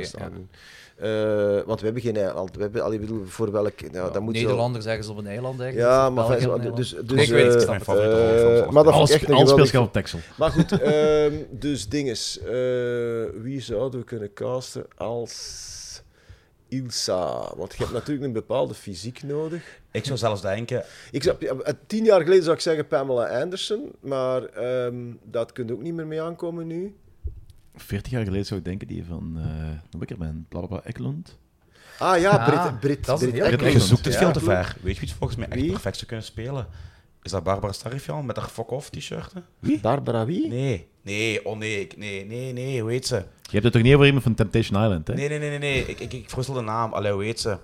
[SPEAKER 1] Eh, want we hebben geen eiland. We hebben, allee, ik bedoel, voor welk... Nou, dat moet zo-
[SPEAKER 2] Nederlanders ergens op een eiland
[SPEAKER 1] ja, maar
[SPEAKER 2] België
[SPEAKER 1] dus, dus,
[SPEAKER 2] Ik weet het, ik
[SPEAKER 1] eh,
[SPEAKER 2] snap
[SPEAKER 3] het. Mijn favoriete
[SPEAKER 1] eh,
[SPEAKER 3] horrorfilms.
[SPEAKER 1] maar dat
[SPEAKER 4] Alles, alles speelt op Texel.
[SPEAKER 1] Maar goed, ehm, dus dinges. eh, wie zouden we kunnen casten als Ilsa? Want je hebt natuurlijk een bepaalde fysiek nodig.
[SPEAKER 3] Ik zou zelfs denken,
[SPEAKER 1] Ik zou, tien jaar geleden zou ik zeggen Pamela Anderson, maar ehm, dat kun je ook niet meer mee aankomen nu.
[SPEAKER 4] 40 jaar geleden zou ik denken die van... eh hoe ik er ben? Blablabla Eklund.
[SPEAKER 1] Ah ja,
[SPEAKER 2] Ah,
[SPEAKER 1] Brit, Brit,
[SPEAKER 2] dat
[SPEAKER 1] Brit
[SPEAKER 2] heel
[SPEAKER 1] Eklund.
[SPEAKER 3] je zoekt het
[SPEAKER 1] Ja,
[SPEAKER 3] veel te ver. Weet je wie het volgens mij echt
[SPEAKER 1] Wie?
[SPEAKER 3] perfect zou kunnen spelen? Is dat Barbara Starrifian met haar fuck-off t-shirten?
[SPEAKER 1] Barbara wie?
[SPEAKER 3] Nee. Nee, oh nee, ik- nee, nee, nee, hoe heet ze?
[SPEAKER 4] Je hebt het toch niet over iemand van Temptation Island, hè?
[SPEAKER 3] Nee, nee, nee, nee, nee. Ik, ik, de naam. Allee, hoe heet ze?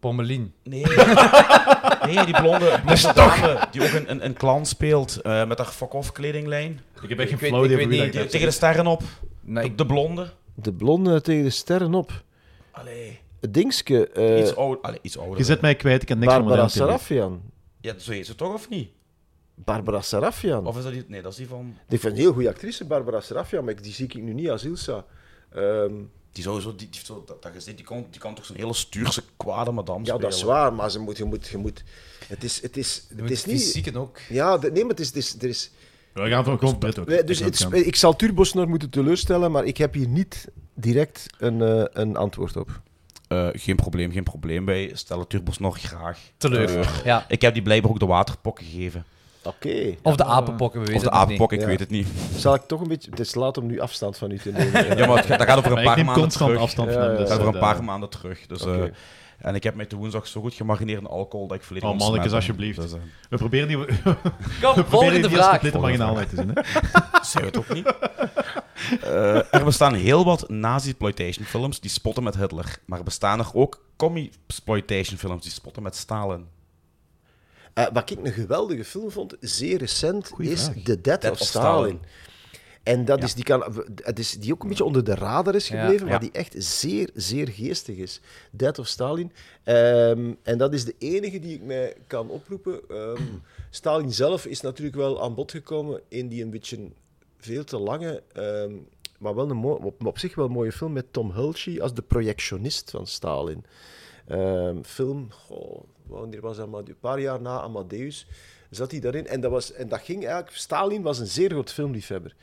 [SPEAKER 2] Pommelien.
[SPEAKER 3] Nee. nee, die blonde, blonde dame die ook een, een, een clown speelt eh, met haar fuck-off kledinglijn.
[SPEAKER 4] Ik heb echt geen
[SPEAKER 2] weet-
[SPEAKER 4] flauw idee wie dat
[SPEAKER 3] Die, tegen de sterren op.
[SPEAKER 2] Nee,
[SPEAKER 3] De, blonde.
[SPEAKER 1] De blonde tegen de sterren op.
[SPEAKER 3] Allee.
[SPEAKER 1] het dingske, eh,
[SPEAKER 3] iets, ouder, allee, iets ouder.
[SPEAKER 4] Je zet mij kwijt, ik heb niks van
[SPEAKER 1] Barbara. Sarafian.
[SPEAKER 3] Ja, zo heet ze toch, of niet?
[SPEAKER 1] Barbara Sarafian.
[SPEAKER 3] Of is dat die... Nee, dat is die van...
[SPEAKER 1] Ik vind een heel goede actrice, Barbara Sarafian, maar die zie ik nu niet als Ilsa. Ehm,
[SPEAKER 3] Die sowieso... Die, die, zo, dat, dat gezien, die, kan, die kan toch zo'n hele stuurse, kwade madame
[SPEAKER 1] ja,
[SPEAKER 3] spelen.
[SPEAKER 1] dat is waar, maar ze moet, je moet, je moet, het is, het is,
[SPEAKER 2] Je
[SPEAKER 1] het
[SPEAKER 2] moet
[SPEAKER 1] is niet...
[SPEAKER 2] fysieken ook.
[SPEAKER 1] Ja, de- nee, maar het is, het is, er is
[SPEAKER 4] We gaan van Brit ook.
[SPEAKER 1] Dus
[SPEAKER 4] Ik
[SPEAKER 1] het, zal Turbosnor moeten teleurstellen, maar ik heb hier niet direct een, eh, een antwoord op.
[SPEAKER 3] Eh, geen probleem, geen probleem. Wij stellen Turbos nog graag
[SPEAKER 2] Teleur. Ja.
[SPEAKER 3] Ik heb die blijkbaar ook de waterpok gegeven.
[SPEAKER 1] Oké.
[SPEAKER 2] Of de apenpokken, we weten
[SPEAKER 3] Of de
[SPEAKER 2] het nog
[SPEAKER 3] apenpok, ik
[SPEAKER 1] Ja.
[SPEAKER 3] weet het niet.
[SPEAKER 1] Zal ik toch een beetje... Het is laat om nu afstand van u te nemen.
[SPEAKER 3] Ja, maar het dat gaat over een
[SPEAKER 4] ik
[SPEAKER 3] paar
[SPEAKER 4] neem
[SPEAKER 3] maanden
[SPEAKER 4] constant
[SPEAKER 3] terug.
[SPEAKER 4] afstand van hem.
[SPEAKER 3] Dat
[SPEAKER 4] dus,
[SPEAKER 3] gaat over een
[SPEAKER 4] eh,
[SPEAKER 3] paar maanden terug. Dus,
[SPEAKER 1] Oké.
[SPEAKER 3] eh, en ik heb mij de woensdag zo goed gemarineerd in alcohol dat ik volledig
[SPEAKER 4] Oh, mannetjes, alsjeblieft.
[SPEAKER 3] Dus, eh,
[SPEAKER 4] We proberen die, we
[SPEAKER 2] Kom,
[SPEAKER 4] proberen
[SPEAKER 2] volgende
[SPEAKER 4] die
[SPEAKER 2] vraag.
[SPEAKER 4] complete marginaalheid te zien. Hè?
[SPEAKER 3] Zeg het ook niet. Eh, er bestaan heel wat nazi-exploitation films die spotten met Hitler. Maar bestaan er ook commie-exploitation films die spotten met Stalin.
[SPEAKER 1] Eh, wat ik een geweldige film vond, zeer recent,
[SPEAKER 4] Goeie
[SPEAKER 1] is
[SPEAKER 4] vraag.
[SPEAKER 1] The Death,
[SPEAKER 3] Death
[SPEAKER 1] of
[SPEAKER 3] of
[SPEAKER 1] Stalin.
[SPEAKER 3] Stalin.
[SPEAKER 1] En dat
[SPEAKER 3] Ja.
[SPEAKER 1] is, die, kan, het is die ook een beetje onder de radar is gebleven,
[SPEAKER 3] Ja.
[SPEAKER 1] maar die echt zeer, zeer geestig is. Death of Stalin. Ehm, en dat is de enige die ik mij kan oproepen. Ehm, Stalin zelf is natuurlijk wel aan bod gekomen in die een beetje veel te lange, ehm, maar wel een op, op zich wel een mooie film met Tom Hulce als de projectionist van Stalin. Ehm, film, goh, wanneer was Een paar jaar na Amadeus zat hij daarin. En dat, was, en dat ging eigenlijk... Stalin was een zeer groot filmliefhebber.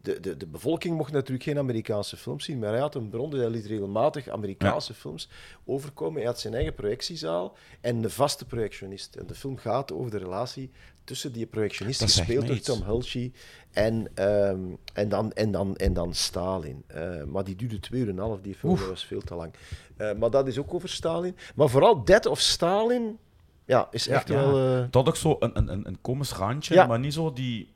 [SPEAKER 1] De, de, de bevolking mocht natuurlijk geen Amerikaanse films zien, maar hij had een bron, dus hij liet regelmatig Amerikaanse films overkomen. Hij had zijn eigen projectiezaal en een vaste projectionist. En de film gaat over de relatie tussen die projectionist, gespeeld door. Tom Hulce, en, ehm, en, dan, en, dan, en dan Stalin. Eh, maar die duurde twee uur en een half, die film, dat was veel te lang. Eh, maar dat is ook over Stalin. Maar vooral Death of Stalin ja, is echt
[SPEAKER 3] Ja.
[SPEAKER 1] wel... eh,
[SPEAKER 3] Dat ook zo een, een, een, een komisch randje,
[SPEAKER 1] Ja.
[SPEAKER 3] maar niet zo die,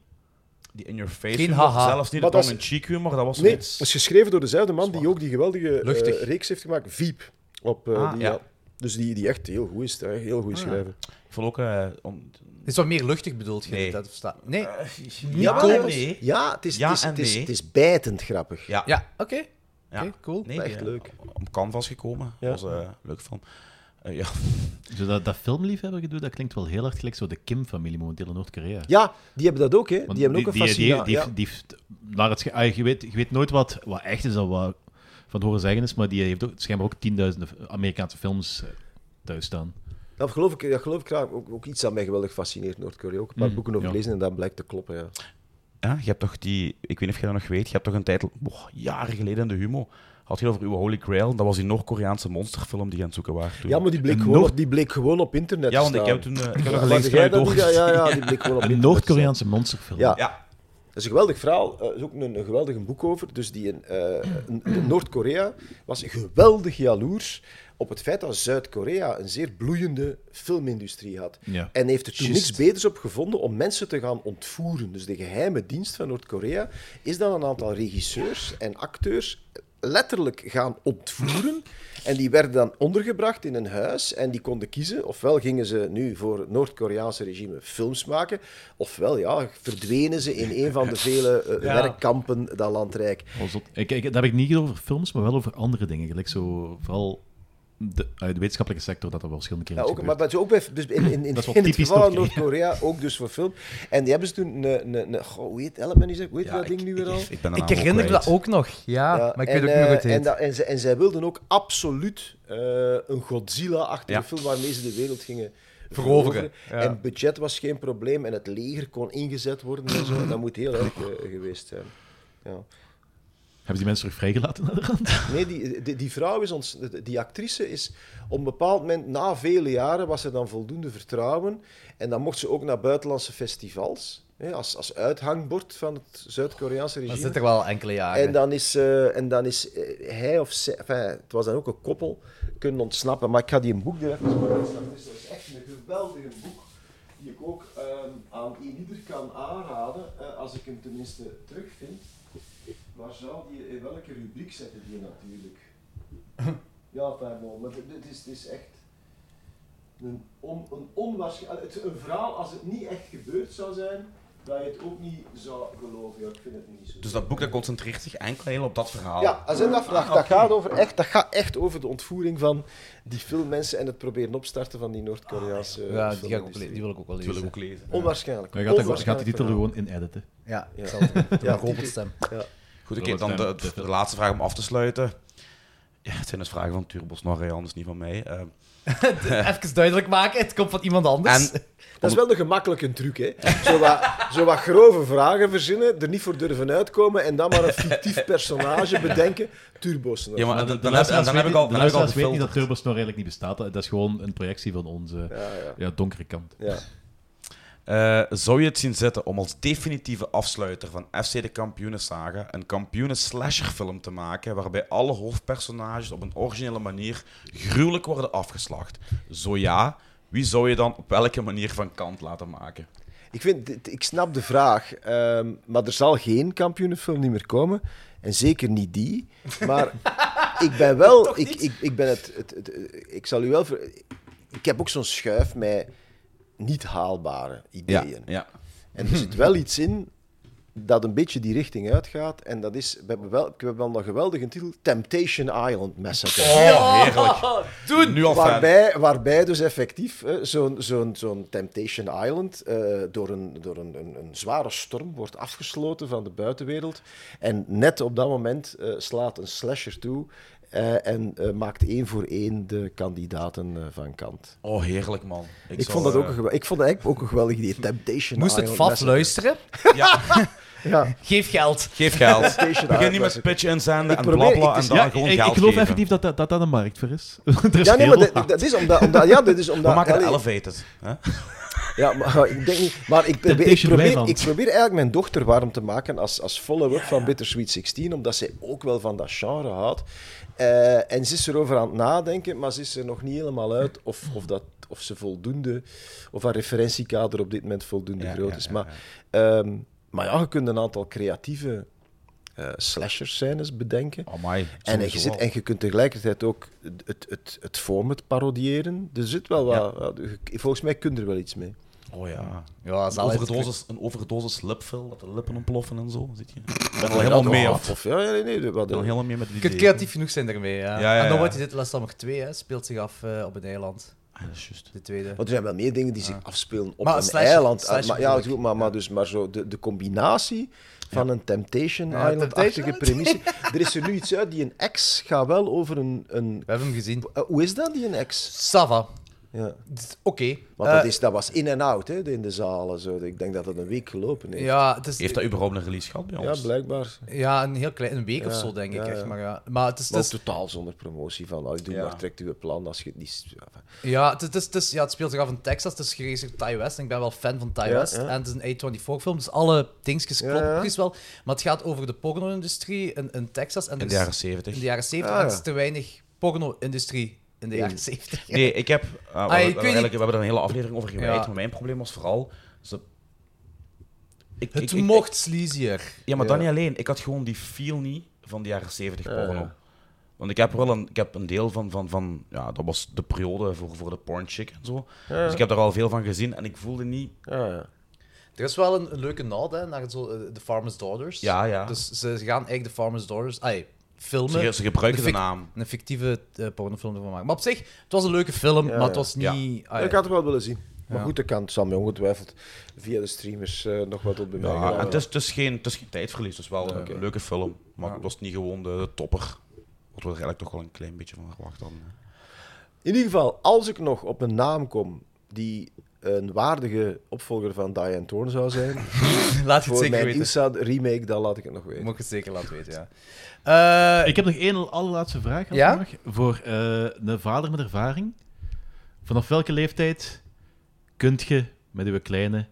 [SPEAKER 3] die in-your-face
[SPEAKER 2] Geen
[SPEAKER 3] humor.
[SPEAKER 2] haha.
[SPEAKER 3] Zelfs niet
[SPEAKER 1] Maar
[SPEAKER 3] de
[SPEAKER 1] dat is-
[SPEAKER 3] tongue-in-cheek humor, dat was
[SPEAKER 1] Nee,
[SPEAKER 3] iets...
[SPEAKER 1] dat is geschreven door dezelfde man die ook die geweldige reeks heeft gemaakt, Veep. Op, eh,
[SPEAKER 3] Ah,
[SPEAKER 1] die,
[SPEAKER 3] ja.
[SPEAKER 1] ja. Dus die, die echt heel goed is, hè, heel goed
[SPEAKER 3] Ah, ja.
[SPEAKER 1] schrijven.
[SPEAKER 3] Ik vond ook... eh, om,
[SPEAKER 2] is wat meer luchtig bedoeld, je
[SPEAKER 3] Nee.
[SPEAKER 2] dat of sta- Nee.
[SPEAKER 3] ja, en
[SPEAKER 1] was-
[SPEAKER 3] nee.
[SPEAKER 1] Ja, het is,
[SPEAKER 3] Ja
[SPEAKER 1] het is,
[SPEAKER 3] en
[SPEAKER 1] het is,
[SPEAKER 3] nee.
[SPEAKER 1] het is bijtend grappig.
[SPEAKER 3] Ja,
[SPEAKER 2] Ja, oké.
[SPEAKER 3] ja.
[SPEAKER 2] Oké, cool.
[SPEAKER 3] Nee,
[SPEAKER 1] Echt
[SPEAKER 3] die,
[SPEAKER 1] leuk.
[SPEAKER 3] eh, Om canvas gekomen.
[SPEAKER 1] Ja.
[SPEAKER 3] Dat was een leuk film. Eh, ja.
[SPEAKER 4] Zo dat, dat filmliefhebber gedoe, dat klinkt wel heel erg gelijk zo de Kim-familie momenteel in Noord-Korea.
[SPEAKER 1] Ja, die hebben dat ook, hè.
[SPEAKER 4] Want
[SPEAKER 1] Die hebben ook een
[SPEAKER 4] die, die,
[SPEAKER 1] fascinatie.
[SPEAKER 4] die,
[SPEAKER 1] ja.
[SPEAKER 4] die, heeft- naar het, sche- ah, je, weet, je weet nooit wat, wat echt is en wat van horen zeggen is, maar die heeft ook, schijnbaar ook tienduizenden Amerikaanse films eh, thuis staan.
[SPEAKER 1] Dat geloof ik, dat geloof ik graag. Ook, ook iets dat mij geweldig fascineert, Noord-Korea. Ook een paar
[SPEAKER 4] Mm,
[SPEAKER 1] boeken over
[SPEAKER 4] ja.
[SPEAKER 1] gelezen en dat blijkt te kloppen, ja.
[SPEAKER 3] ja, je hebt toch die... Ik weet niet of je dat nog weet. Je hebt toch een tijd... jaren geleden in de Humo... Had je het over uw Holy Grail? Dat was die Noord-Koreaanse monsterfilm die je aan het zoeken waren toen.
[SPEAKER 1] Ja, maar die bleek, gewoon,
[SPEAKER 4] Noord-
[SPEAKER 1] die bleek gewoon op internet
[SPEAKER 3] Ja, want ik heb toen... eh, ik heb
[SPEAKER 1] Ja,
[SPEAKER 3] nog een?
[SPEAKER 1] Ja, ja, ja, die bleek gewoon op
[SPEAKER 4] Een. Noord-Koreaanse monsterfilm.
[SPEAKER 1] Ja.
[SPEAKER 3] Ja.
[SPEAKER 1] Dat is een geweldig verhaal. Er is ook een, een geweldig boek over. Dus die, in, eh, Noord-Korea was geweldig jaloers op het feit dat Zuid-Korea een zeer bloeiende filmindustrie had.
[SPEAKER 4] Ja.
[SPEAKER 1] En heeft er toen
[SPEAKER 2] Juist.
[SPEAKER 1] niks beters op gevonden om mensen te gaan ontvoeren. Dus de geheime dienst van Noord-Korea is dan een aantal regisseurs en acteurs letterlijk gaan ontvoeren. En die werden dan ondergebracht in een huis en die konden kiezen. Ofwel gingen ze nu voor het Noord-Koreaanse regime films maken, ofwel ja, verdwenen ze in een van de vele eh,
[SPEAKER 2] Ja.
[SPEAKER 1] werkkampen dat land rijk.
[SPEAKER 4] Oh, zot. Ik, ik, dat heb ik niet over films, maar wel over andere dingen. Gelijk zo, vooral de, uit de wetenschappelijke sector, dat er wel verschillende keren
[SPEAKER 1] Ja,
[SPEAKER 4] is
[SPEAKER 1] ook, maar
[SPEAKER 4] gebeurd.
[SPEAKER 1] bij, ook bij, dus in, in, in,
[SPEAKER 4] Dat is
[SPEAKER 1] in het geval van
[SPEAKER 4] Noord-Korea.
[SPEAKER 1] Ook dus voor film. En die hebben ze toen een... een, een goh, hoe heet Element is dat? Hoe heet
[SPEAKER 3] Ja,
[SPEAKER 1] dat ding
[SPEAKER 3] ik-
[SPEAKER 1] nu weer al?
[SPEAKER 3] Ik, ik,
[SPEAKER 2] herinner me dat ook nog, ja.
[SPEAKER 1] Ja,
[SPEAKER 2] maar ik
[SPEAKER 1] en,
[SPEAKER 2] weet ook niet hoe het
[SPEAKER 1] eh,
[SPEAKER 2] heet.
[SPEAKER 1] En, dat- en, ze, en zij wilden ook absoluut eh, een Godzilla-achtige
[SPEAKER 3] Ja.
[SPEAKER 1] film waarmee ze de wereld gingen
[SPEAKER 2] Veroveren, ja.
[SPEAKER 1] En budget was geen probleem en het leger kon ingezet worden en zo. Dat moet heel erg eh, geweest zijn. Ja.
[SPEAKER 4] Hebben die mensen terug vrijgelaten naar de rand?
[SPEAKER 1] Nee, die, die, die vrouw is ons, die actrice is op een bepaald moment, na vele jaren, was er dan voldoende vertrouwen. En dan mocht ze ook naar buitenlandse festivals, hè, als, als uithangbord van het Zuid-Koreaanse
[SPEAKER 2] Dat
[SPEAKER 1] regime.
[SPEAKER 2] zit er wel enkele jaren.
[SPEAKER 1] En dan is, eh, en dan is eh, hij of zij, enfin, het was dan ook een koppel, kunnen ontsnappen. Maar ik ga die een boek even maar eens aan. Dus dat is echt een geweldige boek, die ik ook ehm, aan ieder kan aanraden, eh, als ik hem tenminste terugvind. Waar zou die, in welke rubriek zetten die natuurlijk? ja, pardon, maar dit dit is, het is echt een, on, een onwaarschijnlijk... het- Een verhaal, als het niet echt gebeurd zou zijn, dat je het ook niet zou geloven. Ja, ik vind het niet zo.
[SPEAKER 3] Dus dat boek dat concentreert zich enkel heel op dat verhaal.
[SPEAKER 1] Ja, als je dat vraagt, dat, gaat over echt, dat gaat echt over de ontvoering van die filmmensen en het proberen opstarten van die Noord-Koreaanse
[SPEAKER 2] Ja, die, ga ik ook die wil ik ook wel
[SPEAKER 3] Dat wil ik
[SPEAKER 2] lezen.
[SPEAKER 3] ook lezen.
[SPEAKER 1] Onwaarschijnlijk.
[SPEAKER 4] Dan gaat, de, gaat die
[SPEAKER 1] Onwaarschijnlijk
[SPEAKER 4] titel
[SPEAKER 1] verhaal.
[SPEAKER 4] gewoon in editen.
[SPEAKER 2] Ja, ik
[SPEAKER 1] Ja.
[SPEAKER 2] zal het doen.
[SPEAKER 1] Ja,
[SPEAKER 2] Een robotstem.
[SPEAKER 3] Goed, oké, dan de, de, de laatste vraag om af te sluiten. Ja, het zijn dus vragen van Turbos Norre, anders niet van mij. Eh,
[SPEAKER 2] Even duidelijk maken, het komt van iemand anders.
[SPEAKER 3] en
[SPEAKER 1] Dat is wel de gemakkelijke truc, hè. Zo wat, zo wat grove vragen verzinnen, er niet voor durven uitkomen en dan maar een fictief personage bedenken. Turbo's.
[SPEAKER 3] Ja, maar dan, heb, dan heb ik al, dan heb ik al
[SPEAKER 4] luisteraars weten niet dat. Turbosnor eigenlijk niet bestaat. Dat is gewoon een projectie van onze
[SPEAKER 1] Ja, ja.
[SPEAKER 4] ja, donkere kant.
[SPEAKER 1] ja.
[SPEAKER 3] Eh, zou je het zien zitten om als definitieve afsluiter van FC de Kampioenensaga een kampioenen-slasherfilm te maken waarbij alle hoofdpersonages op een originele manier gruwelijk worden afgeslacht? Zo ja, wie zou je dan op welke manier van kant laten maken?
[SPEAKER 1] Ik, vind, ik snap de vraag, ehm, maar er zal geen kampioenenfilm niet meer komen. En zeker niet die. Maar ik ben wel. Ik, ik, ik, ben het, het, het- ik zal u wel. ver- Ik heb ook zo'n schuif met niet haalbare ideeën.
[SPEAKER 3] ja.
[SPEAKER 1] En er zit wel iets in dat een beetje die richting uitgaat. En dat is, we hebben wel, we hebben wel een geweldige titel, Temptation Island Massacre.
[SPEAKER 3] Oh, heerlijk. Doen! Nu al.
[SPEAKER 1] Waarbij, waarbij dus effectief hè, zo'n zo'n zo'n Temptation Island eh, door, een, door een, een, een zware storm wordt afgesloten van de buitenwereld. En net op dat moment eh, slaat een slasher toe eh, en eh, maakt één voor één de kandidaten eh, van kant.
[SPEAKER 3] Oh, heerlijk, man.
[SPEAKER 1] Ik,
[SPEAKER 3] zou,
[SPEAKER 1] vond dat ook een, ik vond dat eigenlijk ook een geweldig idee. Temptation
[SPEAKER 2] Moest het
[SPEAKER 1] Island Massacre.
[SPEAKER 2] luisteren?
[SPEAKER 3] Ja,
[SPEAKER 1] Ja,
[SPEAKER 2] Geef geld.
[SPEAKER 3] geef geld.
[SPEAKER 1] Temptation
[SPEAKER 3] Begin niet met pitchen inzenden en
[SPEAKER 1] probeer-
[SPEAKER 3] blabla
[SPEAKER 1] ik-
[SPEAKER 3] en dan
[SPEAKER 4] Ja,
[SPEAKER 3] gewoon
[SPEAKER 4] ik,
[SPEAKER 3] geld
[SPEAKER 4] ik geloof
[SPEAKER 3] geven.
[SPEAKER 4] effectief dat dat, dat dat een markt voor is. er is
[SPEAKER 1] Ja, nee, maar dat, is omdat... omdat ja, dat is
[SPEAKER 3] We
[SPEAKER 1] omdat...
[SPEAKER 3] maken de
[SPEAKER 1] allee,
[SPEAKER 3] elevated. Hè?
[SPEAKER 1] Ja, maar ik denk niet. Maar ik probeer, ik, probeer, ik probeer eigenlijk mijn dochter warm te maken als, als follow-up van Bittersweet 16, omdat zij ook wel van dat genre houdt. Eh, en ze is erover aan het nadenken, maar ze is er nog niet helemaal uit of, of, dat, of ze voldoende, of haar referentiekader op dit moment voldoende
[SPEAKER 3] Ja,
[SPEAKER 1] groot is.
[SPEAKER 3] ja,
[SPEAKER 1] Maar, ehm, maar ja, je kunt een aantal creatieve eh slasher-scènes bedenken.
[SPEAKER 3] Amai,
[SPEAKER 1] En je, zit, en je kunt tegelijkertijd ook het, het, het, het format parodiëren. Er zit wel wat... volgens mij kun je er wel iets mee.
[SPEAKER 3] Oh ja.
[SPEAKER 2] Ja,
[SPEAKER 3] Een
[SPEAKER 2] zal het-
[SPEAKER 3] overdosis, een overdosis lipfill, dat de lippen ontploffen en zo. Zit je? Ik ben al helemaal mee.
[SPEAKER 1] Of,
[SPEAKER 3] Of,
[SPEAKER 1] ja, nee, nee,
[SPEAKER 3] ik ben al helemaal mee met die
[SPEAKER 2] Je kunt creatief genoeg zijn ermee, ja.
[SPEAKER 3] Ja, ja,
[SPEAKER 2] En
[SPEAKER 3] ja.
[SPEAKER 2] Nobody Did Last Summer 2 hè, speelt zich af eh, op een eiland.
[SPEAKER 3] Ah, dat is juist.
[SPEAKER 2] De tweede.
[SPEAKER 1] Want er zijn wel meer dingen die zich afspelen op
[SPEAKER 2] Maar
[SPEAKER 1] een
[SPEAKER 2] slasher-
[SPEAKER 1] eiland.
[SPEAKER 2] slasher
[SPEAKER 1] maar, ja, goed, maar, maar, dus, maar zo de, de combinatie van een Temptation
[SPEAKER 2] Ja,
[SPEAKER 1] Island-achtige premisse. er is er nu iets uit, die een ex gaat wel over een... een
[SPEAKER 2] We hebben hem gezien.
[SPEAKER 1] Hoe is dat, die een ex?
[SPEAKER 2] Sava.
[SPEAKER 1] Ja.
[SPEAKER 2] Oké.
[SPEAKER 1] Want
[SPEAKER 2] Eh,
[SPEAKER 1] dat, is, dat was in en out hè, in de zalen. Zo. Ik denk dat dat een week gelopen heeft.
[SPEAKER 2] Ja, het is,
[SPEAKER 3] Heeft dat überhaupt een release gehad bij
[SPEAKER 1] Ja,
[SPEAKER 3] ons?
[SPEAKER 1] blijkbaar.
[SPEAKER 2] ja, een heel klein een week of
[SPEAKER 1] Ja,
[SPEAKER 2] zo, denk ik.
[SPEAKER 1] ja,
[SPEAKER 2] Echt,
[SPEAKER 1] ja.
[SPEAKER 2] maar, ja. maar het is,
[SPEAKER 1] Maar
[SPEAKER 2] het
[SPEAKER 1] ook
[SPEAKER 2] is,
[SPEAKER 1] totaal zonder promotie van, oh, doe
[SPEAKER 3] Ja.
[SPEAKER 1] maar, trekt uw plan als je het niet... Ja,
[SPEAKER 2] ja, het, is- het, is, het, is- ja, het speelt zich af in Texas. Het is geregisseerd door Ty West. En ik ben wel fan van Ty
[SPEAKER 1] Ja,
[SPEAKER 2] West.
[SPEAKER 1] ja.
[SPEAKER 2] En het is een A24-film. Dus alle dingetjes
[SPEAKER 1] Ja,
[SPEAKER 2] kloppen
[SPEAKER 1] ja.
[SPEAKER 2] precies wel. Maar het gaat over de porno-industrie in, in Texas. En
[SPEAKER 3] In de jaren 70.
[SPEAKER 2] in de jaren 70.
[SPEAKER 1] Ah,
[SPEAKER 2] en er
[SPEAKER 1] ja.
[SPEAKER 2] is te weinig porno-industrie in de jaren 70.
[SPEAKER 3] Nee, ik heb... eh, we,
[SPEAKER 2] ik weet
[SPEAKER 3] eigenlijk, we hebben er een hele aflevering over gewijd,
[SPEAKER 2] Ja.
[SPEAKER 3] maar mijn probleem was vooral... Ze, ik,
[SPEAKER 2] Het
[SPEAKER 3] ik-
[SPEAKER 2] mocht sleazier.
[SPEAKER 3] Ja, maar
[SPEAKER 1] Ja.
[SPEAKER 3] dan niet alleen. Ik had gewoon die feel niet van de jaren 70
[SPEAKER 1] Ja,
[SPEAKER 3] porno. Want ik heb wel een, ik heb een deel van, van, van... Ja, dat was de periode voor, voor de porn chick en zo. Dus ik heb er al veel van gezien en ik voelde niet...
[SPEAKER 1] Ja, ja.
[SPEAKER 2] Er is wel een, een leuke nod hè, naar zo, eh, The Farmer's Daughters.
[SPEAKER 3] Ja, ja.
[SPEAKER 2] Dus ze gaan eigenlijk The Farmer's Daughters ai, filmen.
[SPEAKER 3] Ze, ze gebruiken de naam.
[SPEAKER 2] Een fictieve eh, pornofilm ervan maken. Maar op zich, het was een leuke film,
[SPEAKER 1] Ja,
[SPEAKER 2] maar het was niet... ai,
[SPEAKER 1] Ik had het wel willen zien. Maar
[SPEAKER 2] Ja.
[SPEAKER 1] goed, dat kan. Het zal mij ongetwijfeld via de streamers eh, nog wat tot bij mij
[SPEAKER 3] Ja, het is, het, is geen, het is geen tijdverlies, het is wel een, leuke film. Maar
[SPEAKER 2] Ja.
[SPEAKER 3] het was niet gewoon de, de topper. Wat we er eigenlijk toch wel een klein beetje van verwacht hadden.
[SPEAKER 1] In ieder geval, als ik nog op een naam kom die een waardige opvolger van Diane Thorne zou zijn,
[SPEAKER 2] Laat je het
[SPEAKER 1] voor
[SPEAKER 2] zeker
[SPEAKER 1] mijn
[SPEAKER 2] weten.
[SPEAKER 1] Remake, dan laat ik het nog weten.
[SPEAKER 2] Moet je het zeker laten weten, ja. Eh,
[SPEAKER 4] Ik heb nog één allerlaatste vraag. als
[SPEAKER 2] Ja?
[SPEAKER 4] Voor eh, een vader met ervaring. Vanaf welke leeftijd kunt je met uw kleine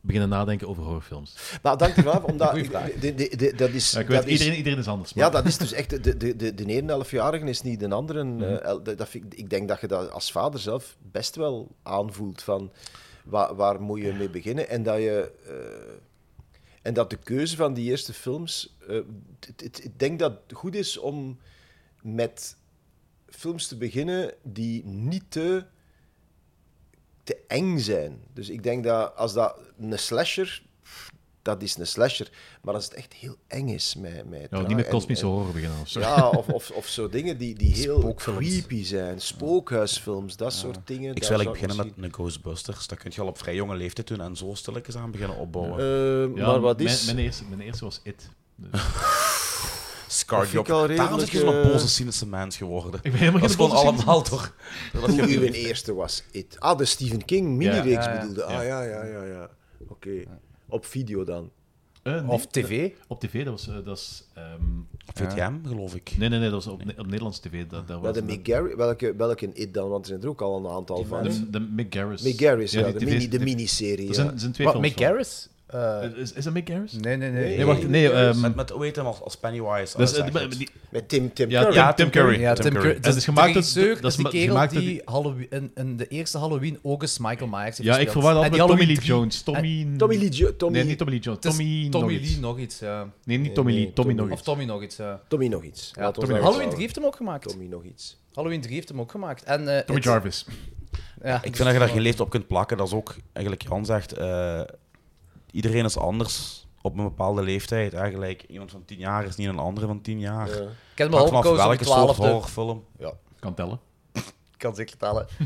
[SPEAKER 4] beginnen nadenken over horrorfilms?
[SPEAKER 1] Maar dank u wel, omdat de- de- de- dat is...
[SPEAKER 4] Ja, ik weet,
[SPEAKER 1] dat is-
[SPEAKER 4] iedereen, iedereen is anders. Maar
[SPEAKER 1] Ja, dat is dus echt... De, de, de, de ene elfjarige is niet de andere.
[SPEAKER 2] Mhm.
[SPEAKER 1] eh, el- dat, dat vind ik, ik denk dat je dat als vader zelf best wel aanvoelt van... Waar, waar moet je mee beginnen? En dat je... eh, en dat de keuze van die eerste films... eh, ik denk dat het goed is om met films te beginnen die niet te te eng zijn. Dus ik denk dat als dat een slasher, dat is een slasher. Maar als het echt heel eng is met, met
[SPEAKER 4] Ja, niet met kosmische
[SPEAKER 1] en-
[SPEAKER 4] horror beginnen of zo.
[SPEAKER 1] Ja, of, of, of zo dingen die, die heel creepy zijn. Spookhuisfilms, dat soort dingen.
[SPEAKER 3] Ik zou eigenlijk beginnen met een Ghostbusters. Dat kun je al op vrij jonge leeftijd doen en zo stilletjes aan beginnen opbouwen.
[SPEAKER 1] Eh,
[SPEAKER 4] Ja,
[SPEAKER 1] maar wat
[SPEAKER 4] mijn,
[SPEAKER 1] is...
[SPEAKER 4] Mijn eerste, mijn eerste was It. Dus,
[SPEAKER 1] Al
[SPEAKER 3] Daarom zit je zo'n
[SPEAKER 1] eh,
[SPEAKER 3] boze, cynische mens geworden.
[SPEAKER 4] ik ben helemaal
[SPEAKER 3] Dat is
[SPEAKER 4] geen
[SPEAKER 3] gewoon
[SPEAKER 4] boze
[SPEAKER 3] allemaal toch? Dat
[SPEAKER 1] Hoe
[SPEAKER 3] je
[SPEAKER 1] uw eerste was It. Ah, de Stephen King minireeks
[SPEAKER 2] Ja, ja, ja.
[SPEAKER 1] bedoelde. Ah, ja, ja, ja, ja. Oké. Op video dan.
[SPEAKER 4] Eh, nee,
[SPEAKER 2] Of tv.
[SPEAKER 4] Op tv, dat was... eh, dat is, ehm,
[SPEAKER 3] Op VTM, geloof ik.
[SPEAKER 4] nee, nee, nee, dat was op, Ne- op Nederlandse tv. Dat, dat was
[SPEAKER 1] de Mick Garris, welke, welke It dan? Want er zijn er ook al een aantal van.
[SPEAKER 4] de, de Mick Garris.
[SPEAKER 1] Mick Garris, ja,
[SPEAKER 4] die
[SPEAKER 1] de,
[SPEAKER 4] tv
[SPEAKER 1] mini, de miniserie.
[SPEAKER 4] Er
[SPEAKER 1] ja.
[SPEAKER 4] zijn, zijn twee
[SPEAKER 2] Wat,
[SPEAKER 4] films
[SPEAKER 2] Mick
[SPEAKER 4] van.
[SPEAKER 2] Garris? Eh,
[SPEAKER 4] Eh, Is, is dat Mick Garris?
[SPEAKER 2] nee, nee, nee.
[SPEAKER 4] Nee, wacht. Nee, ehm,
[SPEAKER 3] Met, met hoe heet hem als, als Pennywise?
[SPEAKER 4] dat is,
[SPEAKER 3] zeg
[SPEAKER 4] eh,
[SPEAKER 3] het.
[SPEAKER 4] die-
[SPEAKER 1] Met Tim, Tim
[SPEAKER 4] Ja,
[SPEAKER 1] Curry.
[SPEAKER 3] Ja,
[SPEAKER 4] Tim
[SPEAKER 3] Tim
[SPEAKER 4] Curry.
[SPEAKER 2] Ja,
[SPEAKER 3] Tim Curry.
[SPEAKER 2] Curry.
[SPEAKER 4] Het is gemaakt
[SPEAKER 2] de
[SPEAKER 4] door- dat
[SPEAKER 2] dat
[SPEAKER 4] is
[SPEAKER 2] die kerel die Halloween, in, in de eerste Halloween August Michael Myers heeft
[SPEAKER 4] Ja, ik verwacht
[SPEAKER 2] die
[SPEAKER 4] met Tommy Lee
[SPEAKER 2] 3
[SPEAKER 4] Jones. Tommy...
[SPEAKER 1] Tommy Lee Jo- Tommy,
[SPEAKER 4] Nee, niet Tommy Lee Jones. Tommy,
[SPEAKER 2] Tommy
[SPEAKER 4] nog
[SPEAKER 2] Lee
[SPEAKER 4] iets.
[SPEAKER 2] nog iets, ja.
[SPEAKER 4] Nee, niet Tommy Lee. Tommy nog
[SPEAKER 2] Of
[SPEAKER 4] iets.
[SPEAKER 2] Tommy nog iets, ja.
[SPEAKER 1] Tommy nog iets.
[SPEAKER 2] Halloween
[SPEAKER 1] houden.
[SPEAKER 2] 3 heeft hem ook gemaakt.
[SPEAKER 1] Tommy nog iets.
[SPEAKER 2] Halloween 3 heeft hem ook gemaakt. En, eh,
[SPEAKER 4] Tommy Jarvis.
[SPEAKER 2] Ja,
[SPEAKER 3] Ik vind dat je daar geen leeftijd op kunt plakken. Dat is ook, eigenlijk Jan zegt, eh, iedereen is anders op een bepaalde leeftijd. Eigenlijk, iemand van 10 jaar is niet een andere van 10 jaar.
[SPEAKER 1] Ja.
[SPEAKER 2] Ik heb al
[SPEAKER 3] vanaf welke soort
[SPEAKER 2] 12e.
[SPEAKER 3] horrorfilm.
[SPEAKER 4] Kan tellen.
[SPEAKER 2] kan zeker tellen.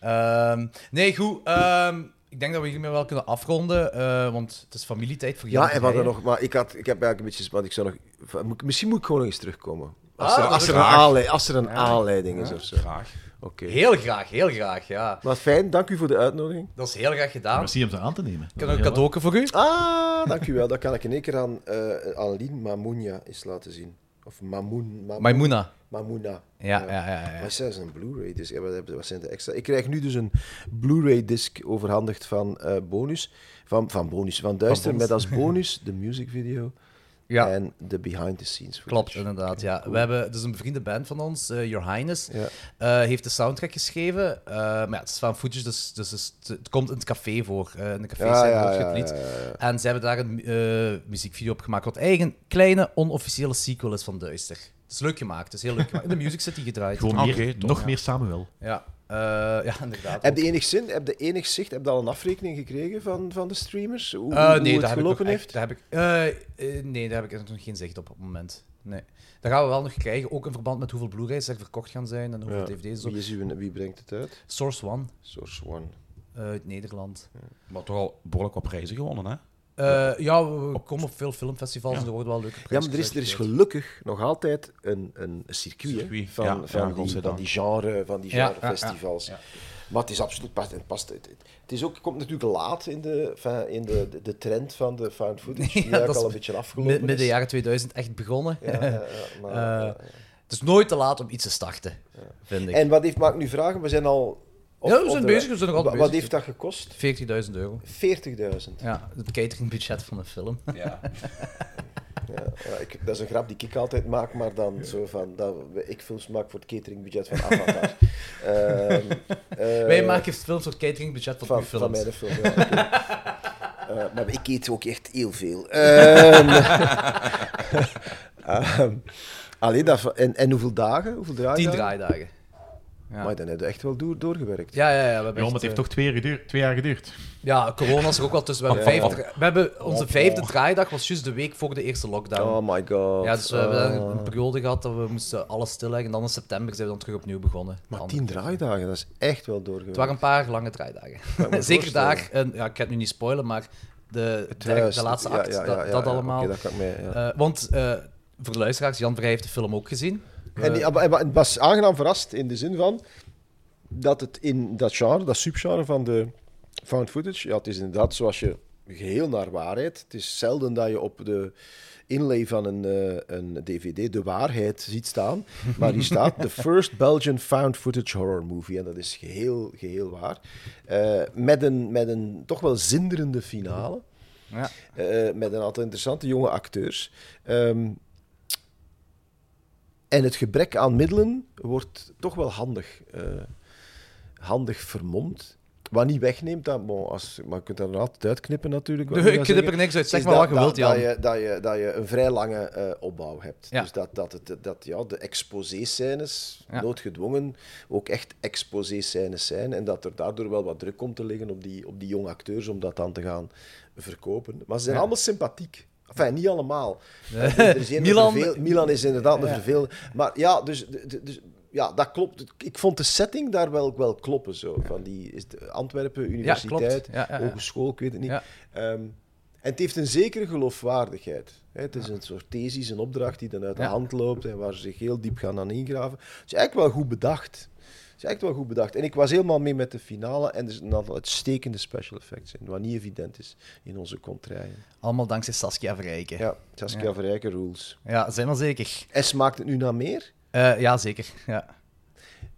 [SPEAKER 2] Ehm, nee, goed. ehm, ik denk dat we hiermee wel kunnen afronden, eh, want het is familietijd voor Jan
[SPEAKER 1] Ja, en hadden
[SPEAKER 2] Verheijen.
[SPEAKER 1] nog, maar ik, had, ik heb eigenlijk een beetje, want ik zou nog, misschien moet ik gewoon nog eens terugkomen. Als
[SPEAKER 2] Ah,
[SPEAKER 1] er, als er, een, aanleiding, als er een aanleiding is of zo.
[SPEAKER 3] Graag.
[SPEAKER 1] Oké.
[SPEAKER 2] Heel graag, heel graag, ja.
[SPEAKER 1] Maar fijn, dank u voor de uitnodiging.
[SPEAKER 2] Dat is heel graag gedaan.
[SPEAKER 4] Merci om ze aan te nemen.
[SPEAKER 2] Ik heb een cadeau voor u.
[SPEAKER 1] Ah, dank u wel. Dat kan ik in één keer aan, eh aan Lien Mamounia eens laten zien. Of Mamoun. Mamoun
[SPEAKER 2] Maimouna.
[SPEAKER 1] Mamouna.
[SPEAKER 2] Ja, ja, ja. ja,
[SPEAKER 1] Maar zij is een Blu-ray disc. Ja, Wat, zijn de extra? Ik krijg nu dus een Blu-ray disc overhandigd van eh, bonus. Van, van bonus, van Duister, met als bonus de music video
[SPEAKER 2] Ja,
[SPEAKER 1] en de behind the scenes footage.
[SPEAKER 2] klopt, inderdaad. Ja. We hebben, is een bevriende band van ons, eh, Your Highness,
[SPEAKER 1] Ja.
[SPEAKER 2] eh, heeft de soundtrack geschreven. eh, maar ja, het is van footage, dus, dus het, komt in het café voor. eh, in de café
[SPEAKER 1] Ja,
[SPEAKER 2] zijn
[SPEAKER 1] ja,
[SPEAKER 2] wordt
[SPEAKER 1] ja,
[SPEAKER 2] het lied.
[SPEAKER 1] ja, ja.
[SPEAKER 2] En ze hebben daar een eh, muziekvideo op gemaakt, wat een kleine, onofficiële sequel is van Duister. Het is leuk gemaakt, het is heel leuk gemaakt. In de Music City gedraaid.
[SPEAKER 4] Gewoon meer,
[SPEAKER 3] top,
[SPEAKER 4] nog
[SPEAKER 3] ja.
[SPEAKER 4] meer Samuel.
[SPEAKER 2] Ja, eh, ja inderdaad.
[SPEAKER 1] Heb je enig zin, heb je enig zicht, heb je al een afrekening gekregen van, van de streamers? Hoe,
[SPEAKER 2] Eh,
[SPEAKER 1] hoe het gelopen
[SPEAKER 2] echt,
[SPEAKER 1] heeft?
[SPEAKER 2] daar heb ik, eh, nee, daar heb ik nog geen zicht op op het moment. Nee. Dat gaan we wel nog krijgen, ook in verband met hoeveel Blu-rays er verkocht gaan zijn en hoeveel
[SPEAKER 1] Ja.
[SPEAKER 2] dvd's. Zo.
[SPEAKER 1] Wie, is uw, wie brengt het uit?
[SPEAKER 2] Source One
[SPEAKER 1] Source One.
[SPEAKER 2] eh, uit Nederland.
[SPEAKER 3] Maar toch al behoorlijk wat prijzen gewonnen, hè?
[SPEAKER 2] Eh, ja, we, komen op veel filmfestivals en er worden wel leuke
[SPEAKER 1] Ja, maar er is, er is gelukkig nog altijd een, een circuit, van,
[SPEAKER 3] ja,
[SPEAKER 1] van,
[SPEAKER 3] ja,
[SPEAKER 1] die, van die genre, van die
[SPEAKER 2] Ja, ja,
[SPEAKER 1] genrefestivals.
[SPEAKER 2] ja, ja.
[SPEAKER 1] Maar het is absoluut past. Het, past, het, het is ook, komt natuurlijk laat in de, in de, de, de trend van de found footage, die
[SPEAKER 2] Ja,
[SPEAKER 1] eigenlijk
[SPEAKER 2] dat is
[SPEAKER 1] al een beetje afgelopen
[SPEAKER 2] Mid- midden
[SPEAKER 1] is.
[SPEAKER 2] jaren 2000 echt begonnen.
[SPEAKER 1] Ja, ja, ja, maar,
[SPEAKER 2] Eh,
[SPEAKER 1] ja, ja.
[SPEAKER 2] Het is nooit te laat om iets te starten, vind ik.
[SPEAKER 1] En wat heeft, mag ik nu vragen? We zijn al... of-
[SPEAKER 2] Ja, we
[SPEAKER 1] of
[SPEAKER 2] zijn
[SPEAKER 1] de-
[SPEAKER 2] bezig, we zijn nog altijd
[SPEAKER 1] Wa- Wat
[SPEAKER 2] bezig.
[SPEAKER 1] heeft dat gekost?
[SPEAKER 2] 40.000 euro.
[SPEAKER 1] 40.000.
[SPEAKER 2] Ja, het cateringbudget van een film.
[SPEAKER 3] Ja.
[SPEAKER 1] Ja, ik, dat is een grap die ik altijd maak, maar dan zo van... Dat, ik films maak voor het cateringbudget van Avatar. Ehm, eh,
[SPEAKER 2] Wij maken films voor het cateringbudget van,
[SPEAKER 1] van,
[SPEAKER 2] uw films.
[SPEAKER 1] van mijn film, ja. Eh, maar ik eet ook echt heel veel. Ehm ehm, allee, dat, en, en hoeveel dagen? Hoeveel draaidagen?
[SPEAKER 2] Tien draaidagen. Ja.
[SPEAKER 1] Maar dan heb je echt wel door, doorgewerkt.
[SPEAKER 2] Ja, ja, ja. We hebben
[SPEAKER 4] Ja, maar
[SPEAKER 2] echt,
[SPEAKER 4] het heeft
[SPEAKER 2] eh,
[SPEAKER 4] toch twee, jaar geduurd- twee jaar geduurd.
[SPEAKER 2] Ja, corona is er ook wel tussen. We hebben,
[SPEAKER 1] Ja.
[SPEAKER 2] vijf dra- we hebben onze vijfde draaidag was juist de week voor de eerste lockdown.
[SPEAKER 1] Oh my god.
[SPEAKER 2] ja, dus we hebben
[SPEAKER 1] Ah.
[SPEAKER 2] een periode gehad dat we moesten alles stilleggen. En dan in september zijn we dan terug opnieuw begonnen.
[SPEAKER 1] Maar
[SPEAKER 2] Dan-
[SPEAKER 1] tien draaidagen, dat is echt wel doorgewerkt.
[SPEAKER 2] Het waren een paar lange draaidagen. Zeker daar, en, ja, ik ga het nu niet spoilen, maar de, de, laatste act,
[SPEAKER 1] ja, ja,
[SPEAKER 2] dat,
[SPEAKER 1] ja,
[SPEAKER 2] dat
[SPEAKER 1] ja,
[SPEAKER 2] allemaal.
[SPEAKER 1] oké, dat kan ik mee, ja.
[SPEAKER 2] Eh, want eh, voor de luisteraars, Jan Vrij heeft de film ook gezien.
[SPEAKER 1] En, die- het was aangenaam verrast in de zin van dat het in dat genre, dat subgenre van de found footage, ja, het is inderdaad zoals je geheel naar waarheid. Het is zelden dat je op de inlay van een, eh, een DVD de waarheid ziet staan, maar hier staat The First Belgian Found Footage Horror Movie en dat is geheel, geheel waar. Eh, met, een, met een toch wel zinderende finale.
[SPEAKER 2] Ja.
[SPEAKER 1] Eh, met een aantal interessante jonge acteurs. Ehm, en het gebrek aan middelen wordt toch wel handig, eh, handig vermomd. Wat niet wegneemt, dat, bon, als, maar je kunt dat er altijd uitknippen natuurlijk.
[SPEAKER 2] Nee, ik knip er niks uit. Zeg maar
[SPEAKER 1] dat-
[SPEAKER 2] wat je wilt,
[SPEAKER 1] dat,
[SPEAKER 2] Jan.
[SPEAKER 1] Dat je, dat, je, dat je een vrij lange eh, opbouw hebt.
[SPEAKER 2] Ja.
[SPEAKER 1] Dus dat, dat, het, dat ja, de exposé-scènes,
[SPEAKER 2] Ja.
[SPEAKER 1] noodgedwongen, ook echt exposé-scènes zijn. En dat er daardoor wel wat druk komt te liggen op die, op die jonge acteurs om dat dan te gaan verkopen. Maar ze zijn
[SPEAKER 2] Ja.
[SPEAKER 1] allemaal sympathiek. Enfin, niet allemaal. Eh, er is
[SPEAKER 2] Milan-
[SPEAKER 1] verveel- Milan is inderdaad een vervelende. Maar ja, dus, dus, ja, dat klopt. Ik vond de setting daar wel, wel kloppen. Zo. Van die is de Antwerpen Universiteit.
[SPEAKER 2] Ja, ja, ja.
[SPEAKER 1] Hogeschool, ik weet het niet. Ehm, en het heeft een zekere geloofwaardigheid. Het is een soort thesis, een opdracht die dan uit de hand loopt en waar ze zich heel diep gaan aan ingraven. Het is eigenlijk wel goed bedacht. Het is eigenlijk wel goed bedacht. En ik was helemaal mee met de finale en er zitten een aantal uitstekende special effects in, wat niet evident is in onze contraien.
[SPEAKER 2] Allemaal dankzij Saskia Verrijken. Ja,
[SPEAKER 1] Ja, Saskia Verrijken rules.
[SPEAKER 2] zijn we zeker.
[SPEAKER 1] En smaakt het nu naar meer?
[SPEAKER 2] Eh, ja, zeker. Ja.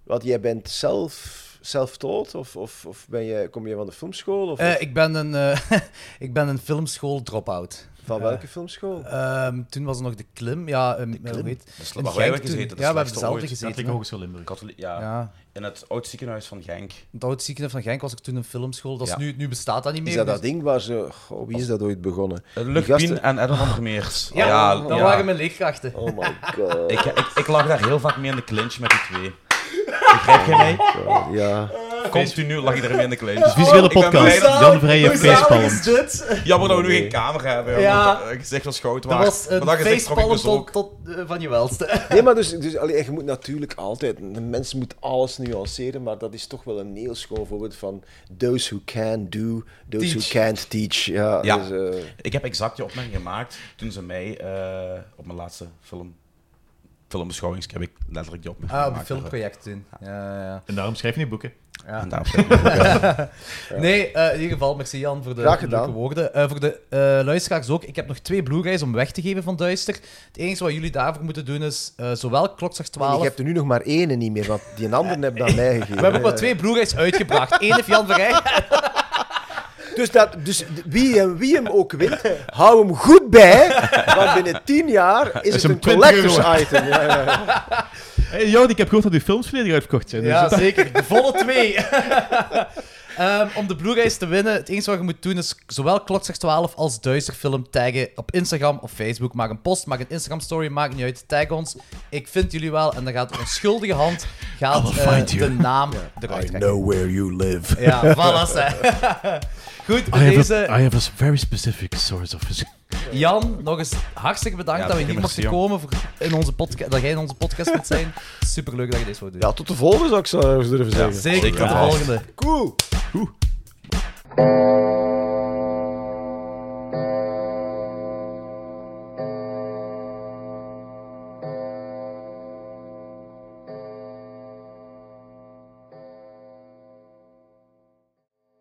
[SPEAKER 1] Want jij bent zelf self-taught of, of, of ben je, kom je van de filmschool? Of,
[SPEAKER 2] Eh, ik, ben een, eh, ik ben een filmschool drop-out.
[SPEAKER 1] Van welke filmschool?
[SPEAKER 2] Ehm, toen was er nog de Klim. Ja, um, in
[SPEAKER 3] waar
[SPEAKER 2] Genk
[SPEAKER 3] wij hebben
[SPEAKER 2] toen.
[SPEAKER 3] gezeten, de
[SPEAKER 2] Ja, we hebben dezelfde gezeten.
[SPEAKER 4] Katholieke. Hogeschool Limburg.
[SPEAKER 3] Katholiek, ja.
[SPEAKER 2] Ja.
[SPEAKER 3] In het oud ziekenhuis van Genk.
[SPEAKER 2] Het oude ziekenhuis van Genk was ik toen een filmschool. Dat is
[SPEAKER 3] Ja.
[SPEAKER 2] nu, nu bestaat dat niet meer.
[SPEAKER 1] Is dat dat
[SPEAKER 2] dus-
[SPEAKER 1] ding waar ze... Goh, wie is dat ooit begonnen?
[SPEAKER 3] Uh,
[SPEAKER 1] Die
[SPEAKER 3] Luc
[SPEAKER 1] gasten-
[SPEAKER 3] Pien en Edwin van der Meers.
[SPEAKER 2] Ja, dat waren mijn leerkrachten.
[SPEAKER 1] Oh my god.
[SPEAKER 3] Ik, ik, ik lag daar heel vaak mee in de clinch met die twee. Begrijp jij mij?
[SPEAKER 1] God, Ja.
[SPEAKER 3] Continu lag je ermee in de clinch.
[SPEAKER 4] Visuele podcast. Jan Vrije facepalm.
[SPEAKER 3] Jammer dat we nu geen camera hebben.
[SPEAKER 2] Ja.
[SPEAKER 3] Dat gezicht was goud
[SPEAKER 2] Dat
[SPEAKER 3] waard.
[SPEAKER 2] was een
[SPEAKER 3] Maar dat trok ik
[SPEAKER 2] facepalm tot,
[SPEAKER 3] ook.
[SPEAKER 2] tot eh, van je welste.
[SPEAKER 1] Nee, maar dus, dus allee, je moet natuurlijk altijd... Een mens moet alles nuanceren, maar dat is toch wel een heel schoon voorbeeld van those who can do, those
[SPEAKER 2] Teach.
[SPEAKER 1] who can't teach. Ja,
[SPEAKER 3] Ja.
[SPEAKER 1] Dus, eh,
[SPEAKER 3] Ik heb exact die opmerking gemaakt toen ze mij eh, op mijn laatste film, filmbeschouwing heb ik letterlijk die opmerking
[SPEAKER 2] Ah, op een filmproject toen. Ja, ja,
[SPEAKER 4] En daarom schrijf je niet boeken.
[SPEAKER 2] ja.
[SPEAKER 3] En daarom ik, ja.
[SPEAKER 2] Nee, eh, in ieder geval, merci Jan voor de leuke
[SPEAKER 1] gedaan.
[SPEAKER 2] woorden. Eh, voor de eh, luisteraars ook, ik heb nog twee Blu-rays om weg te geven van Duister. Het enige wat jullie daarvoor moeten doen is eh, zowel Klokslag
[SPEAKER 1] ik
[SPEAKER 2] 12...
[SPEAKER 1] heb er nu nog maar één niet meer, want die andere heb dan mij gegeven.
[SPEAKER 2] We hebben ook maar twee Blu-rays uitgebracht. Eén heeft Jan Verrij.
[SPEAKER 1] Dus, dat, dus wie, hem, wie hem ook wint, hou hem goed bij, want binnen tien jaar is, het een
[SPEAKER 4] 20 euro
[SPEAKER 1] collectors item. Ja, ja, ja.
[SPEAKER 4] Hey, ik heb gehoord dat uw films volledig uitverkocht zijn. dus
[SPEAKER 2] Ja, zeker. De volle twee. Ehm, om de Blu-rays te winnen, het enige wat je moet doen is zowel Klokslag 12 als Duisterfilm taggen op Instagram of Facebook. Maak een post, maak een Instagram-story, maakt niet uit. Tag ons. Ik vind jullie wel. En dan gaat een onschuldige hand gaat, eh, de naam eruit
[SPEAKER 1] I know where you live.
[SPEAKER 2] Ja, voilà. Goed,
[SPEAKER 4] I have,
[SPEAKER 2] deze...
[SPEAKER 4] a, I have a very specific source of...
[SPEAKER 2] Jan, nog eens hartstikke bedankt
[SPEAKER 3] Ja,
[SPEAKER 2] dat we hier mochten komen. Voor in onze podca- dat jij in onze podcast wilt zijn. Superleuk dat je deze wou doen.
[SPEAKER 1] Ja, tot de volgende zou ik zo durven zeggen.
[SPEAKER 2] Zeker,
[SPEAKER 3] zeker
[SPEAKER 2] tot de volgende.
[SPEAKER 1] Cool.